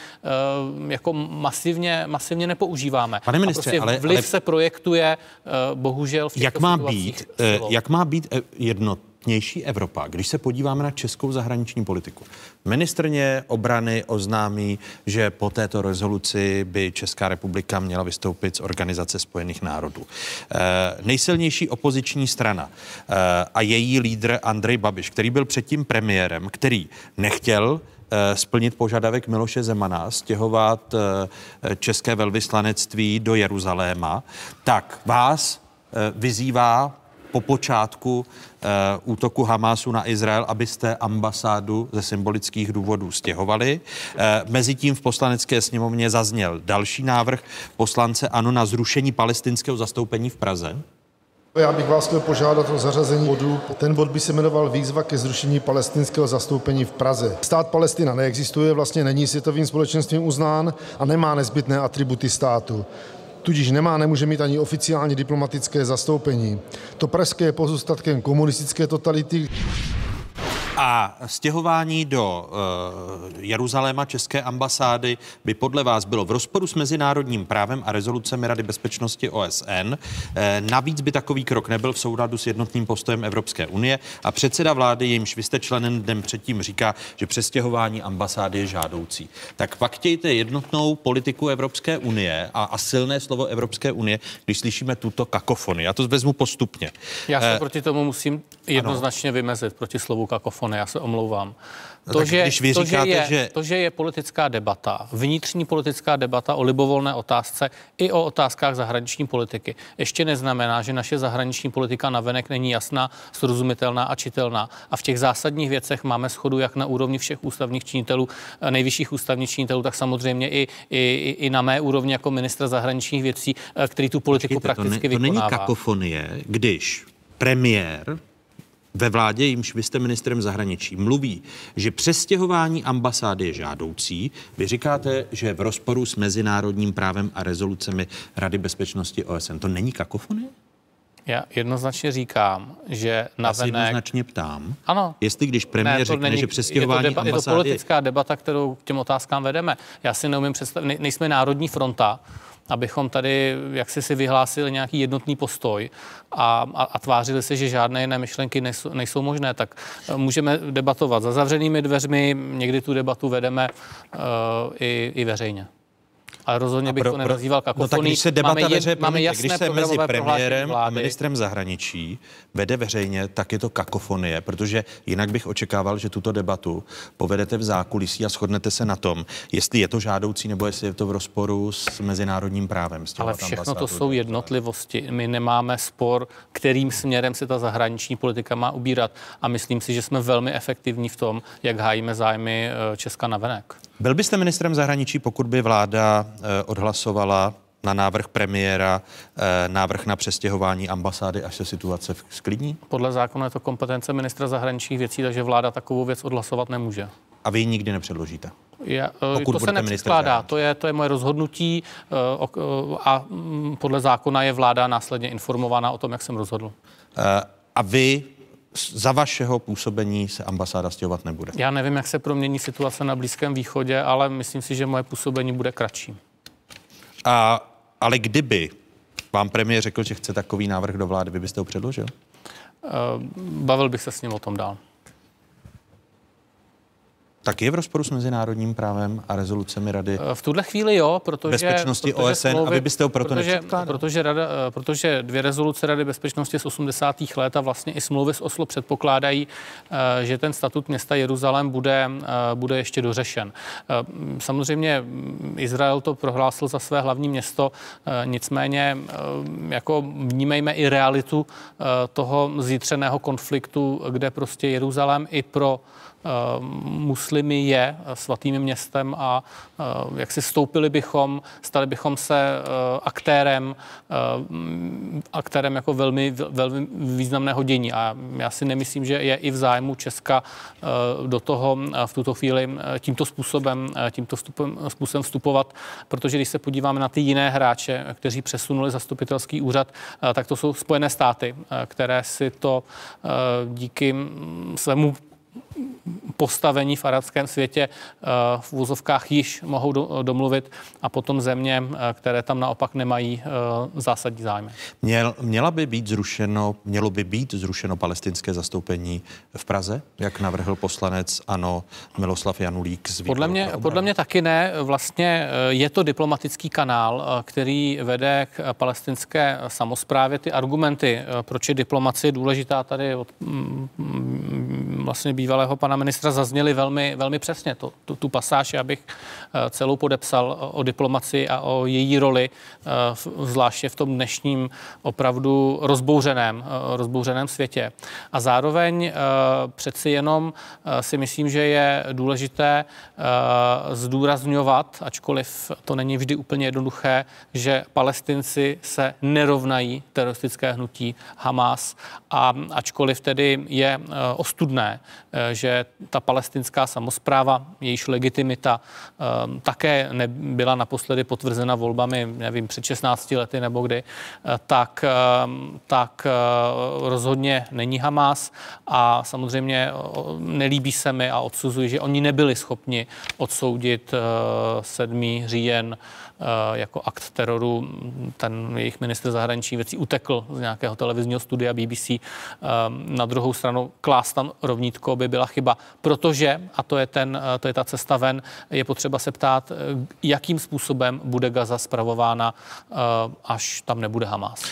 Speaker 5: uh, jako masivně, masivně nepoužíváme.
Speaker 1: Pane ministře,
Speaker 5: prostě
Speaker 1: ale,
Speaker 5: vliv
Speaker 1: ale...
Speaker 5: se projektuje uh, bohužel v
Speaker 1: jak má být, Jak má být jednotný jednotnější Evropa, když se podíváme na českou zahraniční politiku. Ministrně obrany oznámí, že po této rezoluci by Česká republika měla vystoupit z Organizace spojených národů. E, nejsilnější opoziční strana e, a její lídr Andrej Babiš, který byl předtím premiérem, který nechtěl eh, splnit požadavek Miloše Zemana, stěhovat české velvyslanectví do Jeruzaléma, tak vás vyzývá po počátku uh, útoku Hamásu na Izrael, abyste ambasádu ze symbolických důvodů stěhovali. Uh, Mezitím v poslanecké sněmovně zazněl další návrh poslance ANO na zrušení palestinského zastoupení v Praze.
Speaker 10: Já bych vás chtěl požádat o zařazení bodu. Ten bod by se jmenoval Výzva ke zrušení palestinského zastoupení v Praze. Stát Palestina neexistuje, vlastně není světovým společenstvím uznán a nemá nezbytné atributy státu. Tudíž nemá, nemůže mít ani oficiální diplomatické zastoupení. To pražské je pozůstatkem komunistické totality.
Speaker 1: A stěhování do uh, Jeruzaléma české ambasády by podle vás bylo v rozporu s mezinárodním právem a rezolucemi Rady bezpečnosti OSN. E, navíc by takový krok nebyl v souladu s jednotným postojem Evropské unie a předseda vlády, jejímž vy jste členem dnem předtím, říká, že přestěhování ambasády je žádoucí. Tak pak chtějte jednotnou politiku Evropské unie a, a silné slovo Evropské unie, když slyšíme tuto kakofonii. Já to vezmu postupně.
Speaker 5: Já se e, proti tomu musím jednoznačně ano. vymezit, proti slovu kakofony já se omlouvám. To, tak že, když vy to, říkáte, že, je, že... to, že je politická debata, vnitřní politická debata o libovolné otázce i o otázkách zahraniční politiky, ještě neznamená, že naše zahraniční politika navenek není jasná, srozumitelná a čitelná. A v těch zásadních věcech máme schodu jak na úrovni všech ústavních činitelů, eh, nejvyšších ústavních činitelů, tak samozřejmě i, i, i na mé úrovni jako ministra zahraničních věcí, eh, který tu politiku Počkejte, prakticky
Speaker 1: to, ne,
Speaker 5: to vykonává.
Speaker 1: není kakofonie, když premiér ve vládě, jimž vy jste ministrem zahraničí, mluví, že přestěhování ambasády je žádoucí. Vy říkáte, že je v rozporu s mezinárodním právem a rezolucemi Rady bezpečnosti OSN. To není kakofonie?
Speaker 5: Já jednoznačně říkám, že na
Speaker 1: Já se jednoznačně ptám,
Speaker 5: ano.
Speaker 1: jestli když premiér ne, řekne, není, že přestěhování
Speaker 5: je to, deba, ambasády... je to politická debata, kterou k těm otázkám vedeme. Já si neumím představit, nejsme národní fronta, abychom tady jaksi si vyhlásili nějaký jednotný postoj a, a, a tvářili se, že žádné jiné myšlenky nejsou, nejsou možné, tak eh, můžeme debatovat za zavřenými dveřmi, někdy tu debatu vedeme uh, i, i veřejně. Ale rozhodně bych pro, to nenazýval kakofoní.
Speaker 1: No tak když se debata máme, veře, máme jasné když se mezi premiérem a ministrem zahraničí vede veřejně, tak je to kakofonie, protože jinak bych očekával, že tuto debatu povedete v zákulisí a shodnete se na tom, jestli je to žádoucí nebo jestli je to v rozporu s mezinárodním právem.
Speaker 5: Ale všechno to jsou jednotlivosti. My nemáme spor, kterým směrem se ta zahraniční politika má ubírat a myslím si, že jsme velmi efektivní v tom, jak hájíme zájmy eh, Česka na venek.
Speaker 1: Byl byste ministrem zahraničí, pokud by vláda eh, odhlasovala na návrh premiéra eh, návrh na přestěhování ambasády, až se situace sklidní?
Speaker 5: Podle zákona je to kompetence ministra zahraničních věcí, takže vláda takovou věc odhlasovat nemůže.
Speaker 1: A vy ji nikdy nepředložíte?
Speaker 5: Já, eh, Pokud to se nepředkládá, to je, to je moje rozhodnutí a mm, podle zákona je vláda následně informována o tom, jak jsem rozhodl.
Speaker 1: A vy za vašeho působení se ambasáda stěhovat nebude.
Speaker 5: Já nevím, jak se promění situace na Blízkém východě, ale myslím si, že moje působení bude kratší.
Speaker 1: A, ale kdyby vám premiér řekl, že chce takový návrh do vlády, vy byste ho předložil?
Speaker 5: Uh, bavil bych se s ním o tom dál
Speaker 1: tak je v rozporu s mezinárodním právem a rezolucemi Rady?
Speaker 5: V tuhle chvíli jo, protože...
Speaker 1: Bezpečnosti protože OSN, smlouvy, a vy byste ho proto protože,
Speaker 5: protože, rada, protože dvě rezoluce Rady bezpečnosti z 80. let a vlastně i smlouvy z Oslo předpokládají, eh, že ten statut města Jeruzalém bude, eh, bude ještě dořešen. Eh, samozřejmě mm, Izrael to prohlásil za své hlavní město, nicméně jako vnímejme i realitu toho zítřeného konfliktu, kde prostě Jeruzalém i pro Eh, muslimy je svatým městem a eh, jak si stoupili bychom, stali bychom se eh, aktérem, aktérem jako velmi, velmi významného dění. A já si nemyslím, že je i v zájmu Česka do toho v tuto chvíli tímto způsobem, tímto vstupem, způsobem vstupovat, protože když se podíváme na ty jiné hráče, kteří přesunuli zastupitelský úřad, tak to jsou Spojené státy, které si to díky svému postavení v arabském světě eh, v úzovkách již mohou domluvit a potom země, eh, které tam naopak nemají eh, zásadní zájmy.
Speaker 1: Měl, měla by být zrušeno, mělo by být zrušeno palestinské zastoupení v Praze, jak navrhl poslanec ANO Miloslav Janulík z
Speaker 5: podle mě, podle mě taky ne. Vlastně je to diplomatický kanál, který vede k palestinské samozprávě. Ty argumenty, proč je diplomacie důležitá, tady od, mm, vlastně bývalého pana ministra zazněly velmi, velmi přesně. To, tu, tu pasáž, abych celou podepsal o diplomaci a o její roli, zvláště v tom dnešním opravdu rozbouřeném, rozbouřeném světě. A zároveň přeci jenom si myslím, že je důležité zdůrazňovat, ačkoliv to není vždy úplně jednoduché, že palestinci se nerovnají teroristické hnutí Hamas a ačkoliv tedy je eh, ostudné, eh, že ta palestinská samozpráva, jejíž legitimita eh, také nebyla naposledy potvrzena volbami, nevím, před 16 lety nebo kdy, tak, tak rozhodně není Hamas a samozřejmě nelíbí se mi a odsuzuji, že oni nebyli schopni odsoudit 7. říjen Eh, jako akt teroru. Ten jejich minister zahraničí věcí utekl z nějakého televizního studia BBC. Eh, na druhou stranu klást tam rovnítko by byla chyba, protože, a to je, ten, eh, to je ta cesta ven, je potřeba se ptát, jakým způsobem bude Gaza spravována, až tam nebude Hamas.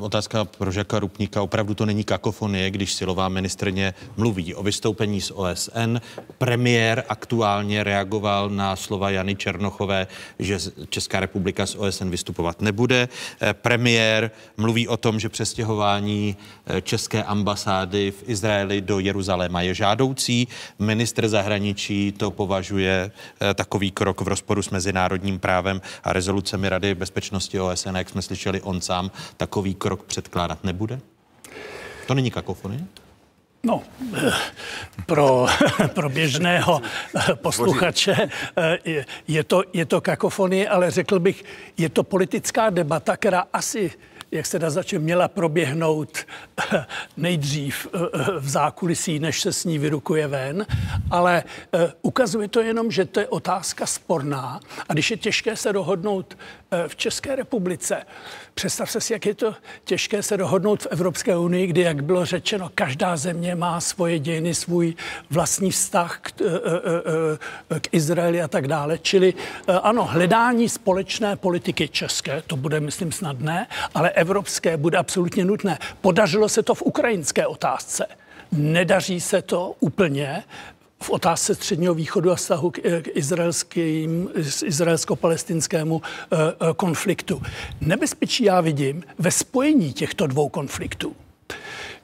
Speaker 1: Otázka pro Žaka Rupníka. Opravdu to není kakofonie, když silová ministrně mluví o vystoupení z OSN. Premiér aktuálně reagoval na slova Jany Černochové, že Česká republika z OSN vystupovat nebude. Eh, premiér mluví o tom, že přestěhování eh, české ambasády v Izraeli do Jeruzaléma je žádoucí. Ministr zahraničí to považuje eh, takový krok v rozporu s mezinárodním právem a rezolucemi Rady bezpečnosti OSN, jak jsme slyšeli, on sám takový krok předkládat nebude? To není kakofonie?
Speaker 7: No, pro, pro běžného posluchače je to, je to kakofonie, ale řekl bych, je to politická debata, která asi jak se dá začít, měla proběhnout nejdřív v zákulisí, než se s ní vyrukuje ven, ale ukazuje to jenom, že to je otázka sporná a když je těžké se dohodnout v České republice, Představte si, jak je to těžké se dohodnout v Evropské unii, kdy, jak bylo řečeno, každá země má svoje dějiny, svůj vlastní vztah k, e, e, e, k Izraeli a tak dále. Čili ano, hledání společné politiky české, to bude, myslím, snadné, ale evropské bude absolutně nutné. Podařilo se to v ukrajinské otázce. Nedaří se to úplně v otázce středního východu a vztahu k, k izraelským, izraelsko-palestinskému e, konfliktu. Nebezpečí já vidím ve spojení těchto dvou konfliktů.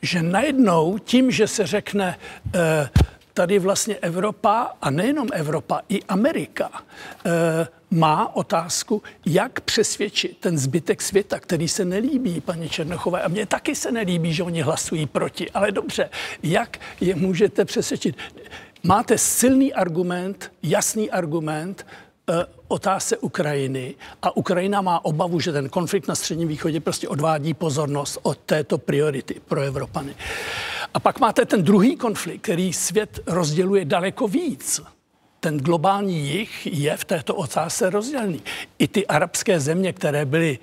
Speaker 7: Že najednou tím, že se řekne, e, tady vlastně Evropa, a nejenom Evropa, i Amerika, má otázku, jak přesvědčit ten zbytek světa, který se nelíbí paní Černochové. A mně taky se nelíbí, že oni hlasují proti. Ale dobře, jak je můžete přesvědčit? Máte silný argument, jasný argument e, otázce Ukrajiny a Ukrajina má obavu, že ten konflikt na Středním východě prostě odvádí pozornost od této priority pro Evropany. A pak máte ten druhý konflikt, který svět rozděluje daleko víc. Ten globální jich je v této otázce rozdělený. I ty arabské země, které byly,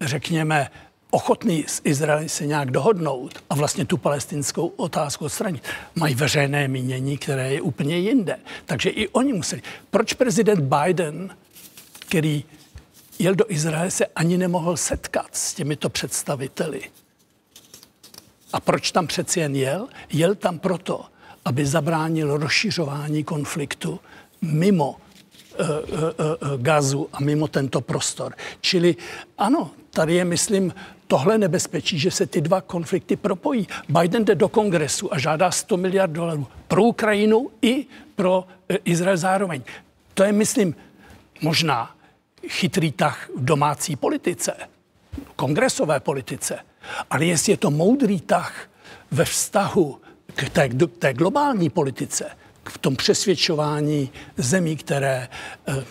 Speaker 7: řekněme, ochotný s Izraelem se nějak dohodnout a vlastně tu palestinskou otázku odstranit, mají veřejné mínění, které je úplně jinde. Takže i oni museli. Proč prezident Biden, který jel do Izraele, se ani nemohl setkat s těmito představiteli? A proč tam přeci jen jel? Jel tam proto, aby zabránil rozšiřování konfliktu mimo gazu a mimo tento prostor. Čili ano, tady je, myslím, tohle nebezpečí, že se ty dva konflikty propojí. Biden jde do kongresu a žádá 100 miliard dolarů pro Ukrajinu i pro Izrael zároveň. To je, myslím, možná chytrý tah v domácí politice, kongresové politice. Ale jestli je to moudrý tah ve vztahu k té, té globální politice, v tom přesvědčování zemí, které e,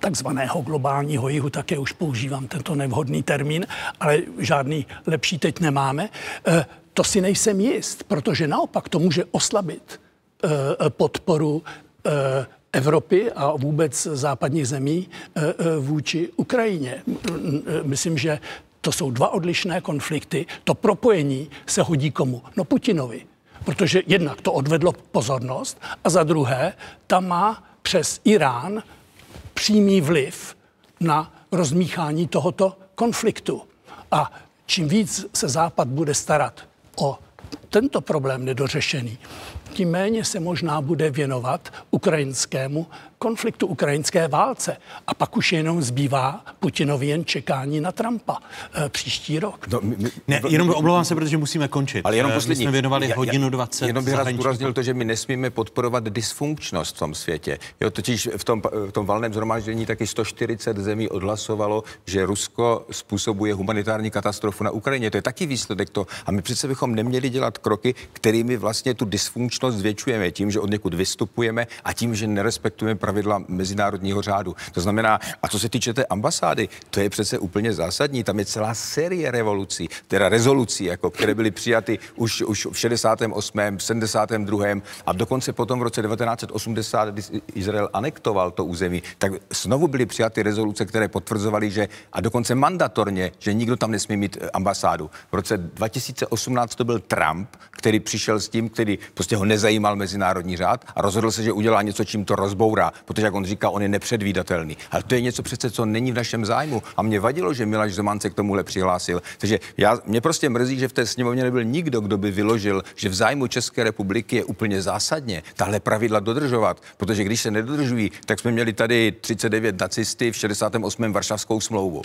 Speaker 7: takzvaného globálního jihu, také už používám tento nevhodný termín, ale žádný lepší teď nemáme. Eh, to si nejsem jist, protože naopak to může oslabit eh, podporu eh, Evropy a vůbec západních zemí vůči Ukrajině. Myslím, že to jsou dva odlišné konflikty. To propojení se hodí komu? No Putinovi. Protože jednak to odvedlo pozornost a za druhé tam má přes Irán přímý vliv na rozmíchání tohoto konfliktu. A čím víc se Západ bude starat o tento problém nedořešený, tím méně se možná bude věnovat ukrajinskému konfliktu, ukrajinské válce. A pak už jenom zbývá Putinovi jen čekání na Trumpa e, příští rok. No,
Speaker 1: my, my, ne, jenom omlouvám se, protože musíme končit.
Speaker 6: Ale jenom poslední.
Speaker 1: My jsme věnovali já, hodinu 20.
Speaker 6: Jenom bych rád zdůraznil to, že my nesmíme podporovat dysfunkčnost v tom světě. Jo, totiž v tom, v tom valném zhromáždění taky 140 zemí odhlasovalo, že Rusko způsobuje humanitární katastrofu na Ukrajině. To je taky výsledek to. A my přece bychom neměli dělat kroky, kterými vlastně tu dysfunkčnost zvětšujeme tím, že od někud vystupujeme a tím, že nerespektujeme pravidla mezinárodního řádu. To znamená, a co se týče té ambasády, to je přece úplně zásadní. Tam je celá série revolucí, teda rezolucí, jako, které byly přijaty už, už v 68., 72. a dokonce potom v roce 1980, kdy Izrael anektoval to území, tak znovu byly přijaty rezoluce, které potvrzovaly, že a dokonce mandatorně, že nikdo tam nesmí mít eh, ambasádu. V roce 2018 to byl Trump, který přišel s tím, který prostě ho nezajímal mezinárodní řád a rozhodl se, že udělá něco, čím to rozbourá, protože, jak on říká, on je nepředvídatelný. Ale to je něco přece, co není v našem zájmu. A mě vadilo, že Milaš Zeman se k tomuhle přihlásil. Takže já, mě prostě mrzí, že v té sněmovně nebyl nikdo, kdo by vyložil, že v zájmu České republiky je úplně zásadně tahle pravidla dodržovat. Protože když se nedodržují, tak jsme měli tady 39 nacisty v 68. Varšavskou smlouvu.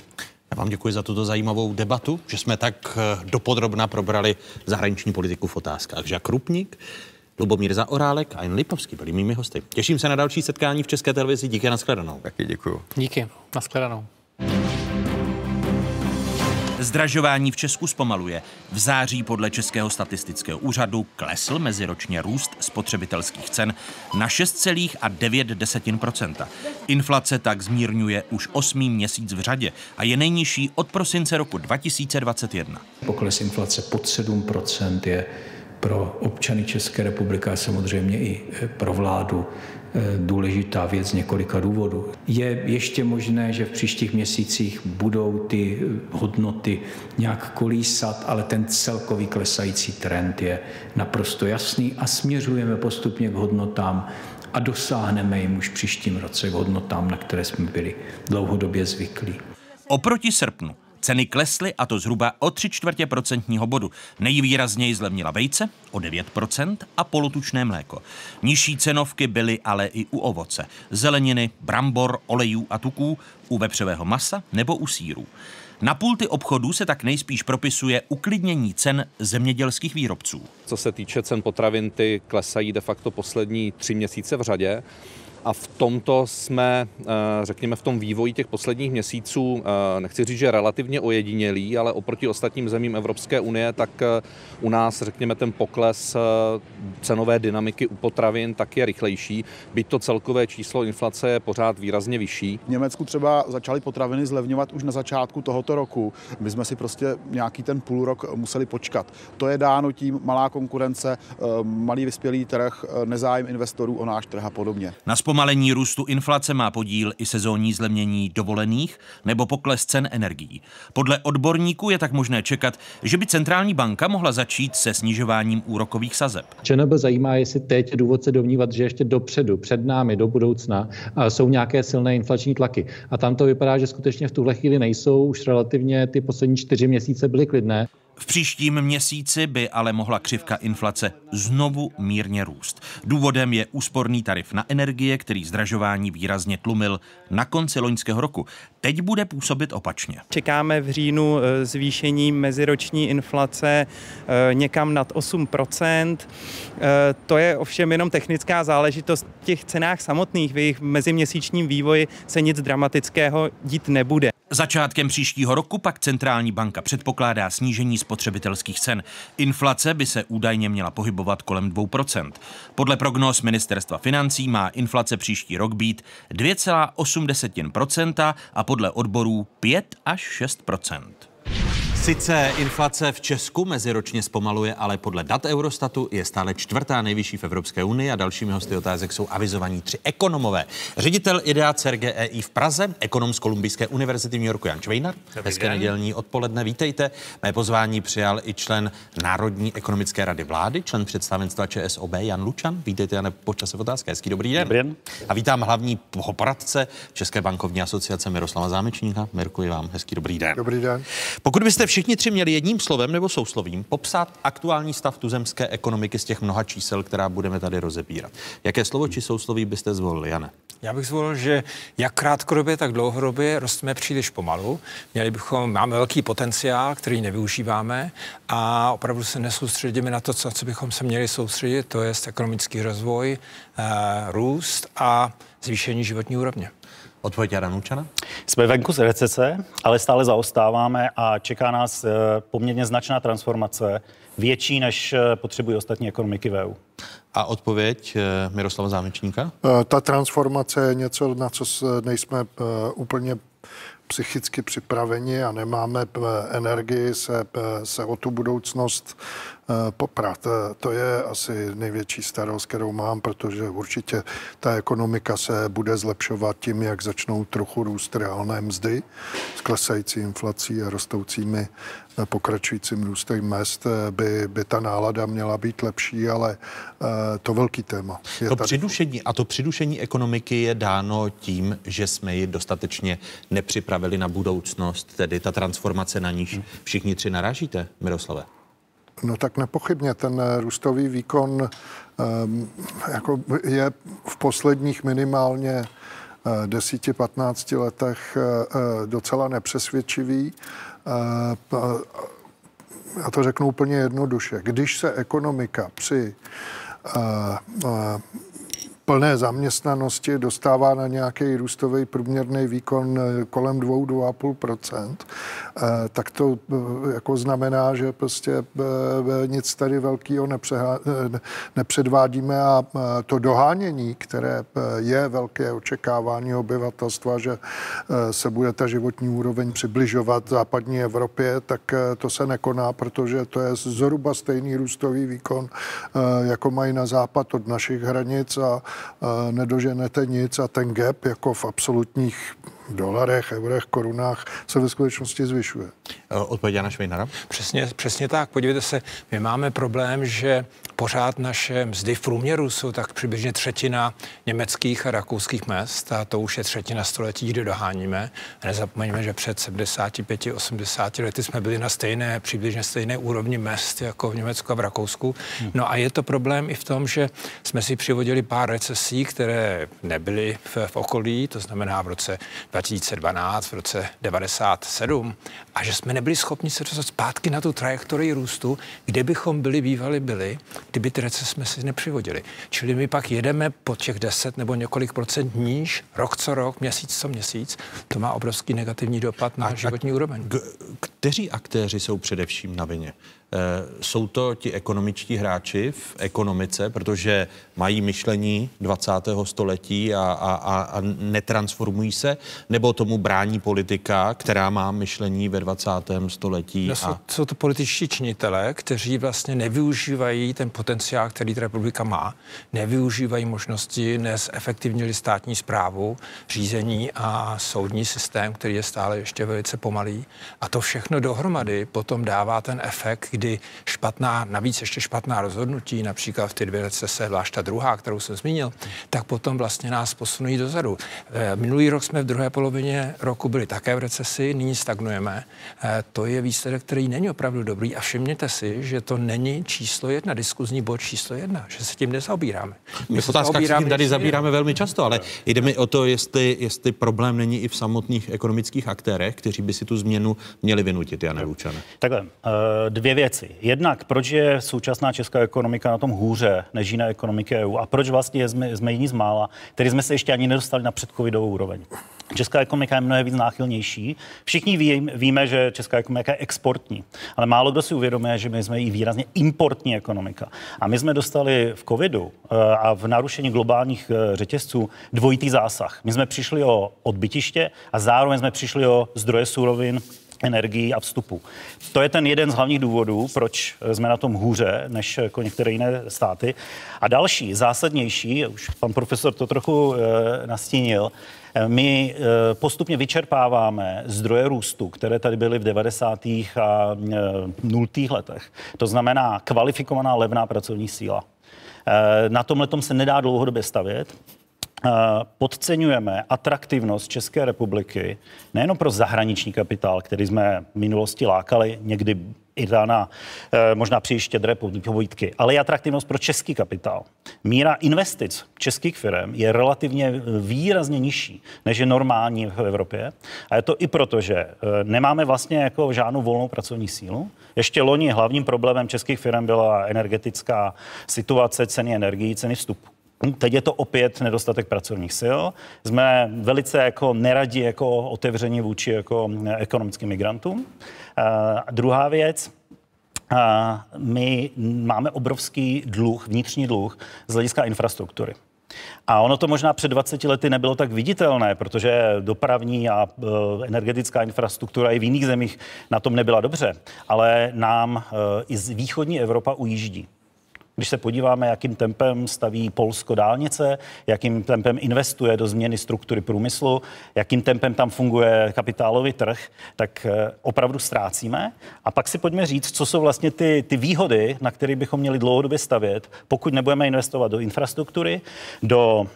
Speaker 1: Já vám děkuji za tuto zajímavou debatu, že jsme tak eh, dopodrobna probrali zahraniční politiku v otázkách. Žak Krupník, Lubomír Zaorálek a Jan Lipovský byli mými hosty. Těším se na další setkání v České televizi. Díky, nashledanou.
Speaker 6: Taky děkuji.
Speaker 5: Díky, nashledanou.
Speaker 1: Zdražování v Česku zpomaluje. V září podle Českého statistického úřadu klesl meziročně růst spotřebitelských cen na 6,9% Inflace tak zmírňuje už osmý měsíc v řadě a je nejnižší od prosince roku 2021.
Speaker 11: Pokles inflace pod 7% je pro občany České republiky a samozřejmě i pro vládu Eh, důležitá věc z několika důvodů. Je ještě možné, že v příštích měsících budou ty eh, hodnoty nějak kolísat, ale ten celkový klesající trend je naprosto jasný a směřujeme postupně k hodnotám a dosáhneme jim už příštím roce k hodnotám, na které jsme byli dlouhodobě zvyklí.
Speaker 1: Oproti srpnu Ceny klesly a to zhruba o 3 čtvrtě procentního bodu. Nejvýrazněji zlevnila vejce o 9% a polotučné mléko. Nižší cenovky byly ale i u ovoce, zeleniny, brambor, olejů a tuků, u vepřového masa nebo u sírů. Na pulty obchodů se tak nejspíš propisuje uklidnění cen zemědělských výrobců.
Speaker 12: Co se týče cen potravin, ty klesají de facto poslední tři měsíce v řadě. A v tomto jsme, eh, řekněme, v tom vývoji těch posledních měsíců, eh, nechci říct, že relativně ojedinělí, ale oproti ostatním zemím Evropské unie, tak eh, u nás, řekněme, ten pokles cenové dynamiky u potravin tak je rychlejší, byť to celkové číslo inflace je pořád výrazně vyšší.
Speaker 13: V Německu třeba začaly potraviny zlevňovat už na začátku tohoto roku. My jsme si prostě nějaký ten půl rok museli počkat. To je dáno tím malá konkurence, malý vyspělý trh, nezájem investorů o náš trh a podobně.
Speaker 1: Na zpomalení růstu inflace má podíl i sezónní zlevnění dovolených nebo pokles cen energií. Podle odborníků je tak možné čekat, že by centrální banka mohla začít se snižováním úrokových sazeb.
Speaker 14: ČNB zajímá, jestli teď je důvod se domnívat, že ještě dopředu, před námi, do budoucna jsou nějaké silné inflační tlaky. A tam to vypadá, že skutečně v tuhle chvíli nejsou. Už relativně ty poslední čtyři měsíce byly klidné.
Speaker 1: V příštím měsíci by ale mohla křivka inflace znovu mírně růst. Důvodem je úsporný tarif na energie, který zdražování výrazně tlumil na konci loňského roku. Teď bude působit opačně.
Speaker 15: Čekáme v říjnu eh, zvýšení meziroční inflace eh, někam nad 8 eh, To je ovšem jenom technická záležitost. V těch cenách samotných, v jejich meziměsíčním vývoji se nic dramatického dít nebude.
Speaker 1: Začátkem příštího roku pak centrální banka předpokládá snížení spotřebitelských cen. Inflace by se údajně měla pohybovat kolem 2%. Podle prognóz ministerstva financí má inflace příští rok být 2,8% a podle odborů 5 až 6%. Sice inflace v Česku meziročně zpomaluje, ale podle dat Eurostatu je stále čtvrtá nejvyšší v Evropské unii a dalšími hosty otázek jsou avizovaní tři ekonomové. Ředitel IDEA CERGEI v Praze, ekonom z Kolumbijské univerzity v New Yorku Jan Čvejnar. Hezké nedělní odpoledne, vítejte. Mé pozvání přijal i člen Národní ekonomické rady vlády, člen představenstva ČSOB Jan Lučan. Vítejte, Jane, počase v otázce. Hezký dobrý den.
Speaker 16: Dobrý den.
Speaker 1: A vítám hlavní poradce České bankovní asociace Miroslava Zámečníka. Mirkuji vám. Hezký dobrý den.
Speaker 16: Dobrý den.
Speaker 1: Pokud byste všichni tři měli jedním slovem nebo souslovím popsat aktuální stav tuzemské ekonomiky z těch mnoha čísel, která budeme tady rozebírat. Jaké slovo či sousloví byste zvolili, Jane?
Speaker 16: Já bych zvolil, že jak krátkodobě, tak dlouhodobě rosteme příliš pomalu. Měli bychom, máme velký potenciál, který nevyužíváme a opravdu se nesoustředíme na to, co, co bychom se měli soustředit, to je ekonomický rozvoj, eh, růst a zvýšení životní úrovně.
Speaker 1: Odpověď Jana Nučana?
Speaker 17: Jsme venku z recese, ale stále zaostáváme a čeká nás eh, poměrně značná transformace, větší než eh, potřebují ostatní ekonomiky v EU.
Speaker 1: A odpověď eh, Miroslava Zámečníka?
Speaker 18: Ta transformace je něco, na co nejsme úplně psychicky připraveni a nemáme energii se, se o tu budoucnost poprat. Eh, to je asi největší starost, kterou mám, protože určitě ta ekonomika se bude zlepšovat tím, jak začnou trochu růst reálné mzdy s klesající inflací a rostoucími eh, pokračujícím růstem mest by, by ta nálada měla být lepší, ale to velký téma.
Speaker 1: Je to tady... přidušení, a to přidušení ekonomiky je dáno tím, že jsme ji dostatečně nepřipravili na budoucnost, tedy ta transformace na níž všichni tři narážíte, Miroslave?
Speaker 18: No tak nepochybně ten eh, růstový výkon um, jako je v posledních minimálně 10-15 eh, letech uh, docela nepřesvědčivý. Já to řeknu úplně jednoduše. Když se ekonomika při plné zaměstnanosti dostává na nějaký růstový průměrný výkon eh, kolem 2-2,5%, eh, tak to eh, jako znamená, že prostě nic tady velkého nepředvádíme a to dohánění, které je velké očekávání obyvatelstva, že se bude ta životní úroveň přibližovat západní Evropě, tak to se nekoná, protože to je zhruba stejný růstový výkon, jako mají na západ od našich hranic a nedoženete nic a ten gap jako v absolutních dolarech, eurech, korunách se ve skutečnosti zvyšuje.
Speaker 1: Odpověď na Švejnara?
Speaker 16: Přesně, přesně tak. Podívejte se, my máme problém, že pořád naše mzdy v průměru jsou tak přibližně třetina německých a rakouských mest a to už je třetina století, kdy doháníme. Nezapomeňme, že před 75-80 lety jsme byli na stejné, přibližně stejné úrovni mest jako v Německu a v Rakousku. Hmm. No a je to problém i v tom, že jsme si přivodili pár recesí, které nebyly v, v okolí, to znamená v roce 2012, v roce 97 a že jsme nebyli schopni se dostat zpátky na tu trajektorii růstu, kde bychom byli bývali byli, kdyby ty recese jsme si nepřivodili. Čili my pak jedeme po těch 10 nebo několik procent níž, rok co rok, měsíc co měsíc. To má obrovský negativní dopad na a, životní úroveň.
Speaker 1: Kteří aktéři jsou především na vině? Eh, jsou to ti ekonomičtí hráči v ekonomice, protože mají myšlení 20. století a, a, a netransformují se, nebo tomu brání politika, která má myšlení ve 20. století?
Speaker 16: No, jsou, a... jsou to političtí činitelé, kteří vlastně nevyužívají ten potenciál, který ta republika má, nevyužívají možnosti efektivní státní zprávu, řízení a soudní systém, který je stále ještě velice pomalý. A to všechno dohromady potom dává ten efekt, kdy špatná, navíc ještě špatná rozhodnutí, například v ty dvě recese, zvlášť ta druhá, kterou jsem zmínil, tak potom vlastně nás posunují dozadu. Eh, minulý rok jsme v druhé polovině roku byli také v recesi, nyní stagnujeme. Eh, to je výsledek, který není opravdu dobrý a všimněte si, že to není číslo jedna, diskuzní bod číslo jedna, že se tím nezaobíráme.
Speaker 1: My se tím tady zabíráme velmi často, ale jde mi o to, jestli, jestli problém není i v samotných ekonomických aktérech, kteří by si tu změnu měli vynutit, Jane Lučane.
Speaker 17: Takhle, eh, dvě věci. Jednak, proč je současná česká ekonomika na tom hůře než jiné ekonomiky EU a proč vlastně jsme, jsme jiní z mála, který jsme se ještě ani nedostali na předcovidovou úroveň. Česká ekonomika je mnohem víc náchylnější. Všichni ví, víme, že česká ekonomika je exportní, ale málo kdo si uvědomuje, že my jsme i výrazně importní ekonomika. A my jsme dostali v covidu eh, a v narušení globálních eh, řetězců dvojitý zásah. My jsme přišli o odbytiště a zároveň jsme přišli o zdroje surovin energií a vstupu. To je ten jeden z hlavních důvodů, proč jsme na tom hůře než jako některé jiné státy. A další, zásadnější, už pan profesor to trochu e, nastínil, eh, my postupně vyčerpáváme zdroje růstu, které tady byly v 90. a e, 0. letech. To znamená kvalifikovaná levná pracovní síla. Na tomhle se nedá dlouhodobě stavět. Podceňujeme atraktivnost České republiky nejenom pro zahraniční kapitál, který jsme v minulosti lákali někdy i na eh, možná příliš štědré povídky, ale i atraktivnost pro český kapitál. Míra investic českých firm je relativně výrazně nižší, než je normální v Evropě. A je to i proto, že eh, nemáme vlastně jako žádnou volnou pracovní sílu. Ještě loni hlavním problémem českých firm byla energetická situace, ceny energií, ceny vstupu. Teď je to opět nedostatek pracovních sil. Jsme velice jako neradi jako otevření vůči jako ekonomickým migrantům. A druhá věc, a my máme obrovský dluh, vnitřní dluh z hlediska infrastruktury. A ono to možná před 20 lety nebylo tak viditelné, protože dopravní a energetická infrastruktura i v jiných zemích na tom nebyla dobře. Ale nám i z východní Evropa ujíždí. Když se podíváme, jakým tempem staví Polsko dálnice, jakým tempem investuje do změny struktury průmyslu, jakým tempem tam funguje kapitálový trh, tak eh, opravdu ztrácíme. A pak si pojďme říct, co jsou vlastně ty, ty výhody, na které bychom měli dlouhodobě stavět, pokud nebudeme investovat do infrastruktury, do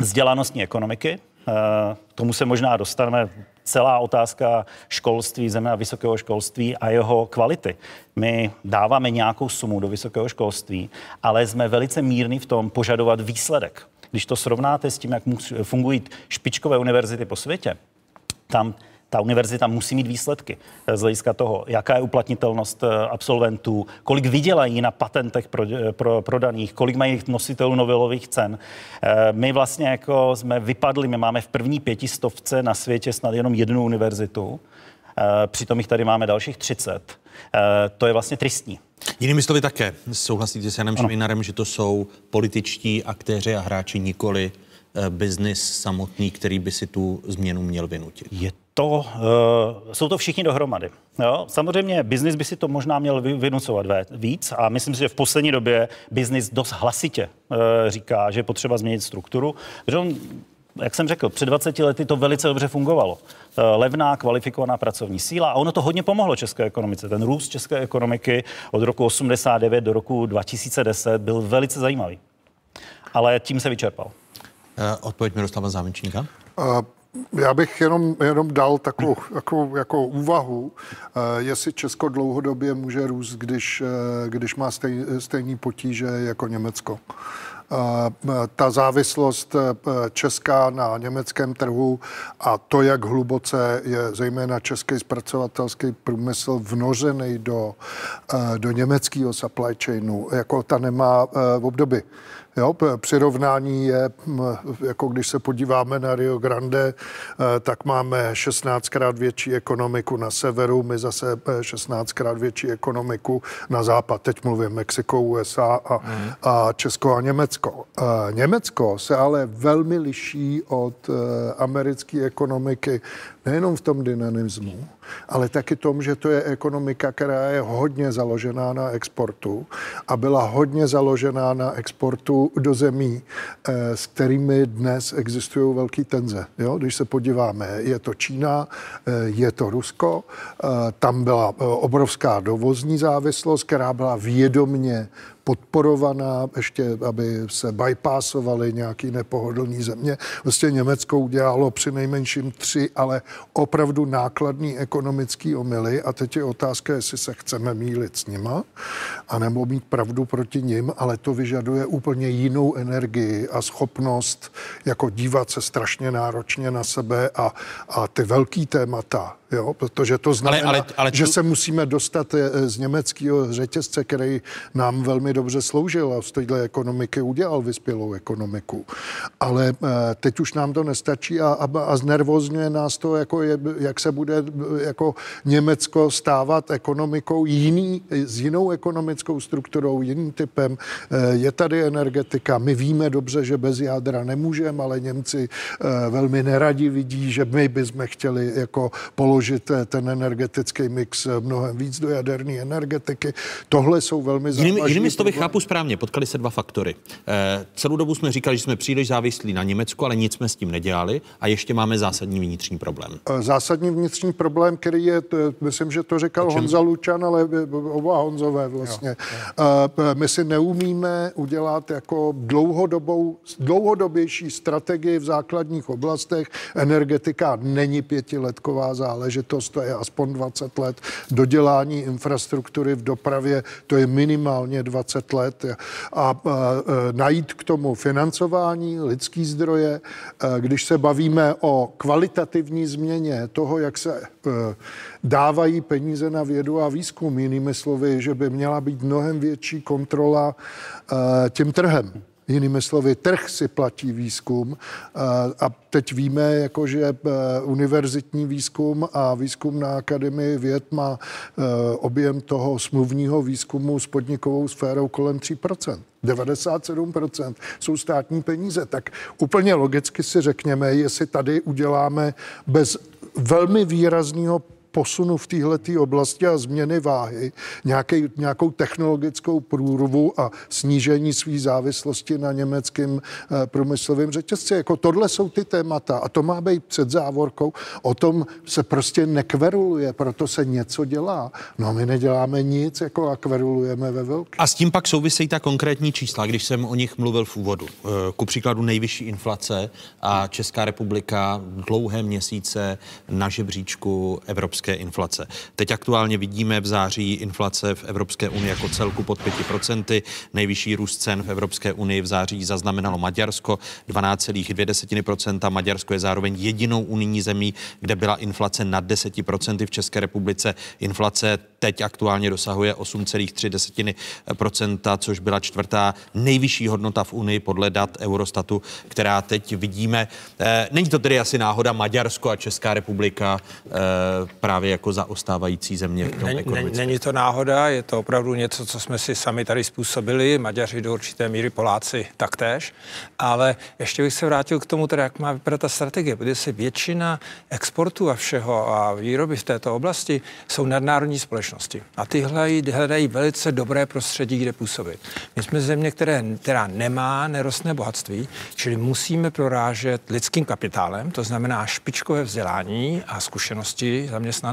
Speaker 17: vzdělanostní ekonomiky, k eh, tomu se možná dostaneme celá otázka školství, země a vysokého školství a jeho kvality. My dáváme nějakou sumu do vysokého školství, ale jsme velice mírní v tom požadovat výsledek. Když to srovnáte s tím, jak fungují špičkové univerzity po světě, tam ta univerzita musí mít výsledky z hlediska toho, jaká je uplatnitelnost eh, absolventů, kolik vydělají na patentech pro, eh, pro, prodaných, kolik mají nositelů novelových cen. Eh, my vlastně jako jsme vypadli, my máme v první pětistovce na světě snad jenom jednu univerzitu, přitom jich tady máme dalších 30. To je vlastně tristní.
Speaker 1: Jinými slovy také souhlasíte s Janem Švejnarem, že to jsou političtí aktéři a hráči, nikoli biznis samotný, který by si tu změnu měl vynutit.
Speaker 17: Je to, uh, jsou to všichni dohromady. Jo? Samozřejmě biznis by si to možná měl vynucovat víc a myslím si, že v poslední době biznis dost hlasitě uh, říká, že je potřeba změnit strukturu, protože on jak jsem řekl, před 20 lety to velice dobře fungovalo. Eh, levná, kvalifikovaná pracovní síla a ono to hodně pomohlo české ekonomice. Ten růst české ekonomiky od roku 89 do roku 2010 byl velice zajímavý. Ale tím se vyčerpal.
Speaker 1: Odpověď Miroslava Zámenčníka.
Speaker 18: Uh, já bych jenom, jenom dal takovou jako, jako úvahu, uh, jestli Česko dlouhodobě může růst, když, když má stej, stejný potíže jako Německo. Ta závislost česká na německém trhu a to, jak hluboce je zejména český zpracovatelský průmysl vnořený do, do německého supply chainu, jako ta nemá obdoby. Jo, přirovnání je, jako když se podíváme na Rio Grande, eh, tak máme 16krát větší ekonomiku na severu, my zase 16krát větší ekonomiku na západ. Teď mluvím Mexiko, USA a, mm. a Česko a Německo. Eh, Německo se ale velmi liší od eh, americké ekonomiky nejenom v tom dynamismu, ale taky tom, že to je ekonomika, která je hodně založená na exportu a byla hodně založená na exportu do zemí, eh, s kterými dnes existují velké tenze. Jo? Když se podíváme, je to Čína, eh, je to Rusko, eh, tam byla obrovská dovozní závislost, která byla vědomně podporovaná, ještě aby se bypassovaly nějaký nepohodlný země. Vlastně Německo udělalo při nejmenším tři, ale opravdu nákladný ekonomický omily a teď je otázka, jestli se chceme mílit s nima, anebo mít pravdu proti nim, ale to vyžaduje úplně jinou energii a schopnost jako dívat se strašně náročně na sebe a, a ty velký témata, jo, protože to znamená, ale, ale, ale tu... že se musíme dostat eh, z německého řetězce, který nám velmi dobře sloužil a z téhle ekonomiky udělal vyspělou ekonomiku. Ale eh, teď už nám to nestačí a, a, a znervozňuje nás to, jako je, jak se bude jako Německo stávat ekonomikou jiný, s jinou ekonomickou strukturou, jiným typem. Eh, je tady energetika. My víme dobře, že bez jádra nemůžeme, ale Němci velmi neradi vidí, že my bychom chtěli jako polo uložit ten energetický mix mnohem víc do jaderné energetiky. Tohle jsou velmi
Speaker 1: Jinými, jinými slovy chápu správně, potkali se dva faktory. Eh, celou dobu jsme říkali, že jsme příliš závislí na Německu, ale nic jsme s tím nedělali a ještě máme zásadní vnitřní problém.
Speaker 18: Zásadní vnitřní problém, který je, to, myslím, že to říkal Honza Lučan, ale oba Honzové vlastně. Jo, jo. My si neumíme udělat jako dlouhodobou, dlouhodobější strategii v základních oblastech. Energetika není pětiletková záležitost, to je aspoň 20 let. Dodělání infrastruktury v dopravě, to je minimálně 20 let. A, a, a najít k tomu financování, lidský zdroje, když se bavíme o kvalitativní změně toho, jak se dávají peníze na vědu a výzkum. Jinými slovy, že by měla být mnohem větší kontrola tím trhem. Jinými slovy, trh si platí výzkum a teď víme, jako že univerzitní výzkum a výzkum na Akademii věd má objem toho smluvního výzkumu s podnikovou sférou kolem 3%. 97% jsou státní peníze. Tak úplně logicky si řekněme, jestli tady uděláme bez velmi výrazného posunu v této oblasti a změny váhy, nějaký, nějakou technologickou průrvu a snížení své závislosti na německém e, průmyslovém řetězci. Jako tohle jsou ty témata a to má být před závorkou. O tom se prostě nekveruluje, proto se něco dělá. No my neděláme nic, jako a kverulujeme ve velkém.
Speaker 1: A s tím pak souvisejí ta konkrétní čísla, když jsem o nich mluvil v úvodu. Eh, ku příkladu nejvyšší inflace a Česká republika dlouhé měsíce na žebříčku Evropské evropské inflace. Teď aktuálně vidíme v září inflace v Evropské unii jako celku pod 5%. Nejvyšší růst cen v Evropské unii v září zaznamenalo Maďarsko 12,2%. Maďarsko je zároveň jedinou unijní zemí, kde byla inflace nad 10%. V České republice inflace teď aktuálně dosahuje 8,3%, což byla čtvrtá nejvyšší hodnota v Unii podle dat Eurostatu, která teď vidíme. Eh, není to tedy asi náhoda Maďarsko a Česká republika eh, právě jako zaostávající země v tom
Speaker 16: není, není to náhoda, je to opravdu něco, co jsme si sami tady způsobili, Maďaři do určité míry, Poláci taktéž, ale ještě bych se vrátil k tomu, teda, jak má vypadat ta strategie, protože si většina exportu a všeho a výroby v této oblasti jsou nadnárodní společnosti. A ty hledají, hledají velice dobré prostředí, kde působit. My jsme země, které, která nemá nerostné bohatství, čili musíme prorážet lidským kapitálem, to znamená špičkové vzdělání a zkušenosti zaměstnanců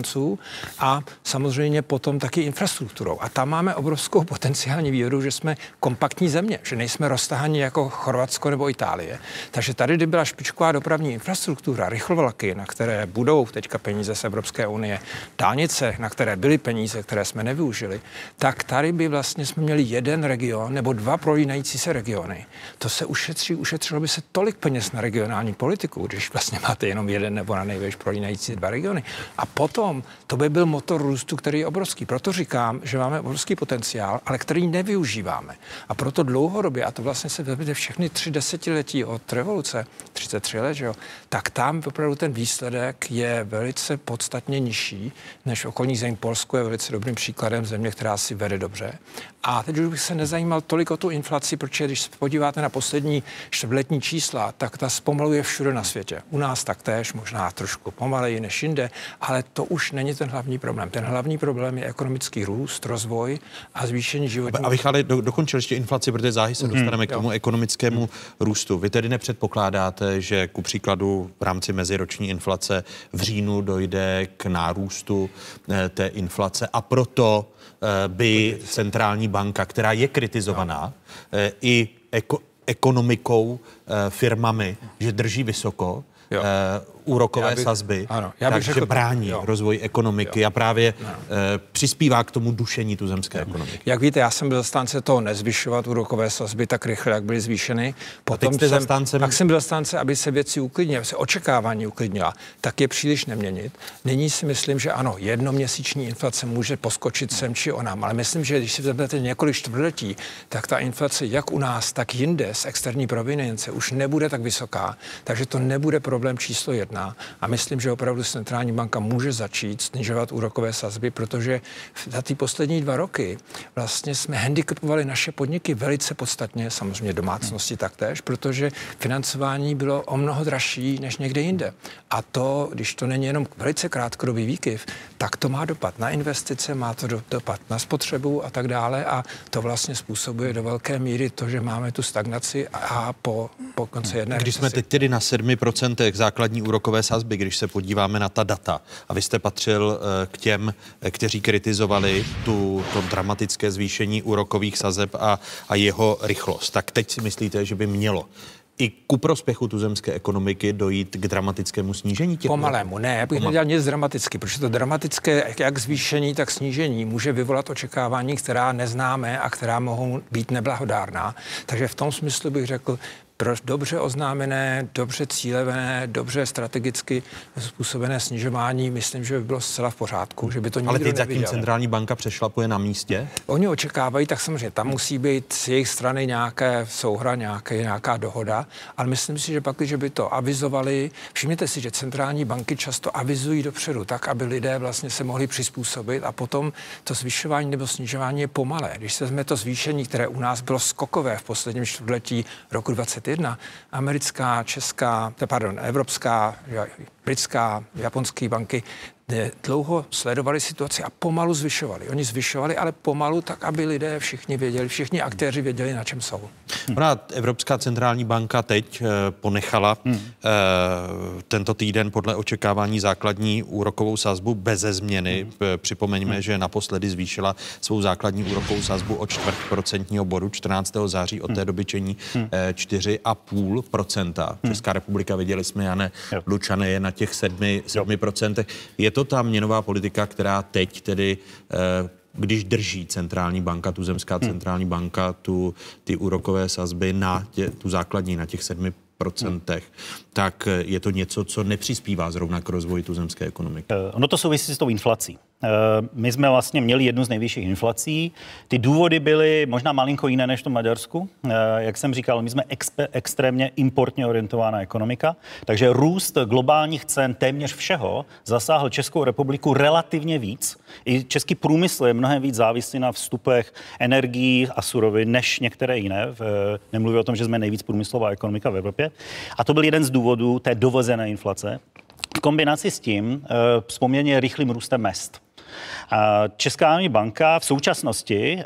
Speaker 16: a samozřejmě potom taky infrastrukturou. A tam máme obrovskou potenciální výhodu, že jsme kompaktní země, že nejsme roztahaní jako Chorvatsko nebo Itálie. Takže tady, kdy byla špičková dopravní infrastruktura, rychlovlaky, na které budou teďka peníze z Evropské unie, dálnice, na které byly peníze, které jsme nevyužili, tak tady by vlastně jsme měli jeden region nebo dva prolínající se regiony. To se ušetří, ušetřilo by se tolik peněz na regionální politiku, když vlastně máte jenom jeden nebo na největší prolínající dva regiony. A potom to by byl motor růstu, který je obrovský. Proto říkám, že máme obrovský potenciál, ale který nevyužíváme. A proto dlouhodobě, a to vlastně se vezmete všechny tři desetiletí od revoluce, 33 let, že jo, tak tam opravdu ten výsledek je velice podstatně nižší než okolní země. Polsko je velice dobrým příkladem země, která si vede dobře. A teď už bych se nezajímal tolik o tu inflaci, protože když se podíváte na poslední čtvrtletní čísla, tak ta zpomaluje všude na světě. U nás taktéž, možná trošku pomaleji než jinde, ale to už není ten hlavní problém. Ten hlavní problém je ekonomický růst, rozvoj a zvýšení životního.
Speaker 1: Abych ale do, dokončil ještě inflaci, protože záhy se dostaneme hmm, k tomu jo. ekonomickému hmm. růstu. Vy tedy nepředpokládáte, že ku příkladu v rámci meziroční inflace v říjnu dojde k nárůstu eh, té inflace a proto eh, by centrální banka, která je kritizovaná eh, i eko, ekonomikou, firmami, že drží vysoko, jo úrokové bych, sazby, ano, já bych takže řekl, brání jo. rozvoj ekonomiky jo. a právě no. e, přispívá k tomu dušení tuzemské jo. ekonomiky.
Speaker 16: Jak víte, já jsem byl zastánce toho nezvyšovat úrokové sazby tak rychle, jak byly zvýšeny.
Speaker 1: Potom jsem, zastáncem...
Speaker 16: pak jsem byl zastánce, aby se věci uklidnily, aby se očekávání uklidnila. Tak je příliš neměnit. Nyní si myslím, že ano, jednoměsíční inflace může poskočit sem či onam, ale myslím, že když si vezmete několik čtvrtletí, tak ta inflace jak u nás, tak jinde z externí provenience už nebude tak vysoká, takže to nebude pro problém číslo jedna. A myslím, že opravdu centrální banka může začít snižovat úrokové sazby, protože za ty poslední dva roky vlastně jsme handicapovali naše podniky velice podstatně, samozřejmě domácnosti taktéž, protože financování bylo o mnoho dražší než někde jinde. A to, když to není jenom velice krátkodobý výkyv, tak to má dopad na investice, má to dopad na spotřebu a tak dále. A to vlastně způsobuje do velké míry to, že máme tu stagnaci a po, po konci jedné
Speaker 1: Když jsme teď tedy na 7% základní úrokové sazby, když se podíváme na ta data, a vy jste patřil eh, k těm, eh, kteří kritizovali tu, to dramatické zvýšení úrokových sazeb a, a jeho rychlost, tak teď si myslíte, že by mělo i ku prospěchu tuzemské ekonomiky dojít k dramatickému snížení těch
Speaker 16: Pomalému, ne, já bych Pomal... nedělal nic dramaticky, protože to dramatické, jak zvýšení, tak snížení, může vyvolat očekávání, která neznáme a která mohou být neblahodárná. Takže v tom smyslu bych řekl, dobře oznámené, dobře cílené, dobře strategicky způsobené snižování, myslím, že by bylo zcela v pořádku, že by to nikdo
Speaker 1: Ale teď
Speaker 16: zatím
Speaker 1: centrální banka přešlapuje na místě?
Speaker 16: Oni očekávají, tak samozřejmě tam musí být z jejich strany nějaké souhra, nějaké, nějaká dohoda, ale myslím si, že pak, když by to avizovali, všimněte si, že centrální banky často avizují dopředu, tak, aby lidé vlastně se mohli přizpůsobit a potom to zvyšování nebo snižování je pomalé. Když se vezme to zvýšení, které u nás bylo skokové v posledním čtvrtletí roku 20 21, americká, česká, pardon, evropská, britská, japonské banky dlouho sledovali situaci a pomalu zvyšovali. Oni zvyšovali, ale pomalu, tak aby lidé všichni věděli, všichni aktéři věděli, na čem jsou.
Speaker 1: Ona Evropská centrální banka teď eh, ponechala hmm. eh, tento týden podle očekávání základní úrokovou sazbu beze změny. Hmm. Připomeňme, hmm. že naposledy zvýšila svou základní úrokovou sazbu o čtvrt procentního bodu 14. září, od té hmm. doby čení hmm. 4,5%. Hmm. Česká republika, viděli jsme, Jane Lučane je na těch 7, 7%. Je to ta měnová politika, která teď tedy eh, když drží centrální banka, tu zemská hmm. centrální banka, tu, ty úrokové sazby na tě, tu základní, na těch sedmi procentech, hmm. Tak je to něco, co nepřispívá zrovna k rozvoji tuzemské ekonomiky.
Speaker 17: Eh, ono to souvisí s tou inflací. Eh, my jsme vlastně měli jednu z nejvyšších inflací. Ty důvody byly možná malinko jiné než v Maďarsku. Eh, jak jsem říkal, my jsme expe- extrémně importně orientovaná ekonomika, takže růst globálních cen téměř všeho zasáhl Českou republiku relativně víc. I český průmysl je mnohem víc závislý na vstupech energií a surovin než některé jiné. Nemluvím o tom, že jsme nejvíc průmyslová ekonomika v Evropě. A to byl jeden z důvodů té dovozené inflace. V kombinaci s tím eh, s poměrně rychlým růstem mest. Česká národní banka v současnosti eh,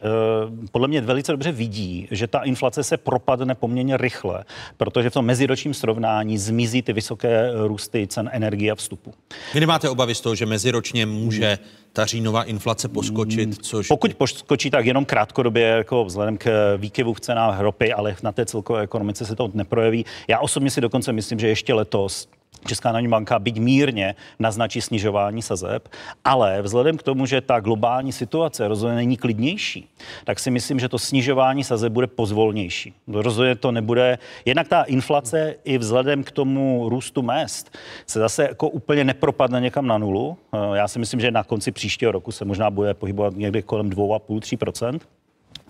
Speaker 17: podle mě velice dobře vidí, že ta inflace se propadne poměrně rychle, protože v tom meziročním srovnání zmizí ty vysoké růsty cen energie a vstupu.
Speaker 1: Vy nemáte obavy z toho, že meziročně může ta říjnová inflace poskočit, mm, což...
Speaker 17: Pokud poskočí, tak jenom krátkodobě, jako vzhledem k výkyvu v cenách ropy, ale na té celkové ekonomice se to neprojeví. Já osobně si dokonce myslím, že ještě letos Česká národní banka byť mírně naznačí snižování sazeb, ale vzhledem k tomu, že ta globální situace rozhodně není klidnější, tak si myslím, že to snižování sazeb bude pozvolnější. Rozhodně to nebude, jednak ta inflace i vzhledem k tomu růstu mest se zase jako úplně nepropadne někam na nulu. Já si myslím, že na konci příštího roku se možná bude pohybovat někde kolem 2,5-3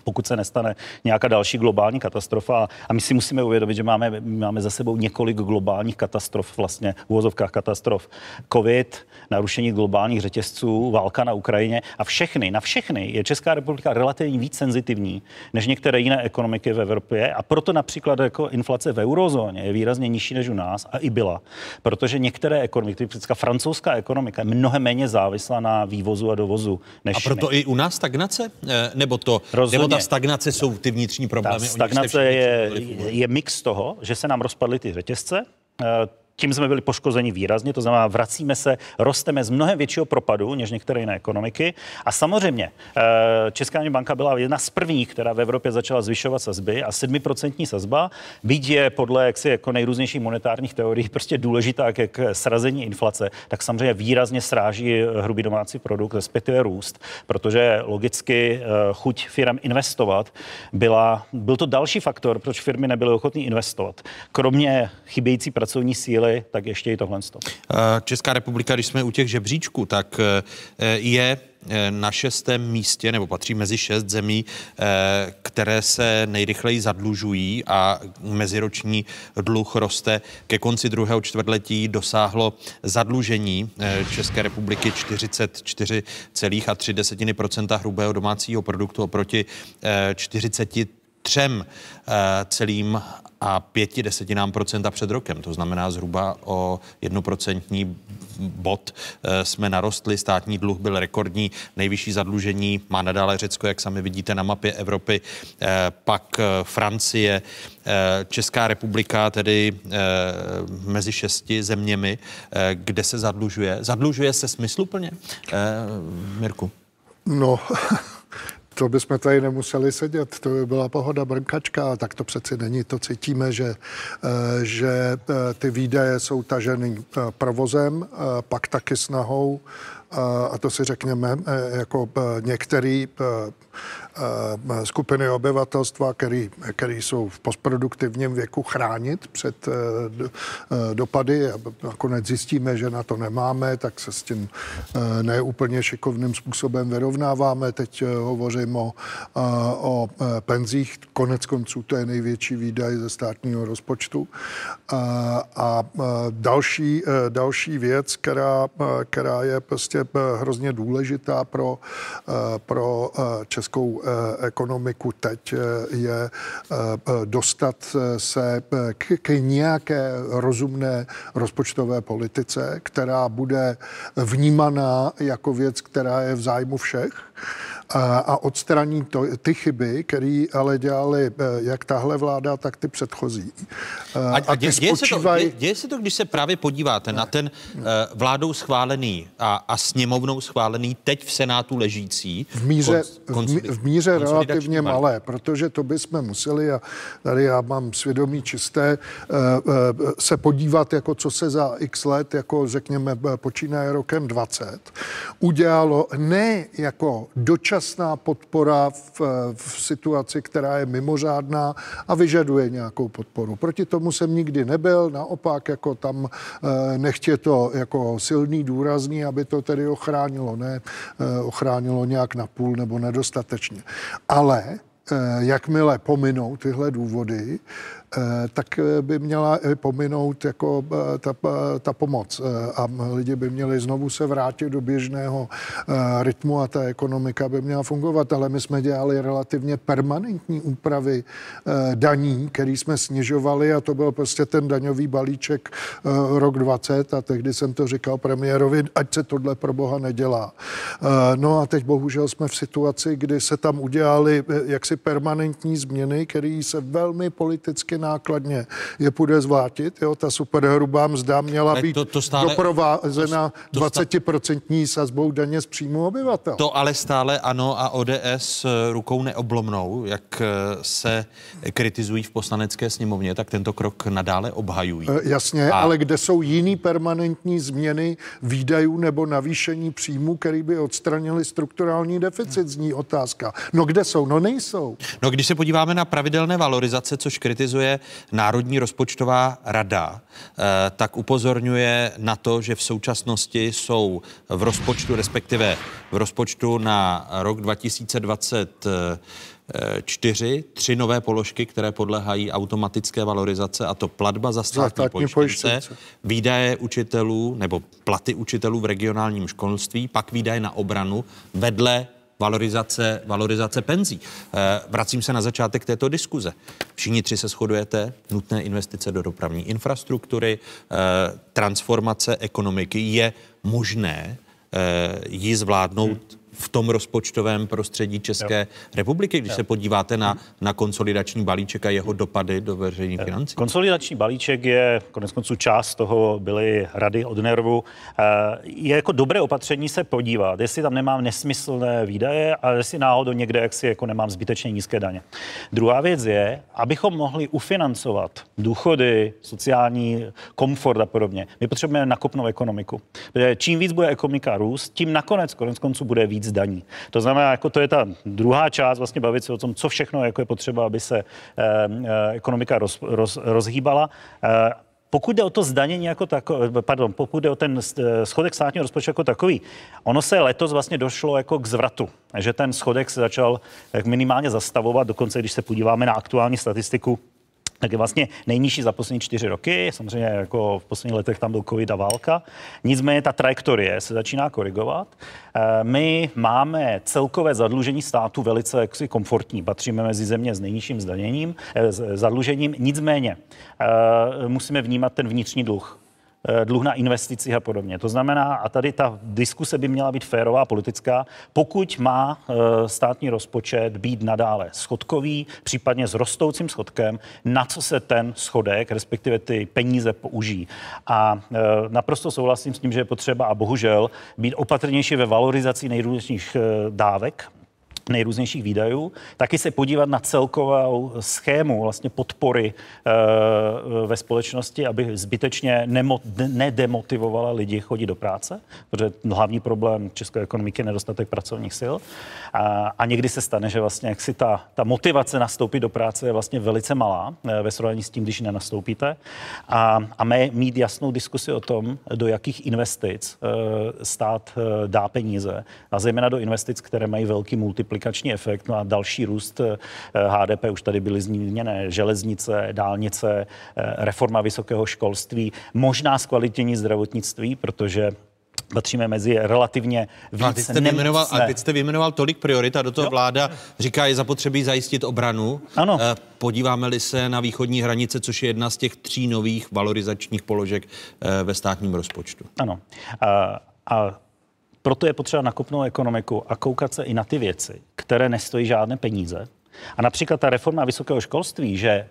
Speaker 17: pokud se nestane nějaká další globální katastrofa. A my si musíme uvědomit, že máme, máme za sebou několik globálních katastrof, vlastně v uvozovkách katastrof. COVID, narušení globálních řetězců, válka na Ukrajině a všechny, na všechny je Česká republika relativně víc senzitivní než některé jiné ekonomiky v Evropě a proto například jako inflace v eurozóně je výrazně nižší než u nás a i byla, protože některé ekonomiky, typická francouzská ekonomika je mnohem méně závislá na vývozu a dovozu než
Speaker 1: A proto
Speaker 17: my.
Speaker 1: i u nás stagnace? Eh, nebo to, Rozhodně. nebo ta stagnace jsou ty vnitřní problémy? Ta
Speaker 17: stagnace je, je mix toho, že se nám rozpadly ty řetězce, eh, tím jsme byli poškozeni výrazně, to znamená, vracíme se, rosteme z mnohem většího propadu než některé jiné ekonomiky. A samozřejmě, eh, Česká banka byla jedna z prvních, která v Evropě začala zvyšovat sazby a 7% sazba, byť je podle jaksi jako nejrůznějších monetárních teorií prostě důležitá jak srazení inflace, tak samozřejmě výrazně sráží hrubý domácí produkt, respektive růst, protože logicky eh, chuť firm investovat byla, byl to další faktor, proč firmy nebyly ochotné investovat. Kromě chybějící pracovní síly chvíli, tak ještě i tohle.
Speaker 1: Česká republika, když jsme u těch žebříčků, tak je Eh, na šestém místě, nebo patří mezi šest zemí, eh, které se nejrychleji zadlužují a meziroční dluh roste. Ke konci druhého čtvrtletí dosáhlo zadlužení eh, České republiky 44,3% hrubého domácího produktu oproti 40 třem celým a pěti desetinám procenta před rokem. To znamená zhruba o jednoprocentní bod eh, jsme narostli, státní dluh byl rekordní, nejvyšší zadlužení má nadále Řecko, jak sami vidíte na mapě Evropy, eh, pak eh, Francie, Česká republika, tedy mezi šesti zeměmi, kde se zadlužuje. Zadlužuje se smysluplně, Mirku?
Speaker 18: No, to bychom tady nemuseli sedět, to by byla pohoda brnkačka, tak to přeci není. To cítíme, že, eh, že eh, ty výdaje jsou taženy eh, provozem, pak taky snahou, a to si řekněme, jako některý skupiny obyvatelstva, který, který jsou v postproduktivním věku chránit před eh, eh, dopady. A nakonec zjistíme, že na to nemáme, tak se s tím neúplně šikovným způsobem vyrovnáváme. Teď hovořím o, o penzích. Konec konců to je největší výdaj ze státního rozpočtu. A, a další, další věc, která, která je prostě hrozně důležitá pro, pro českou Eh, ekonomiku teď eh, je eh, dostat se k, k nějaké rozumné rozpočtové politice, která bude vnímaná jako věc, která je v zájmu všech a, a odstraní to, ty chyby, které ale dělali eh, jak tahle vláda, tak ty předchozí.
Speaker 1: Eh, a, a děje, děje, spočívaj... se to, děje se to, když se právě podíváte ne. na ten uh, vládou schválený a, a sněmovnou schválený, teď v Senátu ležící.
Speaker 18: V míře, kon, v, v míře relativně malé, protože to bychom museli, a tady já mám svědomí čisté, uh, uh, se podívat, jako co se za x let, jako řekněme počínaje rokem 20, udělalo ne jako dočasné dočasná podpora v, v situaci, která je mimořádná a vyžaduje nějakou podporu. Proti tomu jsem nikdy nebyl, naopak jako tam eh, nechtě to jako silný, důrazný, aby to tedy ochránilo, ne eh, ochránilo nějak na půl nebo nedostatečně. Ale eh, jakmile pominou tyhle důvody, tak eh, by měla pominout jako eh, ta, ta pomoc. A lidi by měli znovu se vrátit do běžného rytmu a ta ekonomika by měla fungovat, ale my jsme dělali relativně permanentní úpravy daní, který jsme snižovali a to byl prostě ten daňový balíček rok 20 a tehdy jsem to říkal premiérovi, ať se tohle pro boha nedělá. No a teď bohužel jsme v situaci, kdy se tam udělali jaksi permanentní změny, které se velmi politicky nákladně je půjde zvlátit. Jo? Ta superhrubá mzda měla být to, to stále, doprovázena to, to 20% sazbou daně z příjmu obyvatel.
Speaker 1: To ale stále ano a ODS eh, rukou neoblomnou, jak eh, se kritizují v poslanecké sněmovně, tak tento krok nadále obhajují.
Speaker 18: E, jasně, a... ale kde jsou jiný permanentní změny výdajů nebo navýšení příjmu, který by odstranili strukturální deficit, zní otázka. No kde jsou? No nejsou.
Speaker 1: No když se podíváme na pravidelné valorizace, což kritizuje kritizuje Národní rozpočtová rada, eh, tak upozorňuje na to, že v současnosti jsou v rozpočtu, respektive v rozpočtu na rok 2020 čtyři, tři nové položky, které podlehají automatické valorizace, a to platba za státní, státní pojištěnce, výdaje učitelů nebo platy učitelů v regionálním školství, pak výdaje na obranu vedle valorizace, valorizace penzí. Eh, vracím se na začátek této diskuze. Všichni tři se shodujete, nutné investice do dopravní infrastruktury, eh, transformace ekonomiky je možné eh, ji zvládnout v tom rozpočtovém prostředí České jo. republiky, když jo. se podíváte na, na konsolidační balíček a jeho dopady do veřejných financí?
Speaker 17: Konsolidační balíček je konec konců část toho byly rady od nervu. Eh, je jako dobré opatření se podívat, jestli tam nemám nesmyslné výdaje a jestli náhodou někde jaksi jako nemám zbytečně nízké daně. Druhá věc je, abychom mohli ufinancovat důchody, sociální komfort a podobně. My potřebujeme nakopnout ekonomiku. Čím víc bude ekonomika růst, tím nakonec konec konců bude víc daní. To znamená, jako to je ta druhá část, vlastně bavit se o tom, co všechno jako je potřeba, aby se eh, eh ekonomika roz, roz, rozhýbala. Eh, pokud jde o to zdanění jako takové, pardon, pokud jde o ten schodek státního rozpočtu jako takový, ono se letos vlastně došlo jako k zvratu, že ten schodek se začal minimálně zastavovat, dokonce když se podíváme na aktuální statistiku tak je vlastně nejnižší za poslední čtyři roky. Samozřejmě jako v posledních letech tam byl covid a válka. Nicméně ta trajektorie se začíná korigovat. Eh, my máme celkové zadlužení státu velice jaksi komfortní. Patříme mezi země s nejnižším zdaněním, eh, zadlužením. Nicméně eh, musíme vnímat ten vnitřní dluh dluh na investicích a podobně. To znamená, a tady ta diskuse by měla být férová politická, pokud má eh, státní rozpočet být nadále schodkový, případně s rostoucím schodkem, na co se ten schodek, respektive ty peníze použijí. A eh, naprosto souhlasím s tím, že je potřeba a bohužel být opatrnější ve valorizaci nejrůznějších dávek, nejrůznějších výdajů, taky se podívat na celkovou schému vlastně podpory e, ve společnosti, aby zbytečně nemo, nedemotivovala lidi chodit do práce, protože hlavní problém české ekonomiky je nedostatek pracovních sil. A, a někdy se stane, že vlastně jak si ta, ta motivace nastoupit do práce je vlastně velice malá e, ve srovnání s tím, když nenastoupíte. A, a mé mít jasnou diskusi o tom, do jakých investic e, stát e, dá peníze, a zejména do investic, které mají velký multiplikační multiplikační efekt no a další růst HDP, eh, už tady byly zmíněné železnice, dálnice, eh, reforma vysokého školství, možná zkvalitění zdravotnictví, protože patříme mezi relativně víc
Speaker 1: a teď jste, vyjmenoval, a teď jste vyjmenoval tolik priorit a do toho jo. vláda říká, je zapotřebí zajistit obranu.
Speaker 17: Ano.
Speaker 1: Eh, podíváme-li se na východní hranice, což je jedna z těch tří nových valorizačních položek ve státním rozpočtu.
Speaker 17: Ano. A, a proto je potřeba nakopnout ekonomiku a koukat se i na ty věci, které nestojí žádné peníze. A například ta reforma vysokého školství, že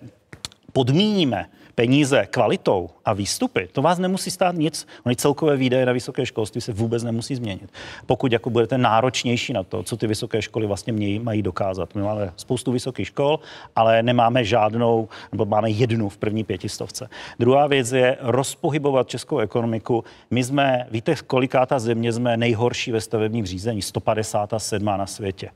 Speaker 17: podmíníme peníze kvalitou a výstupy, to vás nemusí stát nic. Ony celkové výdaje na vysoké školství se vůbec nemusí změnit. Pokud jako budete náročnější na to, co ty vysoké školy vlastně mějí, mají dokázat. My máme spoustu vysokých škol, ale nemáme žádnou, nebo máme jednu v první pětistovce. Druhá věc je rozpohybovat českou ekonomiku. My jsme, víte, koliká ta země jsme nejhorší ve stavebním řízení, 157 na světě.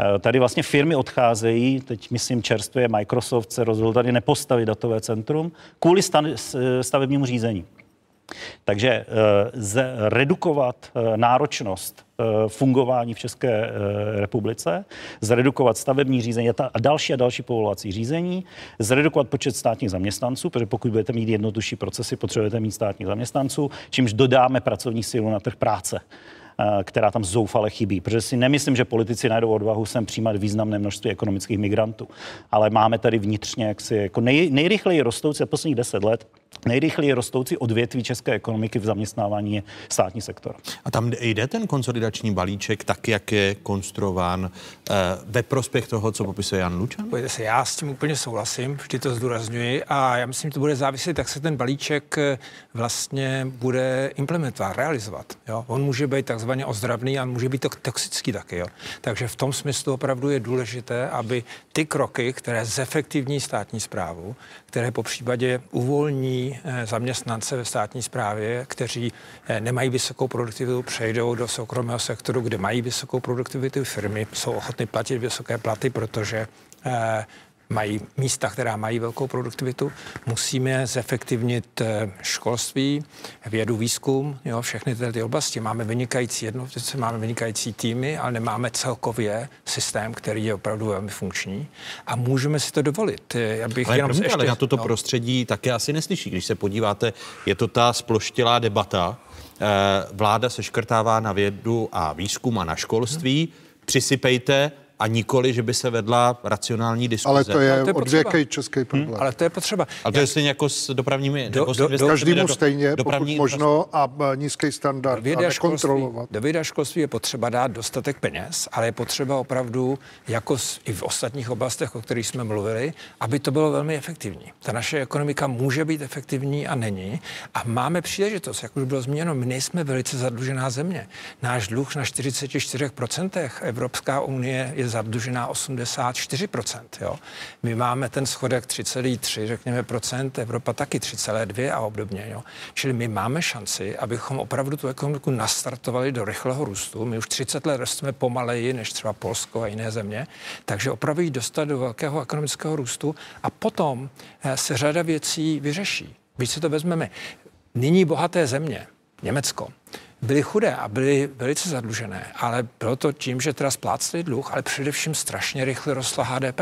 Speaker 17: Eh, tady vlastně firmy odcházejí, teď myslím čerstvě Microsoft se rozhodl tady nepostavit datové centrum kvůli stavebnímu řízení. Takže eh, zredukovat eh, náročnost fungování v České republice, zredukovat stavební řízení a další a další povolovací řízení, zredukovat počet státních zaměstnanců, protože pokud budete mít jednodušší procesy, potřebujete mít státních zaměstnanců, čímž dodáme pracovní sílu na trh práce. Eh, která tam zoufale chybí. Protože si nemyslím, že politici najdou odvahu sem přijímat významné množství ekonomických migrantů. Ale máme tady vnitřně jaksi jako nej, nejrychleji rostoucí za posledních deset let nejrychleji rostoucí odvětví české ekonomiky v zaměstnávání je státní sektor.
Speaker 1: A tam jde ten konsolidační balíček tak, jak je konstruován eh, ve prospěch toho, co popisuje Jan Lučan?
Speaker 16: Pojďte se, já s tím úplně souhlasím, vždy to zdůrazňuji a já myslím, že to bude záviset, jak se ten balíček eh, vlastně bude implementovat, realizovat. Jo? On může být takzvaně ozdravný a může být toxický taky. Jo? Takže v tom smyslu opravdu je důležité, aby ty kroky, které zefektivní státní zprávu, které po případě uvolní eh, zaměstnance ve státní správě, kteří eh, nemají vysokou produktivitu, přejdou do soukromého sektoru, kde mají vysokou produktivitu. Firmy jsou ochotny platit vysoké platy, protože eh, mají místa, která mají velkou produktivitu. Musíme zefektivnit eh, školství, vědu, výzkum, jo, všechny tyhle ty oblasti. Máme vynikající jednotlivce, máme vynikající týmy, ale nemáme celkově systém, který je opravdu velmi funkční a můžeme si to dovolit. Já bych
Speaker 1: ale,
Speaker 16: jenom
Speaker 1: promiňte,
Speaker 16: ještě,
Speaker 1: ale na toto
Speaker 16: no.
Speaker 1: prostředí také asi neslyší. Když se podíváte, je to ta sploštělá debata. Eh, vláda se škrtává na vědu a výzkum a na školství. Hmm. Přisypejte a nikoli, že by se vedla racionální diskuze.
Speaker 18: Ale to je, je odvěkej český hmm? problém. Hmm?
Speaker 16: Ale to je potřeba.
Speaker 1: Ale to je stejně jako s dopravními...
Speaker 18: Do, do, do, každému do, stejně, dopravní pokud možno, a nízký standard
Speaker 16: věda
Speaker 18: a nekontrolovat.
Speaker 16: Do věda školství je potřeba dát dostatek peněz, ale je potřeba opravdu, jako i v ostatních oblastech, o kterých jsme mluvili, aby to bylo velmi efektivní. Ta naše ekonomika může být efektivní a není. A máme příležitost, jak už bylo zmíněno, my nejsme velice zadlužená země. Náš dluh na 44%, Evropská unie je zadlužená 84%. Jo. My máme ten schodek 3,3, řekněme, procent, Evropa taky 3,2 a obdobně. Jo. Čili my máme šanci, abychom opravdu tu ekonomiku nastartovali do rychlého růstu. My už 30 let rosteme pomaleji než třeba Polsko a jiné země, takže opravdu ji dostat do velkého ekonomického růstu a potom eh, se řada věcí vyřeší. Víš, si to vezmeme. Nyní bohaté země, Německo, byly chudé a byly velice zadlužené, ale bylo to tím, že teda spláceli dluh, ale především strašně rychle rostla HDP.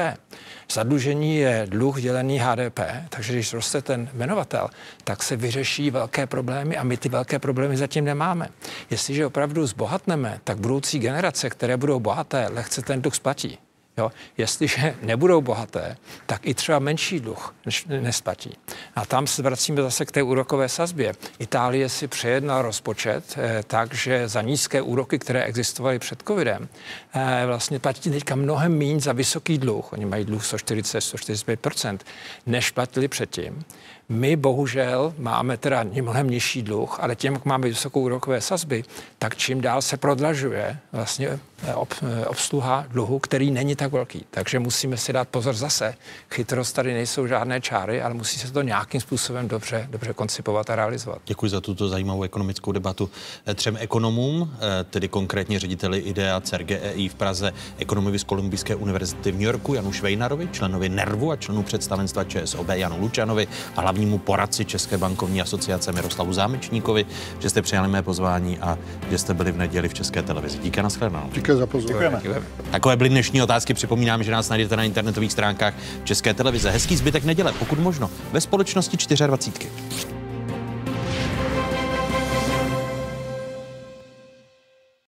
Speaker 16: Zadlužení je dluh dělený HDP, takže když roste ten jmenovatel, tak se vyřeší velké problémy a my ty velké problémy zatím nemáme. Jestliže opravdu zbohatneme, tak budoucí generace, které budou bohaté, lehce ten dluh splatí. Jo? Jestliže nebudou bohaté, tak i třeba menší dluh nesplatí. A tam se vracíme zase k té úrokové sazbě. Itálie si přejednala rozpočet eh, tak, že za nízké úroky, které existovaly před covidem, eh, vlastně platí teďka mnohem méně za vysoký dluh. Oni mají dluh 140-145%, než platili předtím. My bohužel máme teda mnohem nižší dluh, ale tím, jak máme vysokou úrokové sazby, tak čím dál se prodlažuje vlastně ob, eh, obsluha dluhu, který není tak velký. Takže musíme si dát pozor zase. Chytrost tady nejsou žádné čáry, ale musí se to nějakým způsobem dobře, dobře koncipovat a realizovat.
Speaker 1: Děkuji za tuto zajímavou ekonomickou debatu. Eh, třem ekonomům, tedy konkrétně řediteli IDEA CERGEI v Praze, ekonomovi z Kolumbijské univerzity v New Yorku Janu Švejnarovi, členovi NERVu a členu představenstva ČSOB Janu Lučanovi a hlavní hlavnímu poradci České bankovní asociace Miroslavu Zámečníkovi, že jste přijali mé pozvání a že jste byli v neděli v České televizi. Díky, nashledanou.
Speaker 18: Díky za pozvání.
Speaker 1: Děkujeme. Takové byly dnešní otázky. Připomínám, že nás najdete na internetových stránkách České televize. Hezký zbytek neděle, pokud možno, ve společnosti 24.